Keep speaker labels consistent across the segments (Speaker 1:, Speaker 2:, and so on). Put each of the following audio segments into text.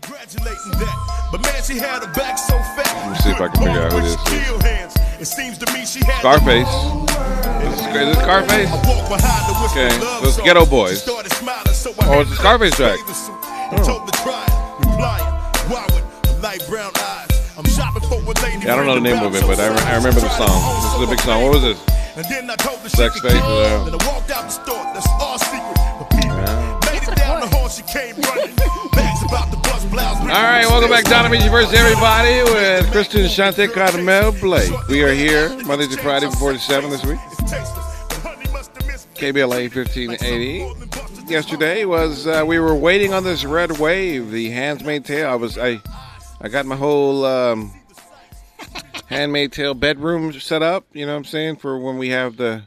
Speaker 1: congratulating that. But man, she had a back so fat.
Speaker 2: Let me see if I can figure out who this is.
Speaker 1: It seems to me she had
Speaker 2: Scarface. Is this, is this Scarface?
Speaker 1: I walked behind her with
Speaker 2: Okay, so it's. Geto Boys.
Speaker 1: She started smiling, so I
Speaker 2: Oh, it's a Scarface track.
Speaker 1: bathing told her to replying, why with light brown eyes. I'm shopping for a lady.
Speaker 2: Yeah, I don't know the name of it, but I, re- I remember the song. This is a big song. What was this?
Speaker 1: And then I told her
Speaker 2: Sex Face, uh,
Speaker 1: She came running. About the bus blouse.
Speaker 2: All right, welcome back, Don Amiche versus everybody with Kristen Shante Carmel Blake. We are here Monday to Friday from 4 to 7 this week. KBLA 1580. Yesterday was uh, we were waiting on this red wave, the Handmaid's Tale. I was I I got my whole um, Handmaid's Tale bedroom set up. You know what I'm saying for when we have the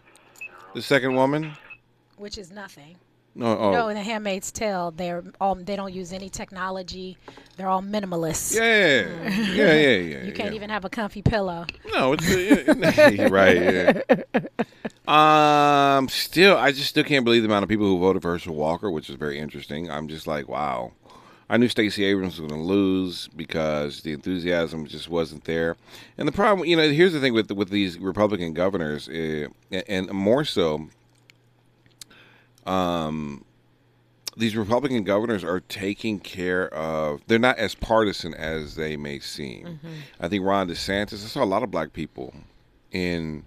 Speaker 2: the second woman.
Speaker 3: which is nothing.
Speaker 2: No, oh,
Speaker 3: No, in The Handmaid's Tale, they're all they don't use any technology. They're all minimalists.
Speaker 2: yeah, yeah, yeah, yeah, yeah.
Speaker 3: You can't
Speaker 2: yeah.
Speaker 3: even have a comfy pillow.
Speaker 2: No, it's uh, right. Yeah. Um, still, I just still can't believe the amount of people who voted for Herschel Walker, which is very interesting. I'm just like, wow. I knew Stacey Abrams was going to lose because the enthusiasm just wasn't there. And the problem, you know, here's the thing with with these Republican governors, uh, and more so, um, these Republican governors are taking care of. They're not as partisan as they may seem. I think Ron DeSantis. I saw a lot of black people in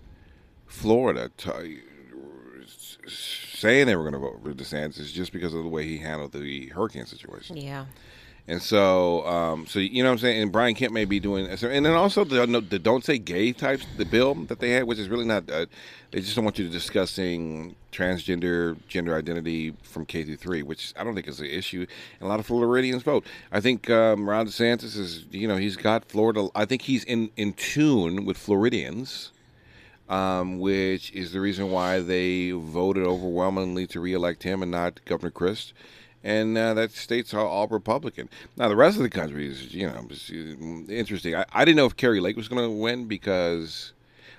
Speaker 2: Florida t- saying they were going to vote for DeSantis just because of the way he handled the hurricane situation.
Speaker 4: Yeah.
Speaker 2: And so, um, so you know what I'm saying. And Brian Kemp may be doing, and then also the, the "Don't Say Gay" types, the bill that they had, which is really not. Uh, they just don't want you to discussing transgender gender identity from K through three, which I don't think is an issue. And a lot of Floridians vote. I think um, Ron DeSantis is, you know, he's got Florida. I think he's in in tune with Floridians. Um, which is the reason why they voted overwhelmingly to reelect him and not Governor Crist and uh, that state's all, all Republican. Now the rest of the country is, you know, uh, interesting. I, I didn't know if Kari Lake was going to win because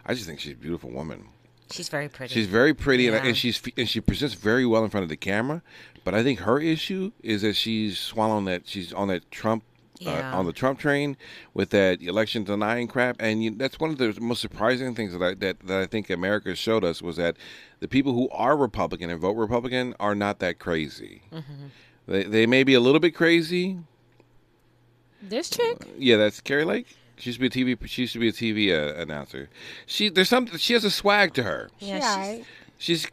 Speaker 2: I just think she's a beautiful woman.
Speaker 4: She's very pretty.
Speaker 2: She's very pretty, and, and she's and she presents very well in front of the camera. But I think her issue is that she's swallowing that she's on that Trump.
Speaker 4: Yeah.
Speaker 2: Uh, on the Trump train with that election denying crap, and you, that's one of the most surprising things that I that, that I think America showed us was that the people who are Republican and vote Republican are not that crazy.
Speaker 4: Mm-hmm.
Speaker 2: They they may be a little bit crazy.
Speaker 3: This chick,
Speaker 2: Yeah, that's Kari Lake. She used to be a TV. She used to be a TV uh, announcer. She there's something. She has a swag to her.
Speaker 4: yeah, she's-
Speaker 2: She's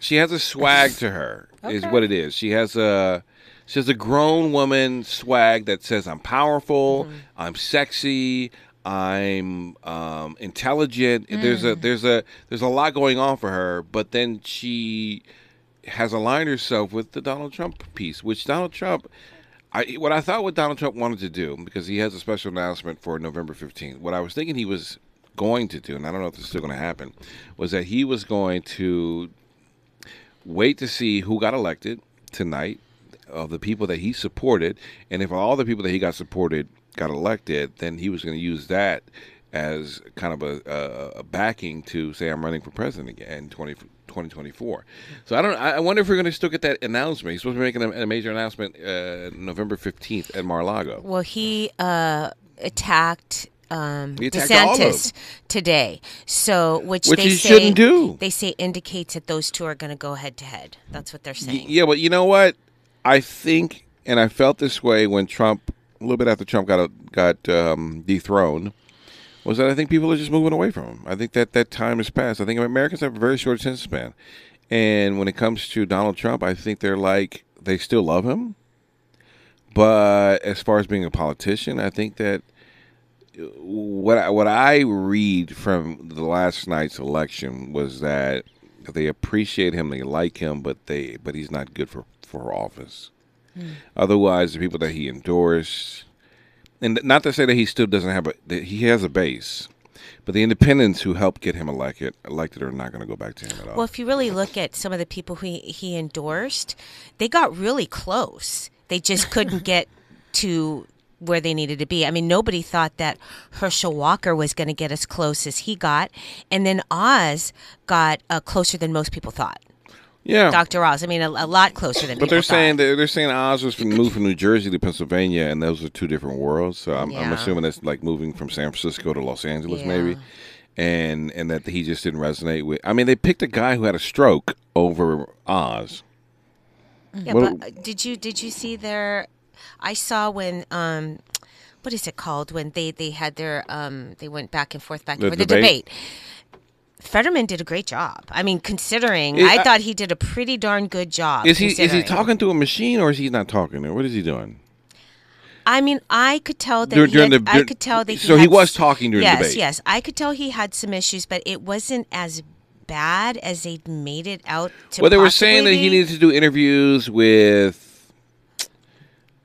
Speaker 2: she has a swag to her. Is what it is. She has a she has a grown woman swag that says I'm powerful, I'm sexy, I'm um, intelligent. There's a there's a there's a lot going on for her, but then she has aligned herself with the Donald Trump piece, which Donald Trump. I, what I thought what Donald Trump wanted to do because he has a special announcement for November 15th. What I was thinking he was going to do, and I don't know if this is still going to happen, was that he was going to wait to see who got elected tonight of the people that he supported, and if all the people that he got supported got elected, then he was going to use that as kind of a, a, backing to say I'm running for president again in 20, 2024. So I don't. I wonder if we're going to still get that announcement. He's supposed to be making a, a major announcement uh, November 15th at Mar-a-Lago.
Speaker 4: Well, he uh, attacked. Um,
Speaker 2: He attacked all of
Speaker 4: DeSantis today, so which,
Speaker 2: Which
Speaker 4: they
Speaker 2: he
Speaker 4: say
Speaker 2: shouldn't do.
Speaker 4: they say indicates that those two are going to go head to head. That's what they're saying.
Speaker 2: Yeah, but you know what? I think, and I felt this way when Trump, a little bit after Trump got got um, dethroned, was that I think people are just moving away from him. I think that that time has passed. I think Americans have a very short attention span, and when it comes to Donald Trump, I think they're like they still love him, but as far as being a politician, I think that what I, what I read from the last night's election was that they appreciate him, they like him, but they but he's not good for for office. Otherwise, the people that he endorsed, and not to say that he still doesn't have a he has a base, but the independents who helped get him elected elected are not going to go back to him at all.
Speaker 4: Well, if you really look at some of the people who he, he endorsed, they got really close. They just couldn't get to where they needed to be. I mean, nobody thought that Herschel Walker was going to get as close as he got, and then Oz got uh, closer than most people thought.
Speaker 2: Yeah.
Speaker 4: Dr. Oz. I mean, a, a lot closer than.
Speaker 2: But they're saying they're, they're saying Oz was from moved from New Jersey to Pennsylvania, and those are two different worlds. So I'm, I'm assuming that's like moving from San Francisco to Los Angeles,
Speaker 4: Yeah.
Speaker 2: maybe, and and that he just didn't resonate with. I mean, they picked a guy who had a stroke over Oz.
Speaker 4: Yeah,
Speaker 2: What-
Speaker 4: but uh, did you did you see their? I saw when um, what is it called when they they had their um they went back and forth back and
Speaker 2: The
Speaker 4: forth the
Speaker 2: debate?
Speaker 4: Fetterman did a great job. I mean, considering
Speaker 2: Is-
Speaker 4: I
Speaker 2: I-
Speaker 4: thought he did a pretty darn good job.
Speaker 2: Is he is he talking to a machine or is he not talking? Or what is he doing?
Speaker 4: I mean, I could tell that
Speaker 2: Dur-
Speaker 4: he
Speaker 2: during
Speaker 4: had,
Speaker 2: the-
Speaker 4: I could tell that he
Speaker 2: so he was talking during the
Speaker 4: yes,
Speaker 2: debate.
Speaker 4: Yes, I could tell he had some issues, but it wasn't as bad as they made it out to.
Speaker 2: well, they were saying that he needed to do interviews with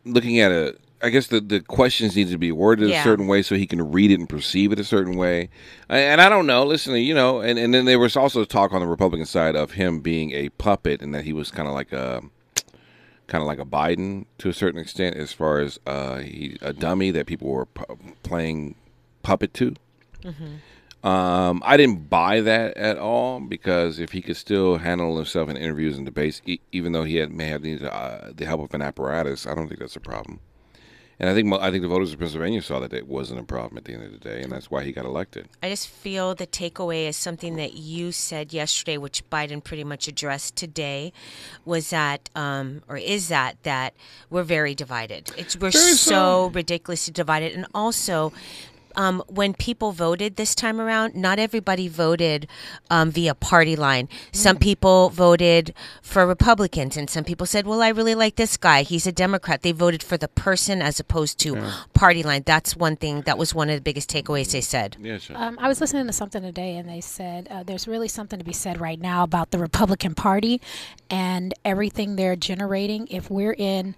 Speaker 2: looking at a. I guess the, the questions need to be worded a certain way so he can read it and perceive it a certain way. And- I don't know. Listen, you know, and, and then there was also talk on the Republican side of him being a puppet and that he was kind of like a kind of like a Biden to a certain extent, as far as uh, he a dummy that people were pu- playing puppet to. Um, I didn't buy that at all because if he could still handle himself in interviews and debates, e- even though he had, may have needed uh, the help of an apparatus, I don't think that's a problem. And I think I think the voters of Pennsylvania saw that it wasn't a problem at the end of the day, and that's why he got elected.
Speaker 4: I just feel the takeaway is something that you said yesterday, which Biden pretty much addressed today, was that, um, or is that, that we're very divided. It's we're
Speaker 2: Very
Speaker 4: so ridiculously divided, and also. Um, when people voted this time around, not everybody voted um, via party line. Some people voted for Republicans, and some people said, "Well, I really like this guy. He's a Democrat." They voted for the person as opposed to party line. That's one thing. That was one of the biggest takeaways they said.
Speaker 2: Yeah, sure.
Speaker 3: Um, I was listening to something today, and they said uh, there's really something to be said right now about the Republican Party and everything they're generating. If we're in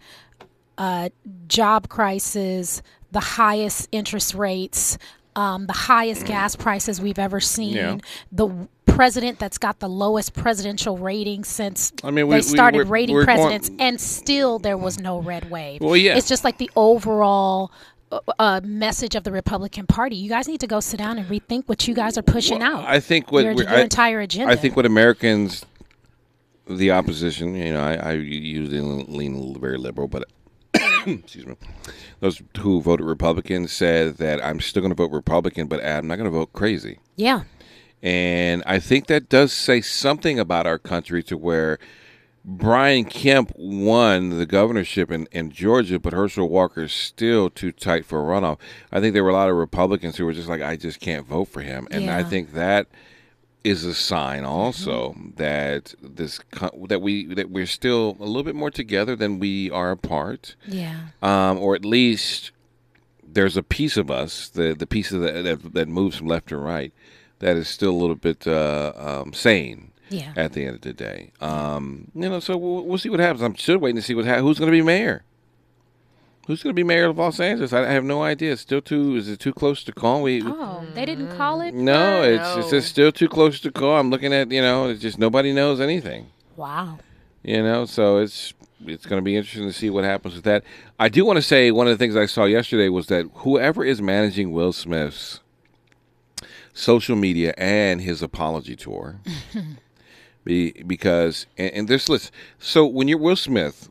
Speaker 3: a job crisis, the highest interest rates, um, the highest gas prices we've ever seen,
Speaker 2: Yeah.
Speaker 3: the president that's got the lowest presidential rating since
Speaker 2: I mean, we-
Speaker 3: they started
Speaker 2: we're-
Speaker 3: rating
Speaker 2: we're going-
Speaker 3: presidents, and still there was no red wave.
Speaker 2: Well, yeah.
Speaker 3: It's just like the overall uh, uh, message of the Republican Party. You guys need to go sit down and rethink what you guys are pushing
Speaker 2: Well,
Speaker 3: out.
Speaker 2: I think what
Speaker 3: your, your
Speaker 2: I-
Speaker 3: entire agenda.
Speaker 2: I think what Americans, the opposition, you know, I, I usually lean very liberal, but excuse me, those who voted Republican said that I'm still going to vote Republican, but I'm not going to vote crazy.
Speaker 3: yeah.
Speaker 2: And I think that does say something about our country to where Brian Kemp won the governorship in, in Georgia, but Herschel Walker is still too tight for a runoff. I think there were a lot of Republicans who were just like, I just can't vote for him. And I think that is a sign also that this that we that we're still a little bit more together than we are apart
Speaker 3: Yeah.
Speaker 2: um, or at least there's a piece of us, the the piece of that that, that moves from left to right, that is still a little bit uh, um, sane.
Speaker 3: Yeah.
Speaker 2: At the end of the day, um, you know, so we'll, we'll see what happens. I'm still waiting to see what ha- who's going to be mayor. Who's going to be mayor of Los Angeles? I, I have no idea. It's still too. Is it too close to call? We
Speaker 3: Oh, they didn't call it?
Speaker 2: no, it's it's just still too close to call. I'm looking at you know, it's just nobody knows anything.
Speaker 3: Wow.
Speaker 2: You know, so it's it's going to be interesting to see what happens with that. I do want to say one of the things I saw yesterday was that whoever is managing Will Smith's social media and his apology tour, be, because and, and this list. So when you're Will Smith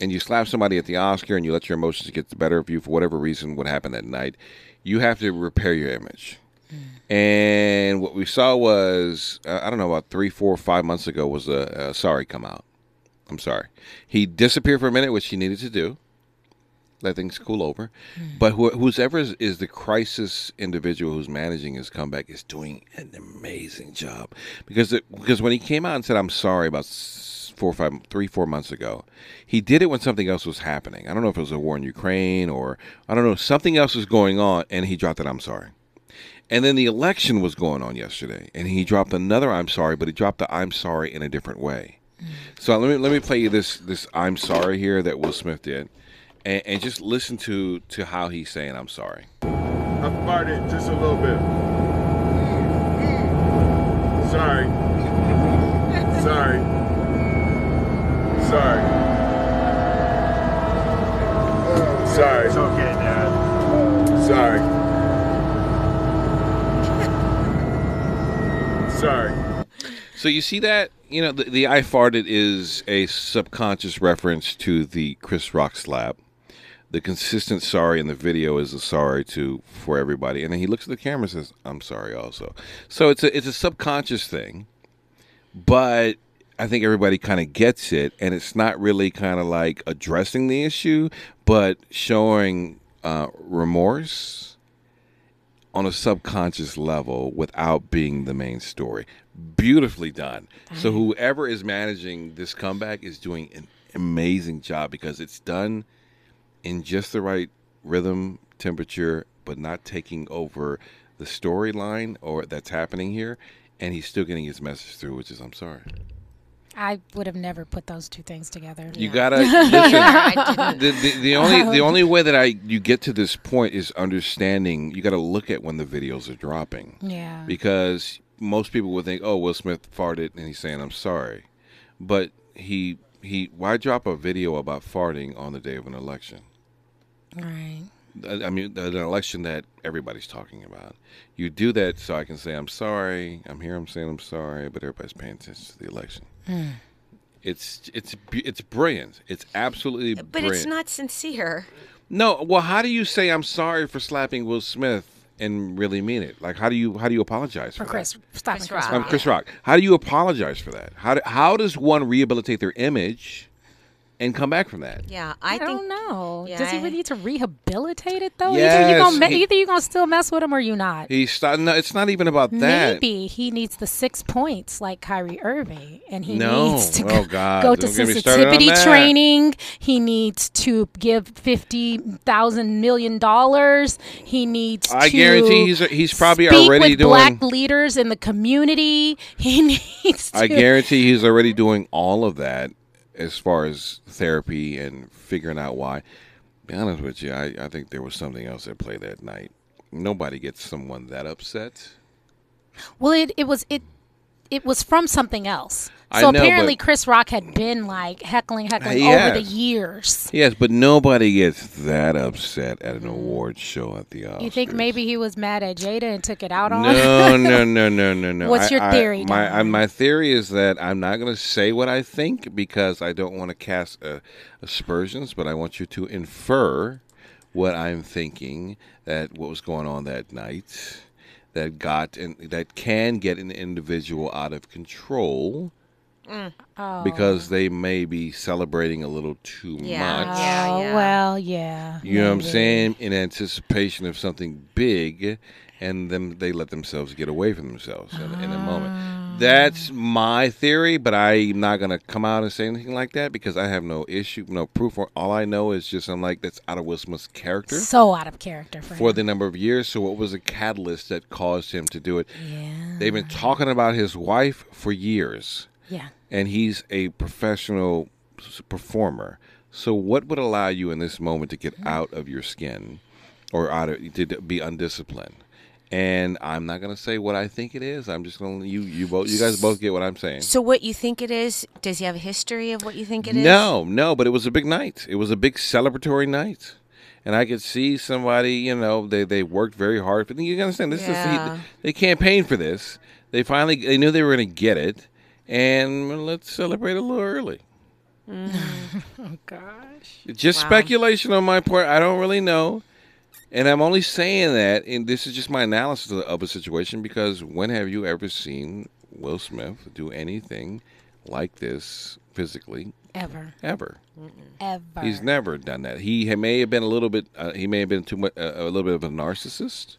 Speaker 2: and you slap somebody at the Oscar and you let your emotions get the better of you for whatever reason, what happened that night, you have to repair your image. And what we saw was, uh, I don't know, about three, four, five months ago was a, a sorry come out. I'm sorry. He disappeared for a minute, which he needed to do. Let things cool over. But who, whoever is, is the crisis individual who's managing his comeback is doing an amazing job. Because it, because when he came out and said I'm sorry about s- four, five, three, four months ago, he did it when something else was happening. I don't know if it was a war in Ukraine or I don't know something else was going on, and he dropped that I'm sorry. And then the election was going on yesterday, and he dropped another "I'm sorry," but he dropped the "I'm sorry" in a different way. Mm. So let me let me play you this this "I'm sorry" here that Will Smith did, and, and just listen to to how he's saying "I'm sorry."
Speaker 5: I farted just a little bit. Sorry. Sorry. Sorry. Sorry.
Speaker 6: It's okay, Dad.
Speaker 5: Sorry. Sorry.
Speaker 2: So you see that You know, the, the I farted is a subconscious reference to the Chris Rock slap. The consistent sorry in the video is a sorry to for everybody, and then he looks at the camera and says, "I'm sorry." Also, so it's a it's a subconscious thing, but I think everybody kind of gets it, and it's not really kind of like addressing the issue, but showing uh, remorse on a subconscious level without being the main story. Beautifully done. So whoever is managing this comeback is doing an amazing job because it's done in just the right rhythm, temperature, but not taking over the storyline or that's happening here. And he's still getting his message through, which is I'm sorry.
Speaker 3: I would have never put those two things together.
Speaker 2: You gotta listen. the, the, the only the um, only way that I you get to this point is understanding. You got to look at when the videos are dropping
Speaker 3: Yeah.
Speaker 2: because most people would think, "Oh, Will Smith farted and he's saying I'm sorry," but he he why drop a video about farting on the day of an election?
Speaker 3: Right.
Speaker 2: I I mean, an election that everybody's talking about. You do that so I can say I'm sorry. I'm here. I'm saying I'm sorry, but everybody's paying attention to the election. It's it's it's brilliant. It's absolutely
Speaker 4: But
Speaker 2: brilliant.
Speaker 4: it's not sincere.
Speaker 2: No, well, how do you say I'm sorry for slapping Will Smith and really mean it? Like, how do you how do you apologize for,
Speaker 3: For Chris,
Speaker 2: that?
Speaker 4: Chris
Speaker 3: Chris
Speaker 4: Rock.
Speaker 2: Um, Chris Rock. How do you apologize for that? How do, how does one rehabilitate their image and come back from that?
Speaker 4: Yeah,
Speaker 3: I,
Speaker 4: I, think
Speaker 3: don't know.
Speaker 4: Yeah,
Speaker 3: Does he really need to rehabilitate it though? either
Speaker 2: Yes,
Speaker 3: you gonna
Speaker 2: he-
Speaker 3: either you're gonna still mess with him or you're not.
Speaker 2: He's st- no, it's not even about that.
Speaker 3: Maybe he needs the six points like Kyrie Irving, and he
Speaker 2: No.
Speaker 3: needs to
Speaker 2: Oh,
Speaker 3: go,
Speaker 2: God.
Speaker 3: go to
Speaker 2: Don't get me started on
Speaker 3: sensitivity training. He needs to give fifty thousand million dollars. He needs.
Speaker 2: I
Speaker 3: to
Speaker 2: guarantee he's- he's probably
Speaker 3: speak
Speaker 2: already
Speaker 3: with
Speaker 2: doing-
Speaker 3: black leaders in the community. He needs. To,
Speaker 2: I guarantee he's already doing all of that as far as therapy and figuring out why. Be honest with you, I, I think there was something else at play that night. Nobody gets someone that upset.
Speaker 3: Well, it, it was it it was from something else.
Speaker 2: I
Speaker 3: So
Speaker 2: know,
Speaker 3: apparently, Chris Rock had been like heckling, heckling
Speaker 2: Yes.
Speaker 3: over the years.
Speaker 2: Yes, but nobody gets that upset at an award show at the Oscars.
Speaker 3: You think maybe he was mad at Jada and took it out on?
Speaker 2: No, no, no, no, no, no.
Speaker 3: What's
Speaker 2: I-
Speaker 3: your
Speaker 2: I-
Speaker 3: theory,
Speaker 2: my I, my theory is that I'm not going to say what I think because I don't want to cast uh, aspersions, but I want you to infer what I'm thinking that what was going on that night that got and that can get an individual out of control
Speaker 3: Oh.
Speaker 2: because they may be celebrating a little too
Speaker 4: Yeah.
Speaker 2: much.
Speaker 4: Yeah,
Speaker 3: Oh,
Speaker 4: yeah.
Speaker 3: well, yeah.
Speaker 2: You know what I'm saying? In anticipation of something big, and then they let themselves get away from themselves in, in a
Speaker 3: Ah.
Speaker 2: moment. That's my theory, but I'm not gonna come out and say anything like that because I have no issue, no proof. Or all I know is just I'm like that's out of Will Smith's character
Speaker 3: So out of character for,
Speaker 2: for
Speaker 3: him.
Speaker 2: the number of years. So what was the catalyst that caused him to do it?
Speaker 3: yeah,
Speaker 2: They've been talking about his wife for years
Speaker 3: yeah.
Speaker 2: And he's a professional performer. So, what would allow you in this moment to get mm-hmm. out of your skin, or out of to be undisciplined? And I'm not going to say what I think it is. I'm just going to you you both you guys both get what I'm saying.
Speaker 4: So what you think it is? Does he have a history of what you think it is?
Speaker 2: No, no, but it was a big night. It was a big celebratory night. And I could see somebody, you know, they, they worked very hard. But you understand, this
Speaker 4: Yeah.
Speaker 2: is they campaigned for this. They finally they knew they were going to get it, and let's celebrate a little early.
Speaker 3: Oh gosh.
Speaker 2: Just
Speaker 4: Wow.
Speaker 2: speculation on my part. I don't really know. And I'm only saying that, and this is just my analysis of, of a situation because when have you ever seen Will Smith do anything like this physically
Speaker 3: Ever,
Speaker 2: ever?
Speaker 3: ever.
Speaker 2: He's never done that. He ha- may have been a little bit. Uh, he may have been too much, uh, a little bit of a narcissist,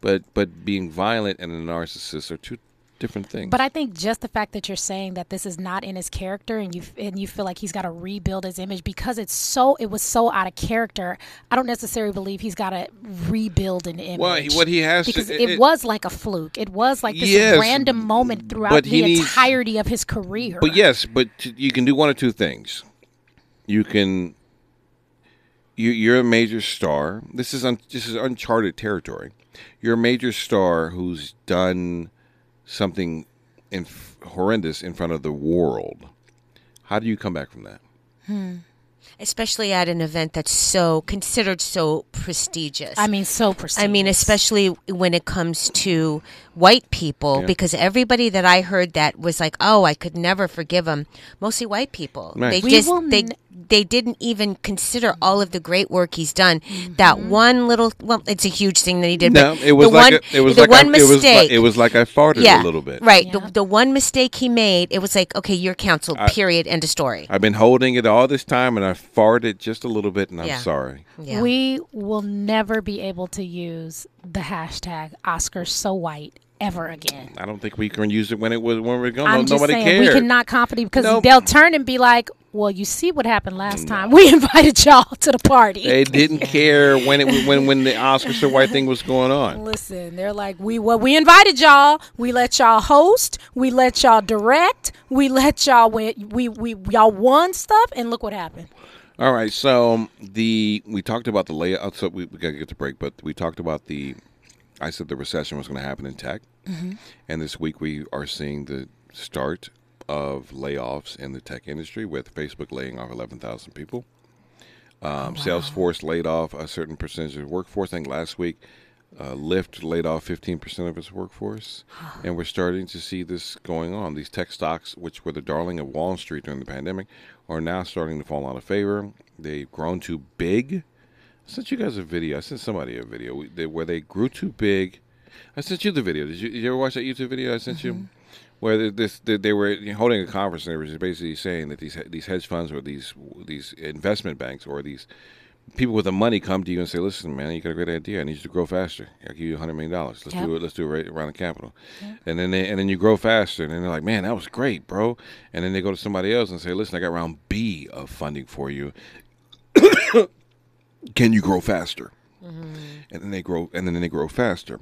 Speaker 2: but but being violent and a narcissist are two different things.
Speaker 3: But I think just the fact that you're saying that this is not in his character, and you and you feel like he's got to rebuild his image because it's so it was so out of character. I don't necessarily believe he's got to rebuild an image.
Speaker 2: Well, what he has
Speaker 3: because
Speaker 2: it-
Speaker 3: it,
Speaker 2: it-
Speaker 3: was like a fluke. It was like this
Speaker 2: Yes,
Speaker 3: random moment throughout the
Speaker 2: needs-
Speaker 3: entirety of his career.
Speaker 2: But yes, but you can do one of two things. You can. You, you're a major star. This is un, this is uncharted territory. You're a major star who's done something inf- horrendous in front of the world. How do you come back from that? Hmm.
Speaker 4: especially at an event that's so considered so prestigious.
Speaker 3: I mean, so prestigious.
Speaker 4: I mean, especially when it comes to white people,
Speaker 2: Yeah.
Speaker 4: because everybody that I heard that was like, "Oh, I could never forgive them." mostly white people.
Speaker 2: Right.
Speaker 4: They
Speaker 3: We
Speaker 4: just
Speaker 3: will
Speaker 4: they
Speaker 3: n-
Speaker 4: they didn't even consider all of the great work he's done. That mm-hmm. one little, well, it's a huge thing that he did.
Speaker 2: No,
Speaker 4: but
Speaker 2: it was
Speaker 4: the
Speaker 2: like
Speaker 4: one,
Speaker 2: a, it was
Speaker 4: the
Speaker 2: like
Speaker 4: one
Speaker 2: I, it was
Speaker 4: mistake.
Speaker 2: like, it was like I farted
Speaker 4: yeah,
Speaker 2: a little bit.
Speaker 4: Right.
Speaker 3: Yeah.
Speaker 4: The, the one mistake he made, it was like, okay, you're canceled. period. End of story.
Speaker 2: I've been holding it all this time, and I farted just a little bit, and I'm
Speaker 4: Yeah.
Speaker 2: sorry.
Speaker 4: yeah.
Speaker 3: we will never be able to use the hashtag Oscars so white ever again.
Speaker 2: I don't think we can use it when it was when we're going.
Speaker 3: I'm
Speaker 2: No,
Speaker 3: just
Speaker 2: nobody
Speaker 3: saying
Speaker 2: cared.
Speaker 3: we cannot company because
Speaker 2: Nope.
Speaker 3: they'll turn and be like, "Well, you see what happened last time? We invited y'all to the party."
Speaker 2: They didn't care when it when when the Oscar so white thing was going on.
Speaker 3: Listen, they're like, "We well, we invited y'all. We let y'all host. We let y'all direct. We let y'all win. We we y'all won stuff, and look what happened."
Speaker 2: All right, so the we talked about the layout. So we, we got to get to break, but we talked about the. I said the recession was going to happen in tech, mm-hmm. and this week we are seeing the start of layoffs in the tech industry, with Facebook laying off eleven thousand people. Um, Salesforce laid off a certain percentage of workforce. I think last week, uh, Lyft laid off 15% of its workforce. and we're starting to see this going on. These tech stocks, which were the darling of Wall Street during the pandemic, are now starting to fall out of favor. They've grown too big. I sent you guys a video. I sent somebody a video where they grew too big. I sent you the video. Did you, did you ever watch that YouTube video I sent you? Where they- this they, were holding a conference and they were just basically saying that these these hedge funds or these these investment banks or these people with the money come to you and say, "Listen, man, you got a great idea. I need you to grow faster. I'll give you hundred million dollars. Let's
Speaker 3: Yep.
Speaker 2: do it. Let's do it right around the capital." And then they, and then you grow faster, and then they're like, "Man, that was great, bro." And then they go to somebody else and say, "Listen, I got round B of funding for you. Can you grow faster?" Mm-hmm. And then they grow, and then they grow faster.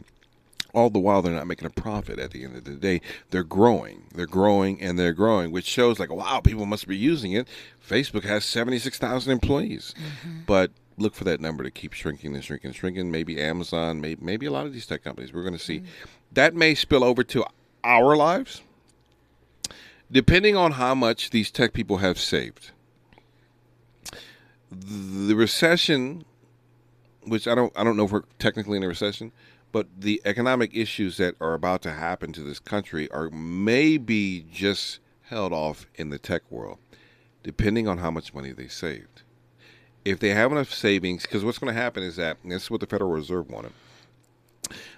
Speaker 2: All the while, they're not making a profit. At the end of the day, they're growing, they're growing, and they're growing, which shows like, wow, people must be using it. Facebook has seventy six thousand employees, mm-hmm. but look for that number to keep shrinking and shrinking and shrinking. Maybe Amazon, maybe maybe a lot of these tech companies. We're going to see mm-hmm. that may spill over to our lives, depending on how much these tech people have saved. The recession which I don't I don't know if we're technically in a recession, but the economic issues that are about to happen to this country are maybe just held off in the tech world, depending on how much money they saved. If they have enough savings, because what's going to happen is that this is what the Federal Reserve wanted.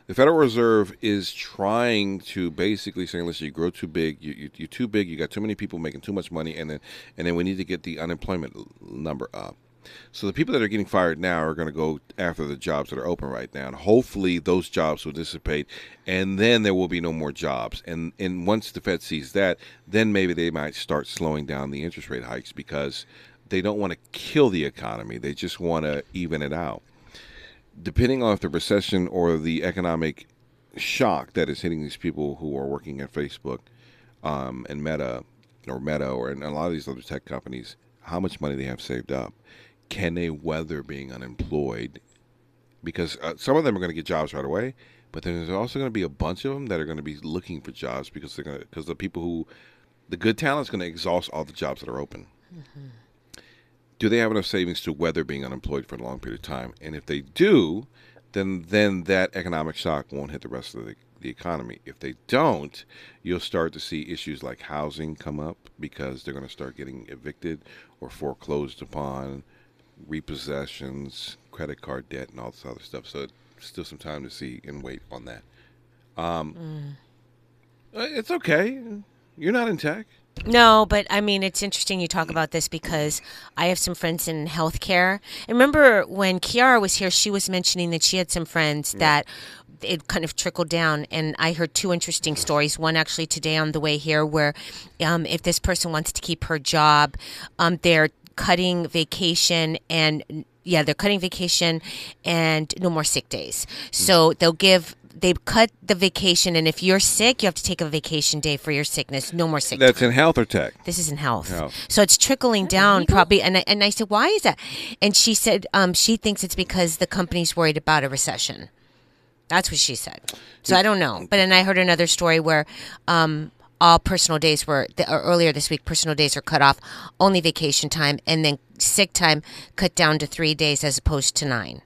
Speaker 2: The Federal Reserve is trying to basically saying, "Listen, you grow too big. You, you, you're too big. You got too many people making too much money, and then and then we need to get the unemployment number up." So the people that are getting fired now are going to go after the jobs that are open right now. And hopefully those jobs will dissipate and then there will be no more jobs. And and once the Fed sees that, then maybe they might start slowing down the interest rate hikes because they don't want to kill the economy. They just want to even it out. Depending on if the recession or the economic shock that is hitting these people who are working at Facebook um, and Meta or Meta or in a lot of these other tech companies, how much money they have saved up. Can they weather being unemployed? Because uh, some of them are going to get jobs right away, but then there's also going to be a bunch of them that are going to be looking for jobs because they're going to because the people who the good talent is going to exhaust all the jobs that are open. Do they have enough savings to weather being unemployed for a long period of time? And if they do, then then that economic shock won't hit the rest of the, the economy. If they don't, you'll start to see issues like housing come up because they're going to start getting evicted or foreclosed upon, repossessions, credit card debt, and all this other stuff. So still some time to see and wait on that. Um, uh, It's okay. You're not in tech.
Speaker 4: No, but I mean, it's interesting you talk about this because I have some friends in healthcare. And remember when Kiara was here, she was mentioning that she had some friends that it kind of trickled down. And I heard two interesting stories. One actually today on the way here, where um, if this person wants to keep her job, um, they're cutting vacation and yeah, they're cutting vacation and no more sick days. So they'll give. They cut the vacation, and if you're sick, you have to take a vacation day for your sickness. No more sick
Speaker 2: That's in health or tech.
Speaker 4: this is in health.
Speaker 2: Health.
Speaker 4: So it's trickling down probably. And I, and I said, why is that? And she said, um, she thinks it's because the company's worried about a recession. That's what she said. So I don't know. But then I heard another story where um, all personal days were the, or earlier this week. Personal days are cut off, only vacation time, and then sick time cut down to three days as opposed to nine.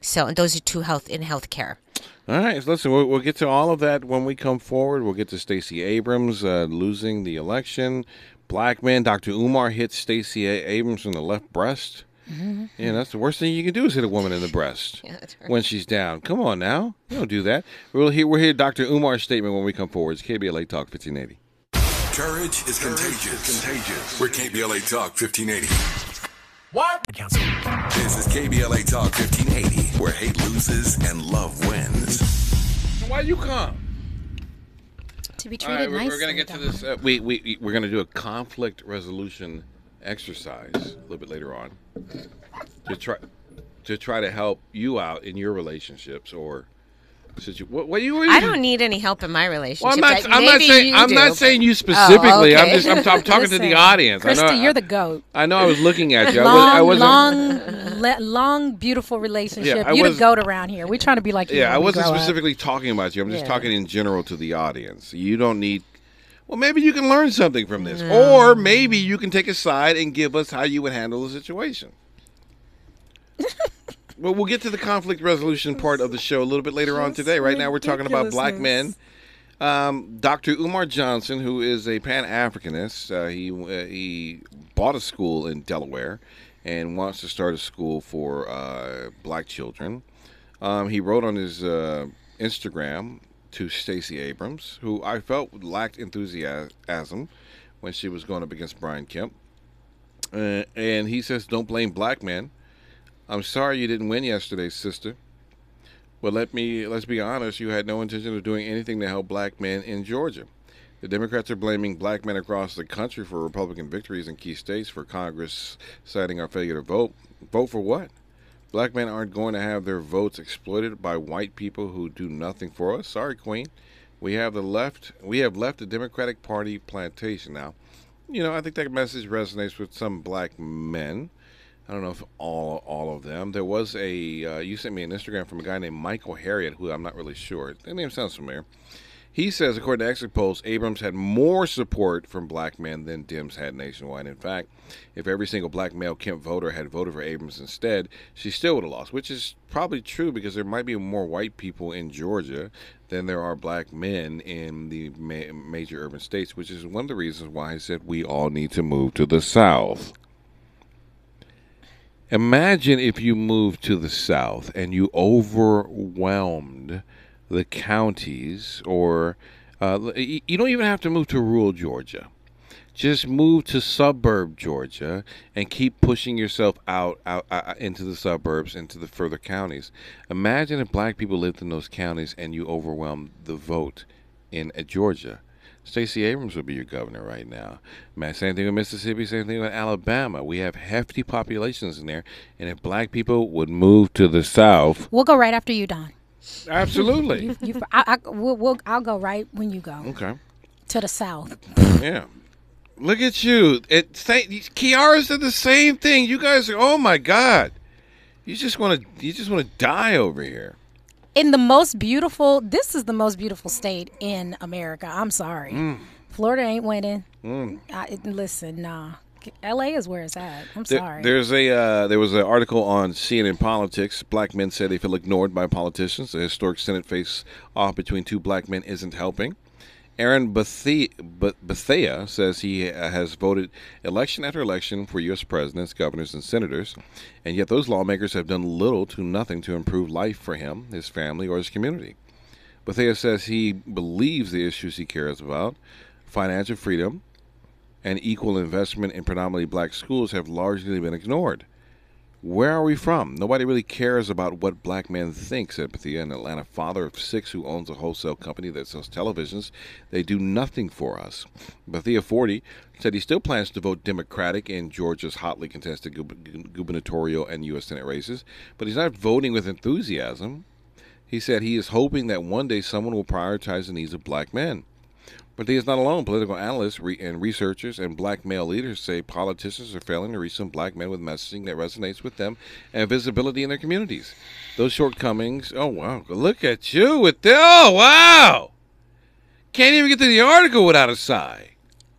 Speaker 4: So and those are two health in health care
Speaker 2: All right, so listen, we'll, we'll get to all of that when we come forward. We'll get to Stacey Abrams uh, losing the election. Black man, Dr. Umar hits Stacey Abrams in the left breast. Yeah, that's the worst thing you can do is hit a woman in the breast
Speaker 4: Yeah, that's right.
Speaker 2: when she's down. Come on now, you don't do that. We'll hear we'll hear Dr. Umar's statement when we come forward. It's KBLA Talk 1580.
Speaker 7: Courage is contagious. Contagious. We're KBLA Talk 1580. What? This is KBLA Talk 1580, where hate loses and love wins.
Speaker 2: Why you come?
Speaker 3: To be treated
Speaker 2: right, we're,
Speaker 3: nicely.
Speaker 2: we're gonna get to this. Uh, we we we're gonna do a conflict resolution exercise a little bit later on to try to try to help you out in your relationships or situ- what, what you? What you
Speaker 4: I don't need any help in my relationship.
Speaker 2: Well, I'm not. I'm not saying.
Speaker 4: you
Speaker 2: I'm
Speaker 4: do,
Speaker 2: not saying you specifically. I'm just. I'm, I'm talking to the
Speaker 3: Listen,
Speaker 2: audience. I know.
Speaker 3: Krista, you're the goat.
Speaker 2: I know. I was looking at you.
Speaker 3: Long,
Speaker 2: I wasn't.
Speaker 3: long, le- long, beautiful relationship.
Speaker 2: Yeah, I
Speaker 3: you
Speaker 2: was-
Speaker 3: the goat around here. We're trying to be like you.
Speaker 2: Yeah, I wasn't
Speaker 3: grow up.
Speaker 2: specifically talking about you. I'm just
Speaker 3: Yeah.
Speaker 2: talking in general to the audience. You don't need. Well, maybe you can learn something from this, or maybe you can take a side and give us how you would handle the situation. well, we'll get to the conflict resolution part of the show a little bit later on today. Right now, we're talking about black men. Um, Dr. Umar Johnson, who is a Pan Africanist, uh, he uh, he bought a school in Delaware and wants to start a school for uh, black children. Um, he wrote on his uh, Instagram to Stacey Abrams, who I felt lacked enthusiasm when she was going up against Brian Kemp. Uh, and he says, "Don't blame black men. I'm sorry you didn't win yesterday, sister. But let me let's be honest. You had no intention of doing anything to help black men in Georgia. The Democrats are blaming black men across the country for Republican victories in key states for Congress citing our failure to vote. Vote for what? Black men aren't going to have their votes exploited by white people who do nothing for us. Sorry, Queen. We have the left. We have left the Democratic Party plantation now. You know, I think that message resonates with some black men. I don't know if all all of them. There was a uh, you sent me an Instagram from a guy named Michael Harriot, who I'm not really sure. That name sounds familiar. He says, according to exit polls, Abrams had more support from black men than Dems had nationwide. In fact, if every single black male Kemp voter had voted for Abrams instead, she still would have lost, which is probably true because there might be more white people in Georgia than there are black men in the ma- major urban states, which is one of the reasons why I said we all need to move to the South. Imagine if you moved to the South and you overwhelmed the counties, or uh, you don't even have to move to rural Georgia. Just move to suburb Georgia and keep pushing yourself out, out, out into the suburbs, into the further counties. Imagine if black people lived in those counties and you overwhelmed the vote in uh, Georgia. Stacey Abrams would be your governor right now. Man, same thing with Mississippi, same thing with Alabama. We have hefty populations in there, and if black people would move to the South,
Speaker 3: We'll go right after you, Don.
Speaker 2: Absolutely.
Speaker 3: You, you, I, I, we'll, we'll, I'll go right when you go
Speaker 2: okay.
Speaker 3: to the south.
Speaker 2: Yeah. Look at you. It say, Kiara said the same thing. You guys are oh my god. You just want to you just want to die over here.
Speaker 3: In the most beautiful, this is the most beautiful state in America. I'm sorry,
Speaker 2: Mm.
Speaker 3: Florida ain't winning. I, listen, nah, L.A. is where it's at. I'm
Speaker 2: There-
Speaker 3: sorry.
Speaker 2: there's a uh, there was an article on CNN Politics. Black men say they feel ignored by politicians. The historic Senate face off between two black men isn't helping. Aaron Bethea, says he uh, has voted election after election for U.S. presidents, governors, and senators, and yet those lawmakers have done little to nothing to improve life for him, his family, or his community. Bethea says he believes the issues he cares about, financial freedom, and equal investment in predominantly black schools have largely been ignored. Where are we from? Nobody really cares about what black men think, said Bethea, an Atlanta father of six who owns a wholesale company that sells televisions. They do nothing for us. Bethea, 40, said he still plans to vote Democratic in Georgia's hotly contested gub- gubernatorial and U.S. Senate races, but he's not voting with enthusiasm. He said he is hoping that one day someone will prioritize the needs of black men. But he is not alone. Political analysts re- and researchers and black male leaders say politicians are failing to reach some black men with messaging that resonates with them and visibility in their communities. Those shortcomings. Oh wow! Look at you with the. Oh wow! Can't even get to the article without a sigh.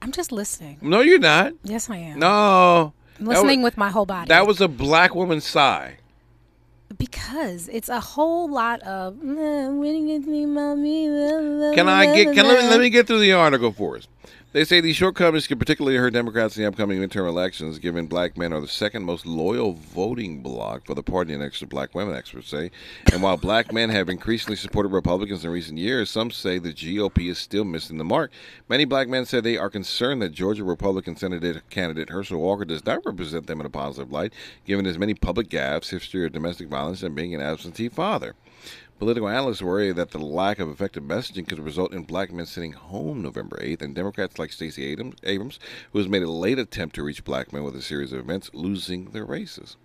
Speaker 3: I'm just listening.
Speaker 2: No, you're not.
Speaker 3: Yes, I am.
Speaker 2: No.
Speaker 3: I'm listening
Speaker 2: wa-
Speaker 3: with my whole body.
Speaker 2: That was a black woman's sigh.
Speaker 3: Because it's a whole lot of. "Uh, when you get me, mommy, blah, blah,
Speaker 2: Can I get? Can let me, let me get through the article for us. They say these shortcomings could particularly hurt Democrats in the upcoming midterm elections, given black men are the second most loyal voting bloc for the party next to black women, experts say. And while black men have increasingly supported Republicans in recent years, some say the GOP is still missing the mark. Many black men said they are concerned that Georgia Republican Senate candidate Herschel Walker does not represent them in a positive light, given his many public gaffes, history of domestic violence, and being an absentee father. Political analysts worry that the lack of effective messaging could result in black men sitting home November 8th, and Democrats like Stacey Abrams, who has made a late attempt to reach black men with a series of events, losing their races.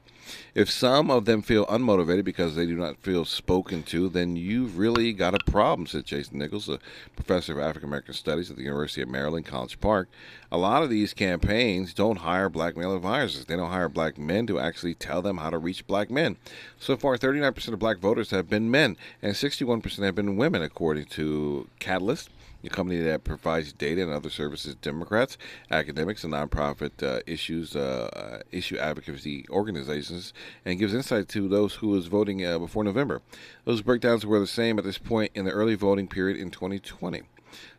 Speaker 2: If some of them feel unmotivated because they do not feel spoken to, then you've really got a problem, said Jason Nichols, a professor of African American Studies at the University of Maryland, College Park. A lot of these campaigns don't hire black male advisors. They don't hire black men to actually tell them how to reach black men. So far, 39% of black voters have been men, and 61% have been women, according to Catalist a company that provides data and other services to Democrats, academics, and nonprofit uh, issues uh, uh, issue advocacy organizations, and gives insight to those who is voting uh, before November. Those breakdowns were the same at this point in the early voting period in 2020.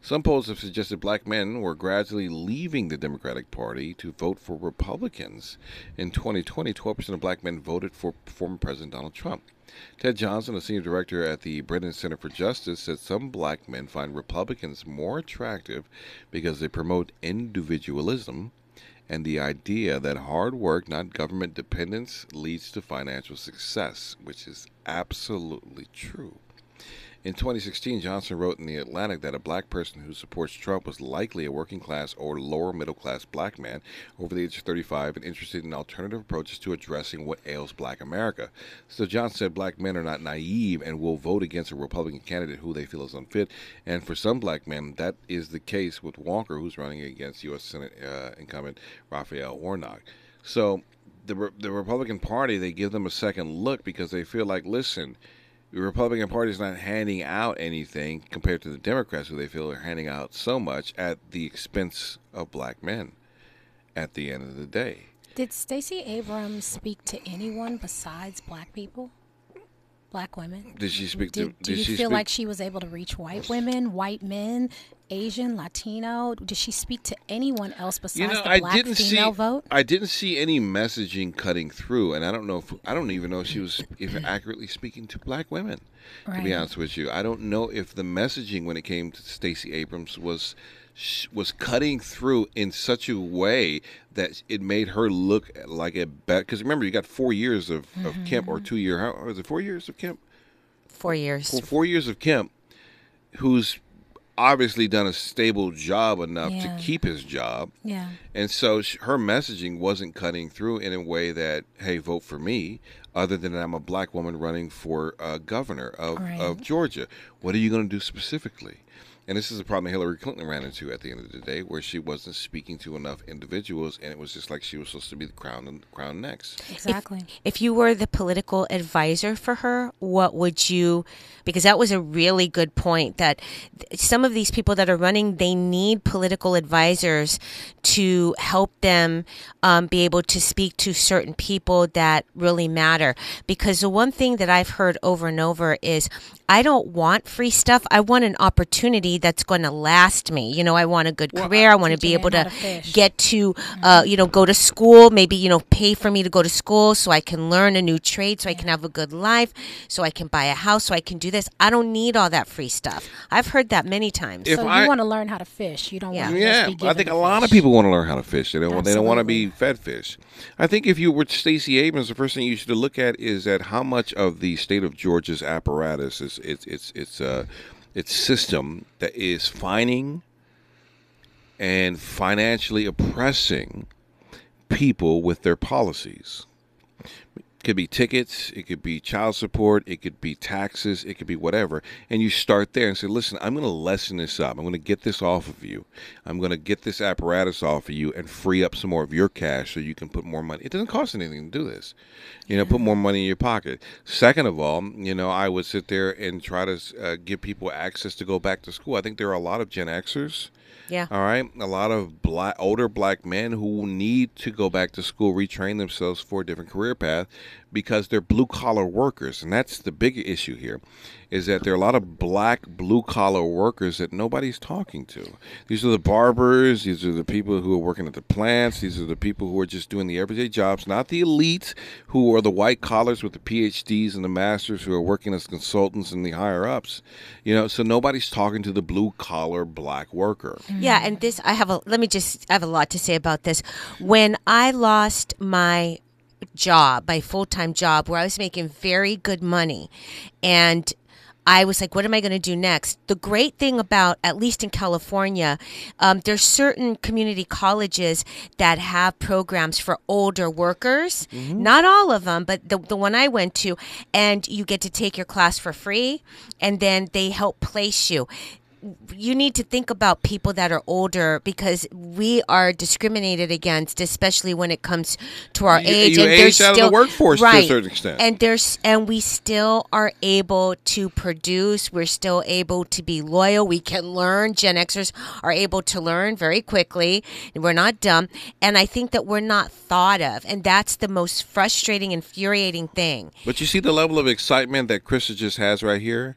Speaker 2: Some polls have suggested black men were gradually leaving the Democratic Party to vote for Republicans. In 2020, 12% of black men voted for former President Donald Trump. Ted Johnson, a senior director at the Brennan Center for Justice, said some black men find Republicans more attractive because they promote individualism and the idea that hard work, not government dependence, leads to financial success, which is absolutely true. In 2016, Johnson wrote in The Atlantic that a black person who supports Trump was likely a working class or lower middle class black man over the age of 35 and interested in alternative approaches to addressing what ails black America. So Johnson said black men are not naive and will vote against a Republican candidate who they feel is unfit. And for some black men, that is the case with Walker, who's running against U.S. Senate uh, incumbent Raphael Warnock. So the, the Republican Party, they give them a second look because they feel like, listen, the Republican Party is not handing out anything compared to the Democrats, who they feel are handing out so much at the expense of black men at the end of the day.
Speaker 3: Did Stacey Abrams speak to anyone besides black people? Black women?
Speaker 2: Did she speak to?
Speaker 3: Did, do you
Speaker 2: she
Speaker 3: feel
Speaker 2: speak,
Speaker 3: like she was able to reach white women, white men, Asian, Latino? Did she speak to anyone else besides
Speaker 2: you know,
Speaker 3: the
Speaker 2: I
Speaker 3: black
Speaker 2: didn't
Speaker 3: female
Speaker 2: see.
Speaker 3: vote?
Speaker 2: I didn't see any messaging cutting through, and I don't know if I don't even know if she was even accurately speaking to black women. To be honest with you, I don't know if the messaging when it came to Stacey Abrams was was cutting through in such a way that it made her look like a bet. Because remember, you got four years of, of Kemp,
Speaker 3: Mm-hmm.
Speaker 2: or two year. How was it? Four years of Kemp.
Speaker 4: Four years.
Speaker 2: Well, four years of Kemp, who's obviously done a stable job enough
Speaker 3: Yeah.
Speaker 2: to keep his job.
Speaker 3: Yeah.
Speaker 2: And so sh- her messaging wasn't cutting through in a way that, hey, vote for me, other than I'm a black woman running for uh, governor of,
Speaker 3: Right.
Speaker 2: of Georgia. What are you going to do specifically? And this is a problem Hillary Clinton ran into at the end of the day, where she wasn't speaking to enough individuals, and it was just like she was supposed to be the crown and crown next.
Speaker 3: Exactly.
Speaker 4: If you were the political advisor for her, what would you? Because that was a really good point. That some of these people that are running, they need political advisors to help them um, be able to speak to certain people that really matter. Because the one thing that I've heard over and over is, I don't want free stuff. I want an opportunity that's going to last me. You know, I want a good career. I want to be able to
Speaker 3: to
Speaker 4: get to, uh, you know, go to school. Maybe you know, pay for me to go to school so I can learn a new trade, so I can have a good life, so I can buy a house, so I can do this. I don't need all that free stuff. I've heard that many times.
Speaker 2: If
Speaker 3: so
Speaker 2: I-
Speaker 3: you want to learn how to fish. You don't
Speaker 4: Yeah.
Speaker 3: want to
Speaker 2: Yeah,
Speaker 3: just be given
Speaker 2: I think a
Speaker 3: the
Speaker 2: lot of people want to learn how to fish. They don't. want They don't want to be fed fish. I think if you were Stacey Abrams, the first thing you should look at is at how much of the state of Georgia's apparatus is its its its uh its system that is fining and financially oppressing people with their policies. Could be tickets, it could be child support, it could be taxes, it could be whatever. And you start there and say, listen, I'm going to lessen this up. I'm going to get this off of you. I'm going to get this apparatus off of you and free up some more of your cash so you can put more money. It doesn't cost anything to do this. You know, put more money in your pocket. Second of all, you know, I would sit there and try to uh, give people access to go back to school. I think there are a lot of Gen Xers.
Speaker 4: Yeah.
Speaker 2: All right. A lot of black, older black men who need to go back to school, retrain themselves for a different career path because they're blue collar workers. And that's the big issue here is that there are a lot of black blue collar workers that nobody's talking to. These are the barbers, these are the people who are working at the plants, these are the people who are just doing the everyday jobs, not the elite who are the white collars with the PhDs and the masters who are working as consultants and the higher ups. You know, so nobody's talking to the blue collar black worker.
Speaker 4: Yeah, and this I have a let me just I have a lot to say about this. When I lost my job, my full-time job where I was making very good money and I was like, what am I going to do next? The great thing about, at least in California, um, there's certain community colleges that have programs for older workers. Not all of them, but the, the one I went to, and you get to take your class for free, and then they help place you you need to think about people that are older because we are discriminated against, especially when it comes to our
Speaker 2: You-
Speaker 4: age.
Speaker 2: you
Speaker 4: and
Speaker 2: age
Speaker 4: there's
Speaker 2: out of the
Speaker 4: still,
Speaker 2: workforce to a certain extent.
Speaker 4: And there's and we still are able to produce. We're still able to be loyal. We can learn. Gen Xers are able to learn very quickly. We're not dumb, and I think that we're not thought of, and that's the most frustrating, infuriating thing.
Speaker 2: But you see the level of excitement that Chris just has right here?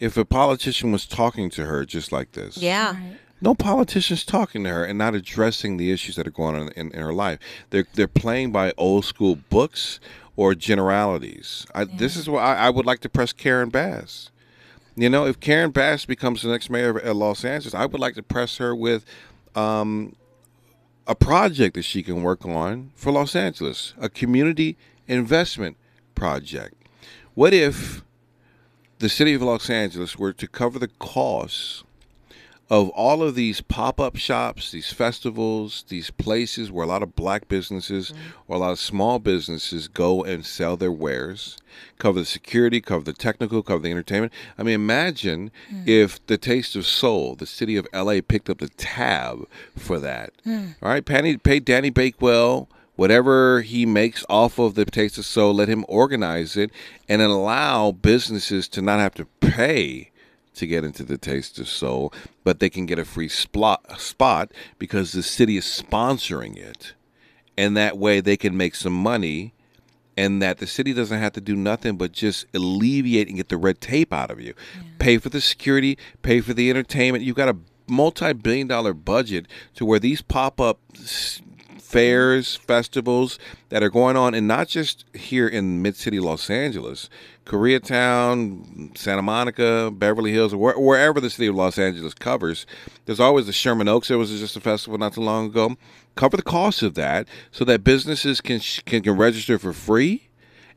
Speaker 2: If a politician was talking to her just like this,
Speaker 4: Yeah.
Speaker 2: no politician's talking to her and not addressing the issues that are going on in, in her life. They're they're playing by old school books or generalities. I, This is why I, I would like to press Karen Bass. You know, if Karen Bass becomes the next mayor of Los Angeles, I would like to press her with um, a project that she can work on for Los Angeles, a community investment project. What if the city of Los Angeles were to cover the costs of all of these pop-up shops, these festivals, these places where a lot of black businesses mm-hmm. or a lot of small businesses go and sell their wares, cover the security, cover the technical, cover the entertainment. I mean, imagine mm. if the Taste of Soul, the city of LA, picked up the tab for that. Mm. All right, Penny, pay Danny Bakewell whatever he makes off of the Taste of Soul, let him organize it and allow businesses to not have to pay to get into the Taste of Soul, but they can get a free spot, spot because the city is sponsoring it. And that way they can make some money and that the city doesn't have to do nothing but just alleviate and get the red tape out of you. Pay for the security, pay for the entertainment. You've got a multi billion dollar budget to where these pop up fairs, festivals that are going on, and not just here in Mid City Los Angeles, Koreatown, Santa Monica, Beverly Hills, wherever the city of Los Angeles covers. There's always the Sherman Oaks. There was just a festival not too long ago. Cover the cost of that so that businesses can can, can register for free,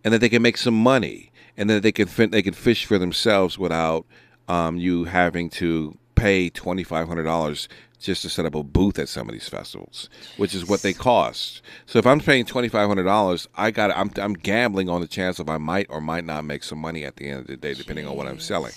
Speaker 2: and that they can make some money, and that they can they can fish for themselves without um, you having to pay twenty five hundred dollars just to set up a booth at some of these festivals, which is what they cost. So if I'm paying twenty five hundred dollars, I got I'm I'm gambling on the chance of I might or might not make some money at the end of the day, depending on what I'm selling.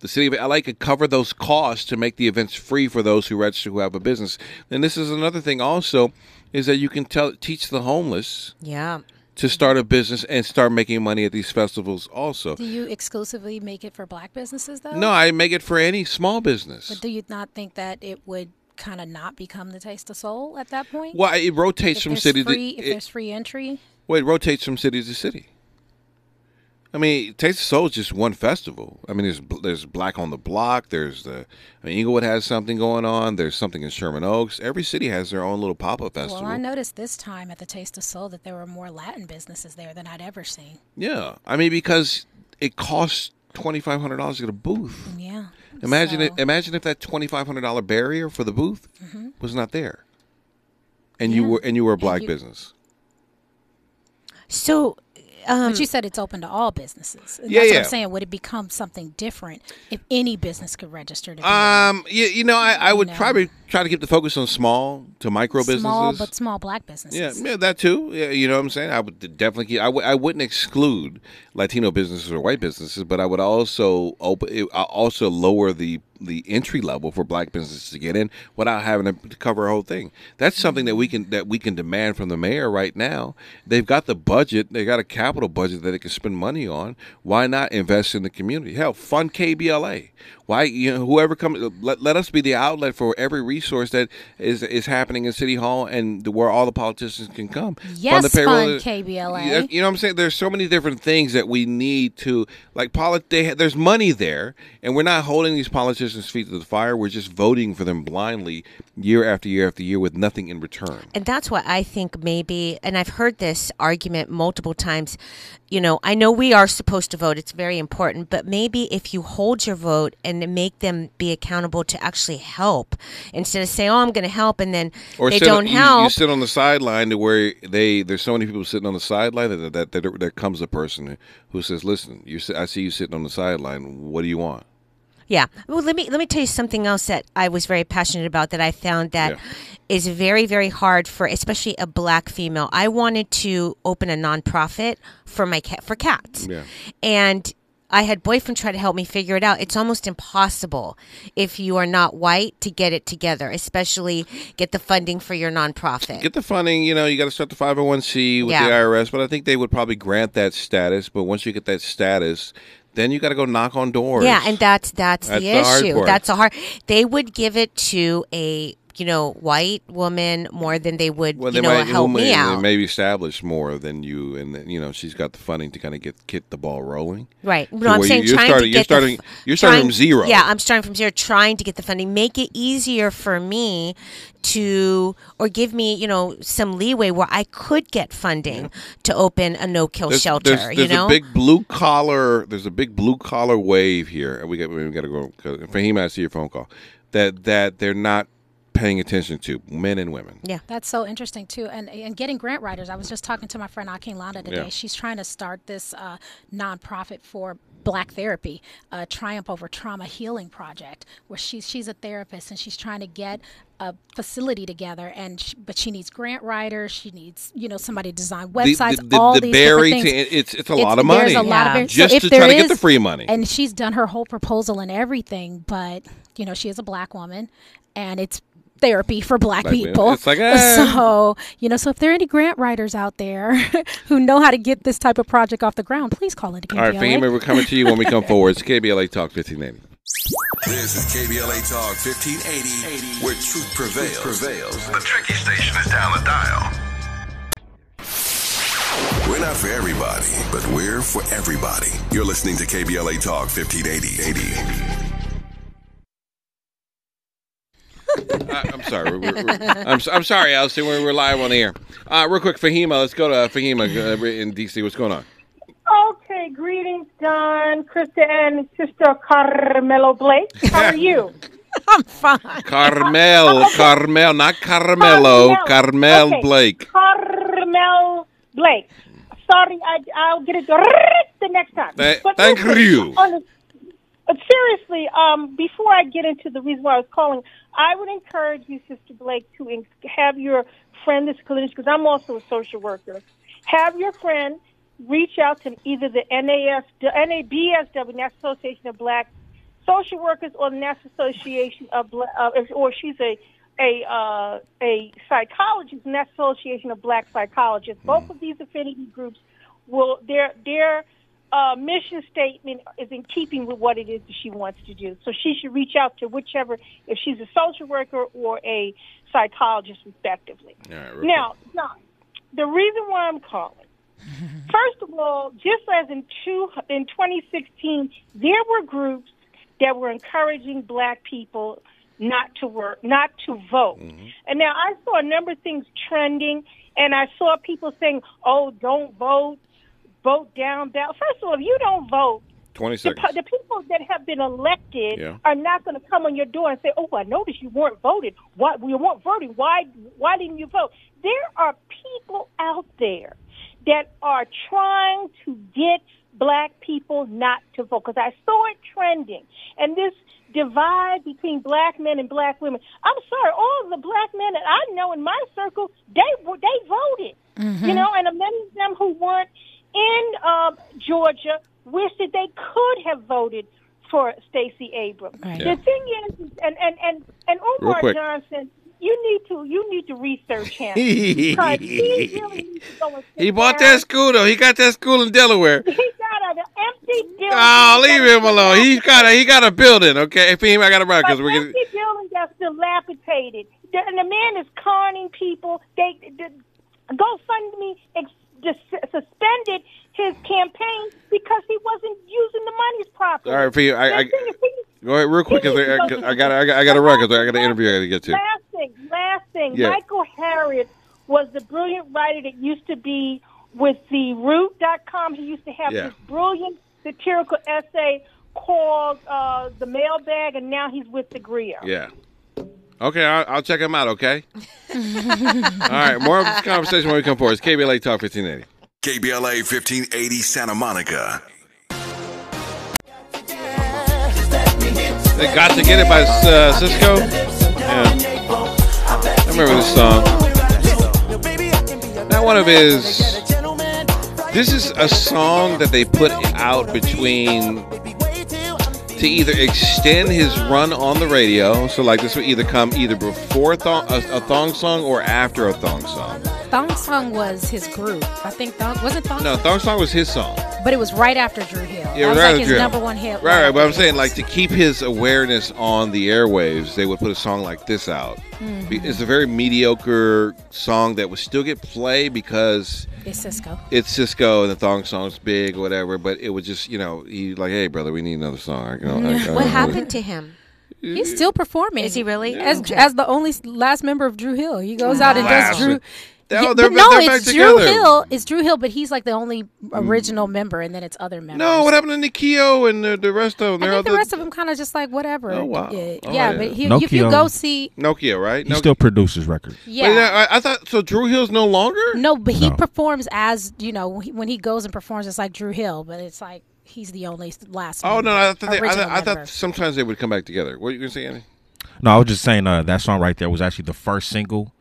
Speaker 2: The city of LA could cover those costs to make the events free for those who register who have a business. And this is another thing also is that you can tell teach the homeless
Speaker 4: Yeah.
Speaker 2: To start a business and start making money at these festivals also.
Speaker 3: Do you exclusively make it for black businesses though?
Speaker 2: No, I make it for any small business.
Speaker 3: But do you not think that it would kind of not become the taste of soul at that point?
Speaker 2: Well, it rotates
Speaker 3: if
Speaker 2: from city
Speaker 3: free,
Speaker 2: to
Speaker 3: if
Speaker 2: it,
Speaker 3: there's free entry.
Speaker 2: well, it rotates from city to city. I mean, Taste of Soul is just one festival. I mean, there's there's Black on the Block. There's the I mean, Inglewood has something going on. There's something in Sherman Oaks. Every city has their own little pop up festival.
Speaker 3: Well, I noticed this time at the Taste of Soul that there were more Latin businesses there than I'd ever seen.
Speaker 2: yeah, I mean because it costs twenty five hundred dollars to get a booth.
Speaker 3: Yeah.
Speaker 2: Imagine
Speaker 3: So-
Speaker 2: it. Imagine if that twenty five hundred dollar barrier for the booth was not there, and you
Speaker 3: Mm-hmm.
Speaker 2: Were and you were a black
Speaker 3: you-
Speaker 2: business.
Speaker 4: So,
Speaker 3: but you said it's open to all businesses. And
Speaker 2: Yeah,
Speaker 3: that's
Speaker 2: yeah.
Speaker 3: what I'm saying. Would it become something different if any business could register to
Speaker 2: Um, you, you know, I, I would probably try to keep the focus on small to micro
Speaker 3: small,
Speaker 2: businesses.
Speaker 3: Small, but small black businesses?
Speaker 2: Yeah, yeah, that too. Yeah, you know what I'm saying. I would definitely. Keep, I w- I wouldn't exclude Latino businesses or white businesses, but I would also open. I also lower the the entry level for black businesses to get in without having to, cover a whole thing. That's something that we can that we can demand from the mayor right now. They've got the budget. They got a capital budget that they can spend money on. Why not invest in the community? Hell, fund KBLA. Why you know whoever comes let, let us be the outlet for every resource that is is happening in City Hall and where all the politicians can come.
Speaker 3: Yes,
Speaker 2: the payroll.
Speaker 3: fund KBLA.
Speaker 2: You know what I'm saying? There's so many different things that we need to like. Polit- they, there's money there, and we're not holding these politicians' feet to the fire. We're just voting for them blindly year after year after year with nothing in return.
Speaker 4: And that's what I think maybe, and I've heard this argument multiple times. You know, I know we are supposed to vote, it's very important, but maybe if you hold your vote and make them be accountable to actually help instead of saying, oh, I'm going to help, and then
Speaker 2: Or
Speaker 4: they don't
Speaker 2: on, you-
Speaker 4: help.
Speaker 2: You, sit on the sideline to where they there's so many people sitting on the sideline that that, that there comes a person who says, "Listen, you I see you sitting on the sideline. What do you want?"
Speaker 4: Yeah. Well, let me let me tell you something else that I was very passionate about that I found that is
Speaker 2: Yeah.
Speaker 4: very very hard for especially a black female. I wanted to open a nonprofit for my cat for cats.
Speaker 2: Yeah.
Speaker 4: And I had boyfriend try to help me figure it out. It's almost impossible if you are not white to get it together, especially get the funding for your nonprofit.
Speaker 2: Get the funding. You know, you got to start the 501c with
Speaker 4: Yeah.
Speaker 2: the IRS, but I think they would probably grant that status. But once you get that status, then you got to go knock on doors.
Speaker 4: Yeah, and that's that's,
Speaker 2: That's
Speaker 4: the
Speaker 2: the
Speaker 4: issue. That's a hard. They would give it to a you know white woman more than they would
Speaker 2: well,
Speaker 4: you
Speaker 2: they
Speaker 4: know
Speaker 2: might
Speaker 4: help
Speaker 2: who
Speaker 4: me out.
Speaker 2: Maybe establish more than you, and then, you know she's got the funding to kind of get get the ball rolling.
Speaker 4: Right. No, I'm saying
Speaker 2: you- you're
Speaker 4: trying
Speaker 2: starting-
Speaker 4: to
Speaker 2: you're starting-
Speaker 4: the,
Speaker 2: you're starting
Speaker 4: trying-
Speaker 2: from zero.
Speaker 4: Yeah, I'm starting from zero, trying to get the funding. Make it easier for me to, or give me, you know, some leeway where I could get funding to open a no-kill
Speaker 2: There's,
Speaker 4: shelter.
Speaker 2: there's,
Speaker 4: you know.
Speaker 2: a big blue collar. There's a big blue collar wave here, and we got we got to go. Fahima, I see your phone call. That that they're not paying attention to men and women.
Speaker 4: yeah.
Speaker 3: That's so interesting too, and and getting grant writers. I was just talking to my friend Akin Landa today.
Speaker 2: Yeah.
Speaker 3: She's trying to start this uh, nonprofit for Black therapy, uh, Triumph Over Trauma Healing Project, where she's she's a therapist and she's trying to get a facility together. And sh but she needs grant writers. She needs you know somebody to design websites.
Speaker 2: the, the,
Speaker 3: all
Speaker 2: the
Speaker 3: these
Speaker 2: barrier
Speaker 3: different
Speaker 2: to
Speaker 3: things.
Speaker 2: it's it's a
Speaker 3: It's-
Speaker 2: lot of money.
Speaker 3: There's a lot of
Speaker 4: Yeah.
Speaker 3: barriers.
Speaker 2: Just
Speaker 3: so if
Speaker 2: to
Speaker 3: there
Speaker 2: try to get the free money.
Speaker 3: and she's done her whole proposal and everything, but you know she is a black woman, and it's therapy for black
Speaker 2: Black women.
Speaker 3: people.
Speaker 2: It's like, eh.
Speaker 3: so you know, so if there are any grant writers out there who know how to get this type of project off the ground, please call it.
Speaker 2: All right, Fahima, we're coming to you when we come forward. It's KBLA Talk 1580.
Speaker 7: This is KBLA Talk 1580, where truth prevails. prevails.
Speaker 8: The tricky station is down the dial.
Speaker 7: We're not for everybody, but we're for everybody. You're listening to KBLA Talk 1580. 80.
Speaker 2: I, I'm sorry. We're, we're, we're- I'm, s- I'm sorry, Allison. We're, we're live on the air. Uh, real quick, Fahima. Let's go to Fahima uh, in DC. What's going on?
Speaker 9: Okay, greetings, Don, Krista, and Sister Carmelo Blake. How are you?
Speaker 3: I'm fine.
Speaker 2: Carmel, Carmel, not Carmelo, Carmel
Speaker 9: Okay,
Speaker 2: Blake.
Speaker 9: Carmel Blake. Sorry, I, I'll get it the next time.
Speaker 2: Th- thank
Speaker 9: listen,
Speaker 2: you.
Speaker 9: on a- but seriously, um, before I get into the reason why I was calling, I would encourage you, Sister Blake, to en- have your friend, this clinician, because I'm also a social worker. Have your friend reach out to either the NAS, the NABSW, National Association of Black Social Workers, or the National Association of, Bla- uh, or she's a a uh, a psychologist, National Association of Black Psychologists. Both of these affinity groups will their their uh, mission statement is in keeping with what it is that she wants to do. So she should reach out to whichever, if she's a social worker or a psychologist, respectively.
Speaker 2: All right, real
Speaker 9: Now, John, the reason why I'm calling, first of all, just as in two in 2016, there were groups that were encouraging black people not to work, not to vote. And now I saw a number of things trending, and I saw people saying, "Oh, don't vote, vote down ballot." First of all, if you don't vote,
Speaker 2: 20
Speaker 9: the,
Speaker 2: seconds.
Speaker 9: po- the people that have been elected
Speaker 2: Yeah.
Speaker 9: are not going to come on your door and say, "Oh, I noticed you weren't voted. Why you weren't voting? Why why didn't you vote?" There are people out there that are trying to get black people not to vote. Because I saw it trending, and this divide between black men and black women. I'm sorry, all the black men that I know in my circle, they they voted. You mm-hmm. know, and many of them who weren't in um, Georgia wish that they could have voted for Stacey Abrams.
Speaker 3: Right.
Speaker 9: The thing is, and and and and
Speaker 2: Umar.
Speaker 9: Johnson, you need to you need to research him he really needs to go and sit
Speaker 2: He bought
Speaker 9: down.
Speaker 2: that school though. He got that school in Delaware.
Speaker 9: He got an empty building.
Speaker 2: Oh, leave him alone. He's got a he got a building. Okay, Fahim, I got to run because we're
Speaker 9: empty
Speaker 2: getting.
Speaker 9: building that's dilapidated. The, and the man is conning people. They, the GoFundMe ex, dis, suspended his campaign because he wasn't using the monies properly.
Speaker 2: All right, Fahim, I, I,
Speaker 9: is, he-
Speaker 2: go ahead real quick. 'cause I, I, I got I got I got run because I got an interview I got to get to.
Speaker 9: Last thing, last thing.
Speaker 2: Yeah.
Speaker 9: Michael Harriot was the brilliant writer that used to be with the Root.com. He used to have
Speaker 2: Yeah.
Speaker 9: this brilliant satirical essay called uh, The Mailbag, and now he's with the Grio.
Speaker 2: Yeah. Okay, I'll, I'll check him out. Okay. All right, more of this conversation when we come forward. It's KBLA Talk 1580.
Speaker 7: KBLA 1580 Santa Monica.
Speaker 2: They got to get it by uh, Sisqó. Yeah. I remember this song. Not one of his. This is a song that they put out between to either extend his run on the radio. So like this would either come either before thong, a, a thong song or after a thong song.
Speaker 3: Thong Song was his group. I think Thong wasn't Thong,
Speaker 2: No, thong song was his song.
Speaker 3: but it was right after Dru Hill.
Speaker 2: Yeah,
Speaker 3: that was
Speaker 2: right
Speaker 3: like
Speaker 2: after
Speaker 3: his
Speaker 2: Drew
Speaker 3: number one hit.
Speaker 2: Right, right, but I'm
Speaker 3: after
Speaker 2: saying like to keep his awareness on the airwaves, they would put a song like this out.
Speaker 3: Mm-hmm.
Speaker 2: It's a very mediocre song that would still get play because
Speaker 3: it's Sisqó.
Speaker 2: it's Sisqó and the thong song's big or whatever. But it would just, you know, he like, hey brother, we need another song. I, know, I- I
Speaker 4: What
Speaker 2: don't
Speaker 4: happened to him?
Speaker 3: He's still performing.
Speaker 4: Is he really?
Speaker 3: As
Speaker 4: Okay.
Speaker 3: as the only last member of Dru Hill, he goes out and does Drew.
Speaker 2: No,
Speaker 3: Yeah,
Speaker 2: they're-
Speaker 3: but no,
Speaker 2: they're back
Speaker 3: it's Drew
Speaker 2: together.
Speaker 3: Hill. It's Dru Hill, but he's like the only original member, and then it's other members.
Speaker 2: No, what happened to Nokio and the, the rest of them?
Speaker 3: I
Speaker 2: They're
Speaker 3: think the
Speaker 2: all
Speaker 3: rest of them kind of just like whatever.
Speaker 2: Oh, wow.
Speaker 3: Yeah,
Speaker 2: Oh,
Speaker 3: yeah,
Speaker 2: yeah.
Speaker 3: but he,
Speaker 10: Nokio-
Speaker 3: if you go see,
Speaker 2: Nokio, right?
Speaker 10: He
Speaker 2: Nokio.
Speaker 10: still produces records.
Speaker 3: yeah,
Speaker 2: But yeah, I, I thought so. Dru Hill's no longer.
Speaker 3: no, but he
Speaker 10: No.
Speaker 3: performs as you know when he- goes and performs, it's like Dru Hill, but it's like he's the only last.
Speaker 2: Oh no, I thought, they, I, thought, I thought sometimes they would come back together. What are you gonna say, Annie?
Speaker 10: No, I was just saying uh, that song right there was actually the first single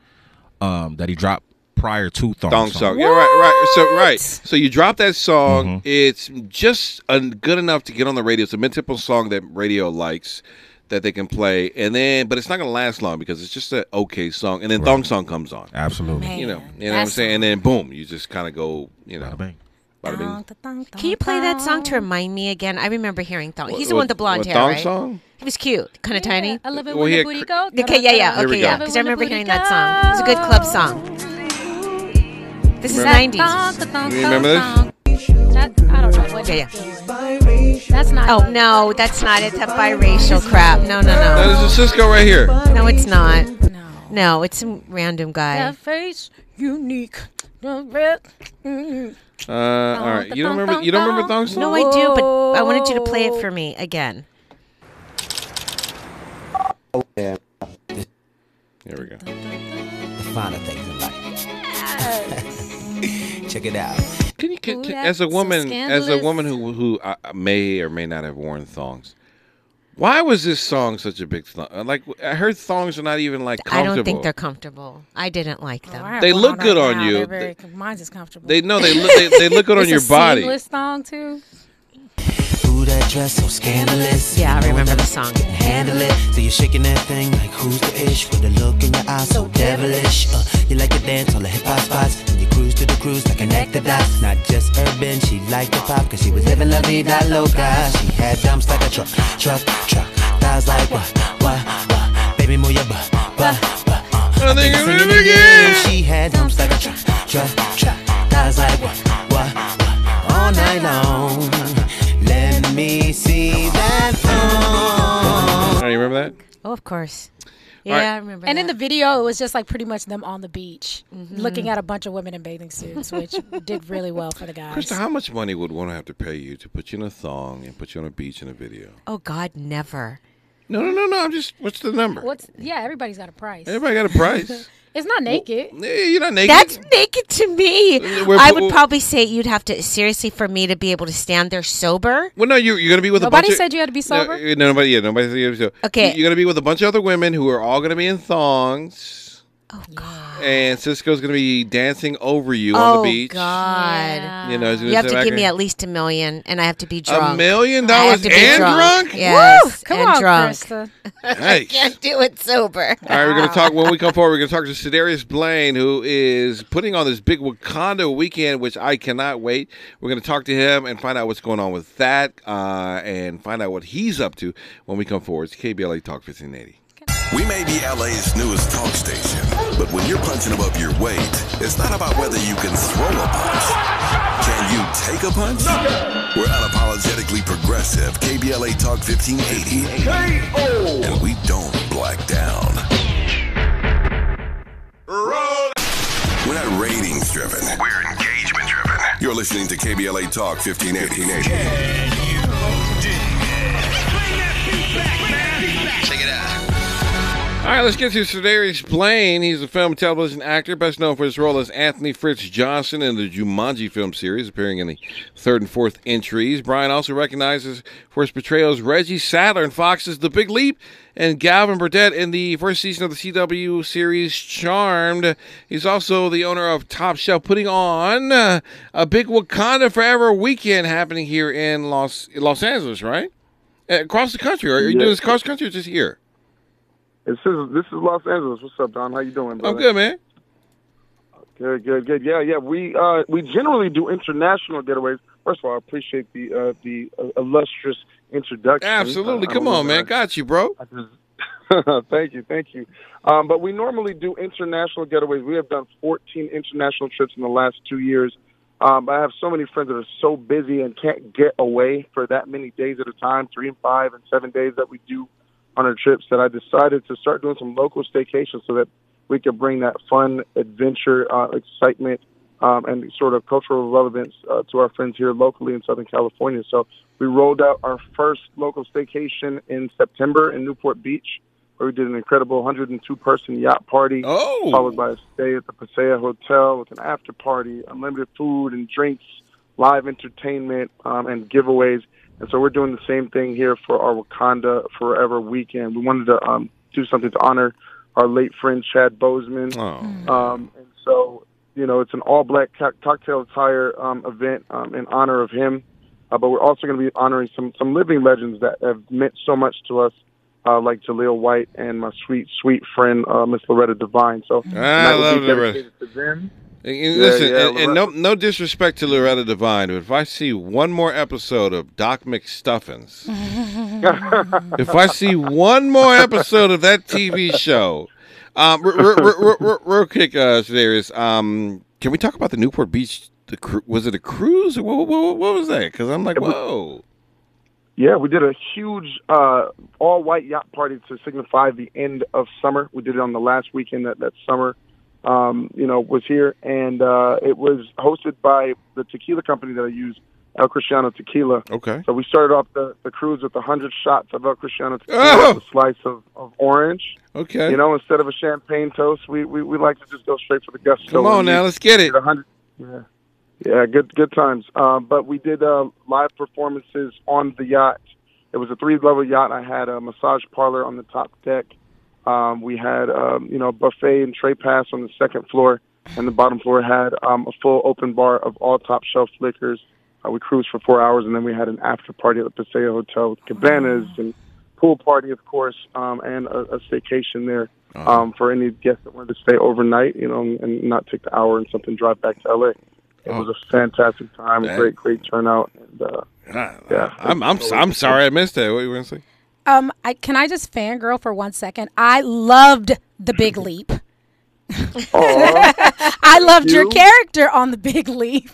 Speaker 10: um, that he dropped prior to Thong,
Speaker 2: Thong
Speaker 10: Song.
Speaker 2: song. Yeah, right, right. So right. So you drop that song.
Speaker 10: Mm-hmm.
Speaker 2: It's just uh, good enough to get on the radio. It's a mid-tempo song that radio likes that they can play, and then but it's not gonna last long because it's just an okay song, and then Thong song comes on.
Speaker 10: Absolutely.
Speaker 3: Man,
Speaker 2: You know, you know what I'm saying, and then boom, you just kind of go, you know,
Speaker 10: Bada bing.
Speaker 2: bada bing.
Speaker 3: Dun, dun, dun,
Speaker 4: Can you play that song to remind me again? I remember hearing Thong. He's the one with the blonde
Speaker 2: what,
Speaker 4: hair,
Speaker 2: Thong
Speaker 4: right?
Speaker 2: song?
Speaker 4: He was cute, kind of tiny.
Speaker 3: I love it
Speaker 2: Well,
Speaker 3: when
Speaker 2: he
Speaker 3: the booty
Speaker 2: cr-
Speaker 3: go.
Speaker 4: Okay, yeah, yeah, okay, yeah. Because I remember hearing that song. It was a good club song. This is
Speaker 2: Remember-
Speaker 4: '90s.
Speaker 2: You remember this?
Speaker 3: That, I don't know what
Speaker 4: Yeah,
Speaker 3: he's. That's not.
Speaker 4: Oh no, that's not it. That biracial crap. No, no,
Speaker 2: That
Speaker 4: no.
Speaker 2: is a Sisqó right here.
Speaker 4: No, it's not.
Speaker 3: No.
Speaker 4: No, it's some random guy.
Speaker 3: That face unique. The red- mm.
Speaker 2: Uh, all right, you don't remember? You don't remember Thong song?
Speaker 4: No, I do, but I wanted you to play it for me again.
Speaker 2: Here we go.
Speaker 11: the finer things in life. Check it out.
Speaker 2: Can you, can, can-
Speaker 3: that's
Speaker 2: as a
Speaker 3: so
Speaker 2: woman, as a woman who who uh, may or may not have worn thongs, why was this song such a big song? Like I heard thongs are not even like comfortable.
Speaker 4: I don't think they're comfortable. I didn't like them.
Speaker 3: have
Speaker 2: They look good
Speaker 3: right
Speaker 2: on
Speaker 3: now.
Speaker 2: you.
Speaker 3: They're very, mine's is comfortable.
Speaker 2: They know they look they, they look good on your body.
Speaker 3: Seamless song too.
Speaker 11: Ooh, that dress so scandalous.
Speaker 4: Yeah, I remember the song.
Speaker 11: can Handle it. So you're shaking that thing like who's the ish with a look in your eyes so devilish. Uh, you like to dance on the hip hop spots. And you cruise to the cruise like connect the dots. Not just urban, she liked the pop cause she was living la vida loca. She had dumps like a truck, truck, truck. Thighs like what, what, what. Baby, move your butt, butt, butt.
Speaker 2: I think
Speaker 11: baby,
Speaker 2: I'm
Speaker 11: sing
Speaker 2: in
Speaker 11: again.
Speaker 2: again.
Speaker 11: She had dumps like a truck, truck, truck. Thighs like what, what, what. All night long.
Speaker 2: Remember that?
Speaker 4: Oh, of course.
Speaker 2: All right.
Speaker 4: Yeah, I remember.
Speaker 3: And
Speaker 4: that.
Speaker 3: in the video, it was just like pretty much them on the beach,
Speaker 4: Mm-hmm.
Speaker 3: looking at a bunch of women in bathing suits, which did really well for the guys.
Speaker 2: Krista, how much money would one have to pay you to put you in a thong and put you on a beach in a video?
Speaker 4: oh God, never.
Speaker 2: No, no, no, no. I'm just. What's the number?
Speaker 3: What's yeah? Everybody's got a price.
Speaker 2: Everybody got a price.
Speaker 3: It's not naked.
Speaker 2: Eh, You're not naked.
Speaker 4: That's naked to me.
Speaker 2: We're-
Speaker 4: I
Speaker 2: we're-
Speaker 4: would probably say you'd have to seriously for me to be able to stand there sober.
Speaker 2: Well, no, you're, you're going to be with
Speaker 3: Nobody
Speaker 2: a bunch of.
Speaker 3: said you had to be
Speaker 2: No,
Speaker 3: sober?
Speaker 2: eh, nobody, yeah, nobody said you had to be sober.
Speaker 4: Okay.
Speaker 2: You're going to be with a bunch of other women who are all going to be in thongs.
Speaker 4: Oh God.
Speaker 2: And Sisqó's going to be dancing over you on the beach.
Speaker 4: Oh god.
Speaker 2: You know, he's gonna
Speaker 4: You have
Speaker 2: sit
Speaker 4: to
Speaker 2: back
Speaker 4: give me
Speaker 2: and-
Speaker 4: at least a million, and I have to be drunk.
Speaker 2: A million
Speaker 4: I have
Speaker 2: dollars
Speaker 4: to be
Speaker 2: and drunk?
Speaker 4: Yes,
Speaker 3: Come
Speaker 4: and
Speaker 3: on,
Speaker 4: drunk.
Speaker 3: Krista.
Speaker 2: Nice.
Speaker 4: Can't do it sober.
Speaker 2: All right, we're going to talk when we come forward. We're going to talk to Ser'Darius Blain, who is putting on this big Wakanda weekend, which I cannot wait. We're going to talk to him and find out what's going on with that, uh, and find out what he's up to when we come forward. It's KBLA Talk 1580.
Speaker 7: We may be LA's newest talk station, but when you're punching above your weight, it's not about whether you can throw a punch. Can you take a punch? We're unapologetically progressive. KBLA Talk 1580. And we don't black down. We're not ratings driven.
Speaker 8: We're engagement driven.
Speaker 7: You're listening to KBLA Talk 1580.
Speaker 2: All right, let's get to Ser'Darius Blain. He's a film and television actor, best known for his role as Anthony Fridge Johnson in the Jumanji film series, appearing in the third and fourth entries. Brian also recognizes for his portrayals Reggie Sadler in Fox's The Big Leap and Galvin Burdette in the first season of the CW series Charmed. He's also the owner of Top Shelf, putting on uh, a big Wakanda Forever weekend happening here in Los Los Angeles, right? Uh, Across the country. Are you
Speaker 12: Yeah.
Speaker 2: doing this across the country or just here?
Speaker 12: This is this is Los Angeles. What's up, Don? How you doing, brother?
Speaker 2: I'm good, man.
Speaker 12: Good, good, good. Yeah, yeah. We uh, we generally do international getaways. First of all, I appreciate the uh, the uh, illustrious introduction.
Speaker 2: Absolutely.
Speaker 12: Uh,
Speaker 2: Come on, man. Got you, bro.
Speaker 12: thank you, thank you. Um, but we normally do international getaways. We have done 14 international trips in the last two years. Um, I have so many friends that are so busy and can't get away for that many days at a time, three and five and seven days that we do on our trips, that I decided to start doing some local staycations so that we could bring that fun, adventure, uh, excitement, um, and sort of cultural relevance uh, to our friends here locally in Southern California. So we rolled out our first local staycation in September in Newport Beach, where we did an incredible 102 person yacht party,
Speaker 2: oh.
Speaker 12: followed by a stay at the Paseo Hotel with an after party, unlimited food and drinks, live entertainment, um, and giveaways. And so we're doing the same thing here for our Wakanda Forever weekend. We wanted to um, do something to honor our late friend Chad Boseman. Um, and so, you know, it's an all black co- cocktail attire um, event um, in honor of him. Uh, but we're also going to be honoring some, some living legends that have meant so much to us, uh, like Jaleel White and my sweet, sweet friend, uh, Miss Loretta Devine. So
Speaker 2: I
Speaker 12: tonight will
Speaker 2: love
Speaker 12: be
Speaker 2: Loretta.
Speaker 12: dedicated to them.
Speaker 2: And- and
Speaker 12: Yeah,
Speaker 2: listen,
Speaker 12: yeah,
Speaker 2: and, and no, no disrespect to Loretta Devine, but if I see one more episode of Doc McStuffins, if I see one more episode of that TV show, um, real quick, uh, um, can we talk about the Newport Beach? The cru- was it a cruise or what, what, what was that? Because I'm like, whoa.
Speaker 12: Yeah, we did a huge uh, all white yacht party to signify the end of summer. We did it on the last weekend that that summer, um, you know, was here, and uh, it was hosted by the tequila company that I use, El Cristiano Tequila.
Speaker 2: Okay.
Speaker 12: So we started off the, the cruise with a hundred shots of El Cristiano Tequila,
Speaker 2: Oh!
Speaker 12: with a slice of, of orange.
Speaker 2: Okay.
Speaker 12: You know, instead of a champagne toast, we, we, we like to just go straight for the gusto.
Speaker 2: Come on now, let's get it.
Speaker 12: did hundred- Yeah. Yeah, good good times. Um, but we did uh, live performances on the yacht. It was a three level yacht. I had a massage parlor on the top deck. Um, we had um, you know buffet and tray pass on the second floor, and the bottom floor had um, a full open bar of all top shelf liquors. Uh, we cruised for four hours, and then we had an after party at the Paseo Hotel with cabanas and pool party, of course, um, and a, a staycation there um, for any guests that wanted to stay overnight, you know, and not take the hour and something drive back to LA. It was a fantastic time,
Speaker 2: That-
Speaker 12: great, great turnout, and uh, yeah,
Speaker 2: I'm I'm I'm sorry I missed that. What were you gonna say?
Speaker 3: Um, I can I just fangirl for one second? I loved the Big Leap. I loved your character on the Big Leap.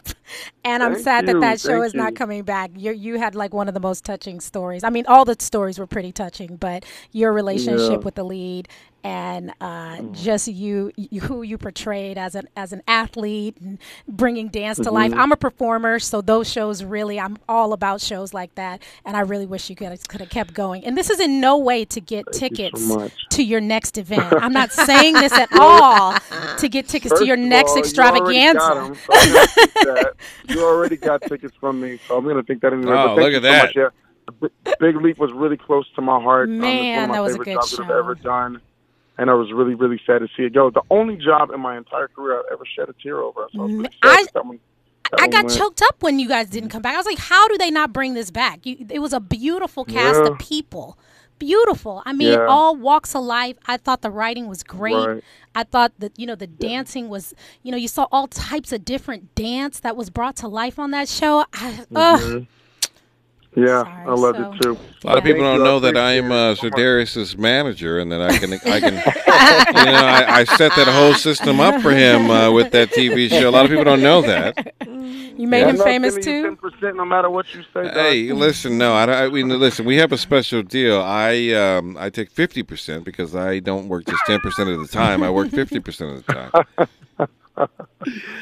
Speaker 3: And I'm
Speaker 12: Thank
Speaker 3: sad that
Speaker 12: you,
Speaker 3: that show
Speaker 12: thank
Speaker 3: is not coming back. You you had like one of the most touching stories. I mean, all the stories were pretty touching, but your relationship
Speaker 12: Yeah.
Speaker 3: with the lead and uh, just you, you who you portrayed as an as an athlete and bringing dance to life.
Speaker 12: Mhm.
Speaker 3: I'm a performer, so those shows really I'm all about shows like that, and I really wish you could could have kept going. And this is in no way to get
Speaker 12: Thank you so
Speaker 3: tickets to your next event. I'm not saying this at all to get tickets to your next
Speaker 12: all, you
Speaker 3: extravaganza.
Speaker 12: already got 'em, so I'm gonna take that. You already got tickets from me, so I'm going to take that anyway.
Speaker 2: Oh,
Speaker 12: but
Speaker 2: look
Speaker 12: you
Speaker 2: at
Speaker 12: so
Speaker 2: that.
Speaker 12: Much, yeah. Big Leap was really close to my heart. Um,
Speaker 3: Man,
Speaker 12: one of my
Speaker 3: that was a good
Speaker 12: jobs that I've
Speaker 3: show.
Speaker 12: ever done. And I was really, really sad to see it go. The only job in my entire career I've ever shed a tear over. So I really
Speaker 3: I-
Speaker 12: that one, that
Speaker 3: I got
Speaker 12: went.
Speaker 3: choked up when you guys didn't come back. I was like, how do they not bring this back? You, it was a beautiful cast
Speaker 12: Yeah.
Speaker 3: of people. Beautiful. I mean,
Speaker 12: Yeah.
Speaker 3: all walks of life. I thought the writing was great.
Speaker 12: Right.
Speaker 3: I thought that, you know, the dancing was, you know, you saw all types of different dance that was brought to life on that show. I, ugh.
Speaker 12: Mhm. Yeah, I loved
Speaker 3: so-
Speaker 12: it too.
Speaker 2: A lot of people don't know that I'm
Speaker 12: it
Speaker 2: uh,
Speaker 12: so
Speaker 2: Sir. Darius's manager, and that I can, I can, you know, I, I set that whole system up for him uh, with that TV show. A lot of people don't know that.
Speaker 3: You made
Speaker 2: Yeah.
Speaker 3: him
Speaker 12: I'm
Speaker 3: famous
Speaker 12: giving
Speaker 3: too?
Speaker 12: 10% no matter what you say. dog.
Speaker 2: Hey, listen, no, I, don't- I mean, listen, we have a special deal. I, um, I take fifty percent because I don't work just ten percent of the time. I work fifty percent of the time.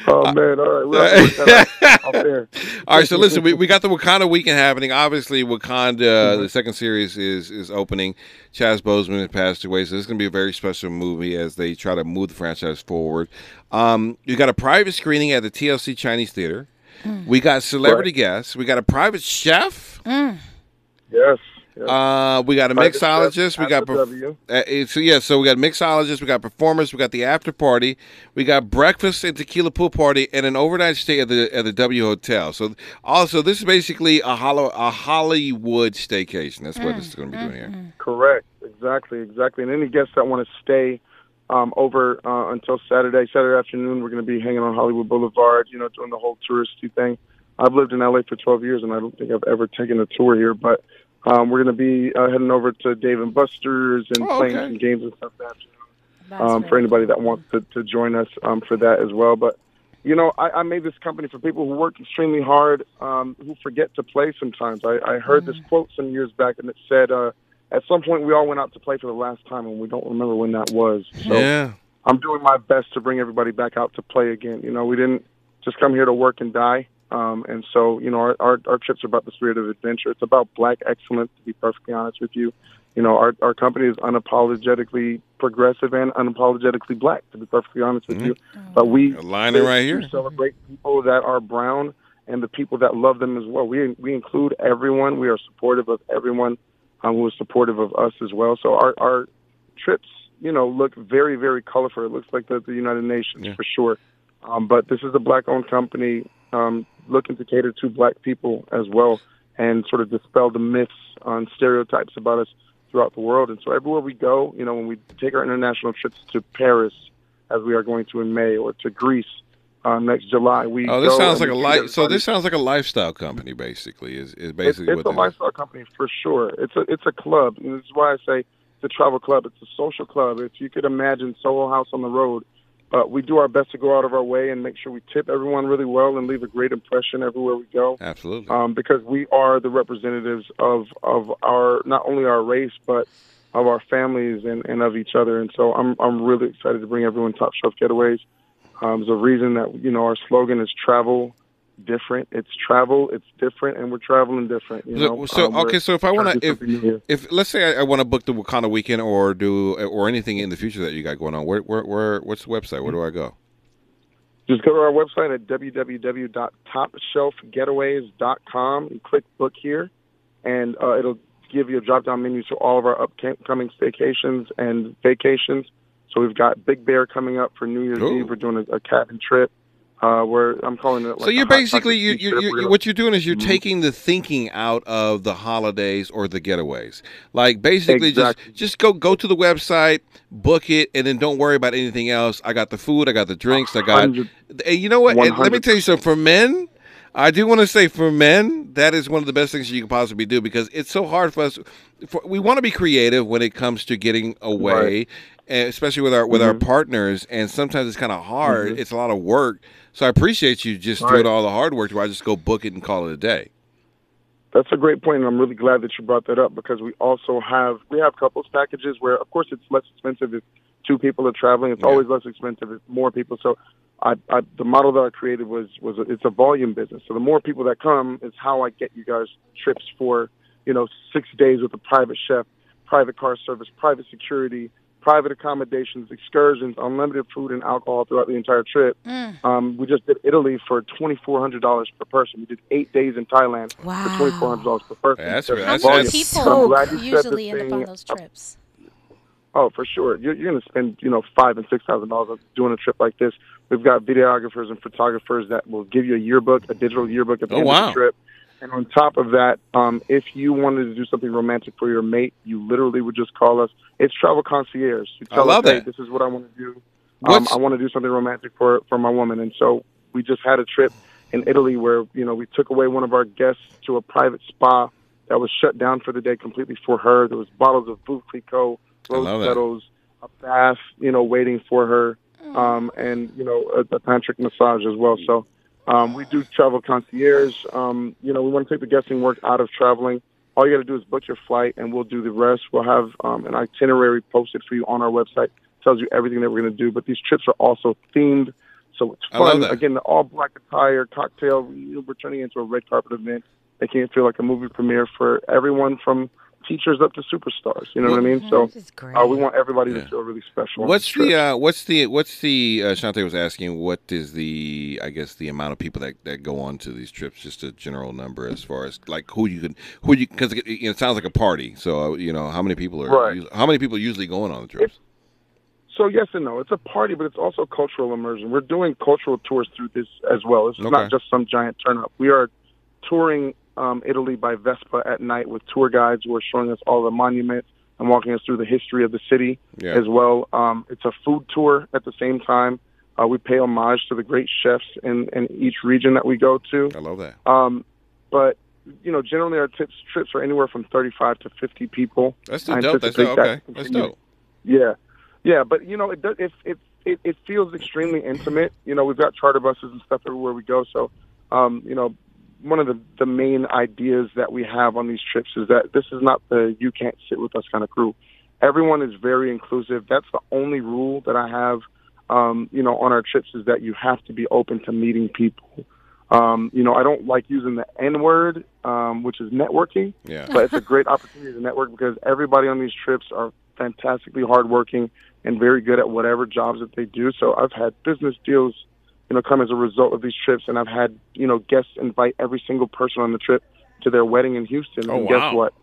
Speaker 12: Oh man, all right, we'll have to work that out out there.
Speaker 2: All right, so listen, we, we got the Wakanda weekend happening. Obviously, Wakanda, the second series is is opening. Chaz Boseman has passed away, so this is going to be a very special movie as they try to move the franchise forward. Um, you got a private screening at the TCL Chinese Theater. We got celebrity guests. We got a private chef.
Speaker 3: Mm.
Speaker 12: Yes. Yes.
Speaker 2: Uh, we got a mixologist. We got perf- uh, so yeah. So we got mixologists. We got performers. We got the after party. We got breakfast and tequila pool party and an overnight stay at the at the W Hotel. So also this is basically a hollow a Hollywood staycation. That's what this is going to be doing here.
Speaker 12: Correct. Exactly. Exactly. And any guests that want to stay um, over uh, until Saturday, Saturday afternoon, we're going to be hanging on Hollywood Boulevard. You know, doing the whole touristy thing. I've lived in LA for 12 years, and I don't think I've ever taken a tour here. But um, we're going to be uh, heading over to Dave and Buster's and
Speaker 2: Oh,
Speaker 12: playing
Speaker 2: okay.
Speaker 12: some games and stuff that afternoon.
Speaker 3: That's
Speaker 12: um, for anybody that wants to, to join us um, for that as well. But you know, I, I made this company for people who work extremely hard, um, who forget to play sometimes. I, I heard this quote some years back, and it said, uh, "At some point, we all went out to play for the last time, and we don't remember when that was." So
Speaker 2: Yeah.
Speaker 12: I'm doing my best to bring everybody back out to play again. You know, we didn't just come here to work and die. Um, and so, you know, our, our, our trips are about the spirit of adventure. It's about black excellence, to be perfectly honest with you. You know, our, our company is unapologetically progressive and unapologetically black, to be perfectly honest with you. But we
Speaker 2: Aligning right here.
Speaker 12: we celebrate people that are brown and the people that love them as well. We we include everyone. We are supportive of everyone um, who is supportive of us as well. So our our trips, you know, look very very colorful. It looks like the, the United Nations for sure. Um, but this is a black-owned company um, looking to cater to black people as well and sort of dispel the myths and stereotypes about us throughout the world. And so everywhere we go, you know, when we take our international trips to Paris, as we are going to in May, or to Greece uh, next July, we
Speaker 2: Oh, this
Speaker 12: go
Speaker 2: sounds like a life. So this sounds like a lifestyle company, basically. Is is
Speaker 12: it's,
Speaker 2: basically
Speaker 12: it's a
Speaker 2: what this is.
Speaker 12: lifestyle company for sure. It's a it's a club. And this is why I say it's a travel club. It's a social club. If you could imagine Soho House on the road, but we do our best to go out of our way and make sure we tip everyone really well and leave a great impression everywhere we go.
Speaker 2: Absolutely.
Speaker 12: Um, because we are the representatives of of our not only our race but of our families and, and of each other. And so I'm I'm really excited to bring everyone Top Shelf Getaways. Um, there's a reason that you know our slogan is travel different. It's travel, it's different, and we're traveling different. You
Speaker 2: So,
Speaker 12: know?
Speaker 2: so
Speaker 12: Um,
Speaker 2: okay, so if I want to, if
Speaker 12: something new here.
Speaker 2: if let's say I, I want to book the Wakanda weekend or do or anything in the future that you got going on, where where, where what's the website? Where do I go?
Speaker 12: Just go to our website at www.topshelfgetaways.com and click book here, and uh, it'll give you a drop down menu to all of our upcoming staycations and vacations. So we've got Big Bear coming up for New Year's
Speaker 2: Ooh.
Speaker 12: Eve. We're doing a, a cabin trip. Uh, where I'm calling it. Like
Speaker 2: so you're basically you, you, you, what you're doing is you're
Speaker 12: Mhm.
Speaker 2: taking the thinking out of the holidays or the getaways. Like basically
Speaker 12: Exactly.
Speaker 2: just just go go to the website, book it, and then don't worry about anything else. I got the food, I got the drinks, I got. And you know what? Let me tell you something. For men, I do want to say for men, that is one of the best things you can possibly do because it's so hard for us. For, we want to be creative when it comes to getting away, and especially with our with our
Speaker 12: Mhm.
Speaker 2: partners. And sometimes it's kind of hard.
Speaker 12: Mhm.
Speaker 2: It's a lot of work. So I appreciate you just doing
Speaker 12: Right.
Speaker 2: all the hard work. Where I just go book it and call it a day.
Speaker 12: That's a great point, and I'm really glad that you brought that up because we also have we have couples packages where, of course, it's less expensive if two people are traveling. It's always less expensive if more people. So, I, I the model that I created was was a, it's a volume business. So the more people that come is how I get you guys trips for you know six days with a private chef, private car service, private security, private accommodations, excursions, unlimited food and alcohol throughout the entire trip. Um, we just did Italy for twenty four hundred dollars per person. We did eight days in Thailand for twenty four hundred dollars per person.
Speaker 2: That's-
Speaker 12: Just
Speaker 2: that's-
Speaker 12: volume.
Speaker 2: that's-
Speaker 12: So I'm glad you
Speaker 3: usually end up on those trips.
Speaker 12: Oh, for sure. You're, you're going to spend, you know, five and six thousand dollars doing a trip like this. We've got videographers and photographers that will give you a yearbook, a digital yearbook at the
Speaker 2: Oh,
Speaker 12: end of the trip. And on top of that, um, if you wanted to do something romantic for your mate, you literally would just call us. It's travel concierge. You
Speaker 2: I love
Speaker 12: us, hey, this is what I want to do. Um, I want to do something romantic for for my woman, and so we just had a trip in Italy where you know we took away one of our guests to a private spa that was shut down for the day completely for her. There was bottles of Veuve Clicquot,
Speaker 2: I
Speaker 12: rose petals, a bath, you know, waiting for her, um, and you know, a, a tantric massage as well. So um, we do travel concierge. Um, you know, we want to take the guessing work out of traveling. All you got to do is book your flight, and we'll do the rest. We'll have um, an itinerary posted for you on our website. Tells you everything that we're going to do. But these trips are also themed, so it's fun. Again, the all black attire, cocktail. We're turning into a red carpet event. Making it feel like a movie premiere for everyone from teachers up to superstars. You know what I mean? So uh, we want everybody to feel really special.
Speaker 2: What's
Speaker 12: this
Speaker 2: the uh, what's the what's the uh, Shante was asking? What is the I guess the amount of people that, that go on to these trips? Just a general number as far as like who you can who you because it, it sounds like a party. So uh, you know how many people are
Speaker 12: Right.
Speaker 2: how many people are usually going on the trips?
Speaker 12: So yes and no. It's a party, but it's also cultural immersion. We're doing cultural tours through this as well. It's
Speaker 2: Okay.
Speaker 12: not just some giant turn up. We are touring um, Italy by Vespa at night with tour guides who are showing us all the monuments and walking us through the history of the city
Speaker 2: Yeah.
Speaker 12: as well. Um, it's a food tour at the same time. Uh, we pay homage to the great chefs in, in each region that we go to.
Speaker 2: I love that.
Speaker 12: Um, but you know, generally our tips trips are anywhere from thirty-five to fifty people.
Speaker 2: That's still dope. That's dope. Okay, that's dope.
Speaker 12: Yeah, yeah, but you know, it does. It it it, it feels extremely intimate. You know, we've got charter buses and stuff everywhere we go. So, um, you know, one of the the main ideas that we have on these trips is that this is not the you can't sit with us kind of crew. Everyone is very inclusive. That's the only rule that I have. Um, you know, on our trips is that you have to be open to meeting people. Um, you know, I don't like using the N word, um, which is networking.
Speaker 2: Yeah.
Speaker 12: But it's a great opportunity to network because everybody on these trips are fantastically hardworking and very good at whatever jobs that they do. So I've had business deals, you know, come as a result of these trips, and I've had you know guests invite every single person on the trip to their wedding in Houston.
Speaker 2: Oh,
Speaker 12: and
Speaker 2: wow.
Speaker 12: guess what?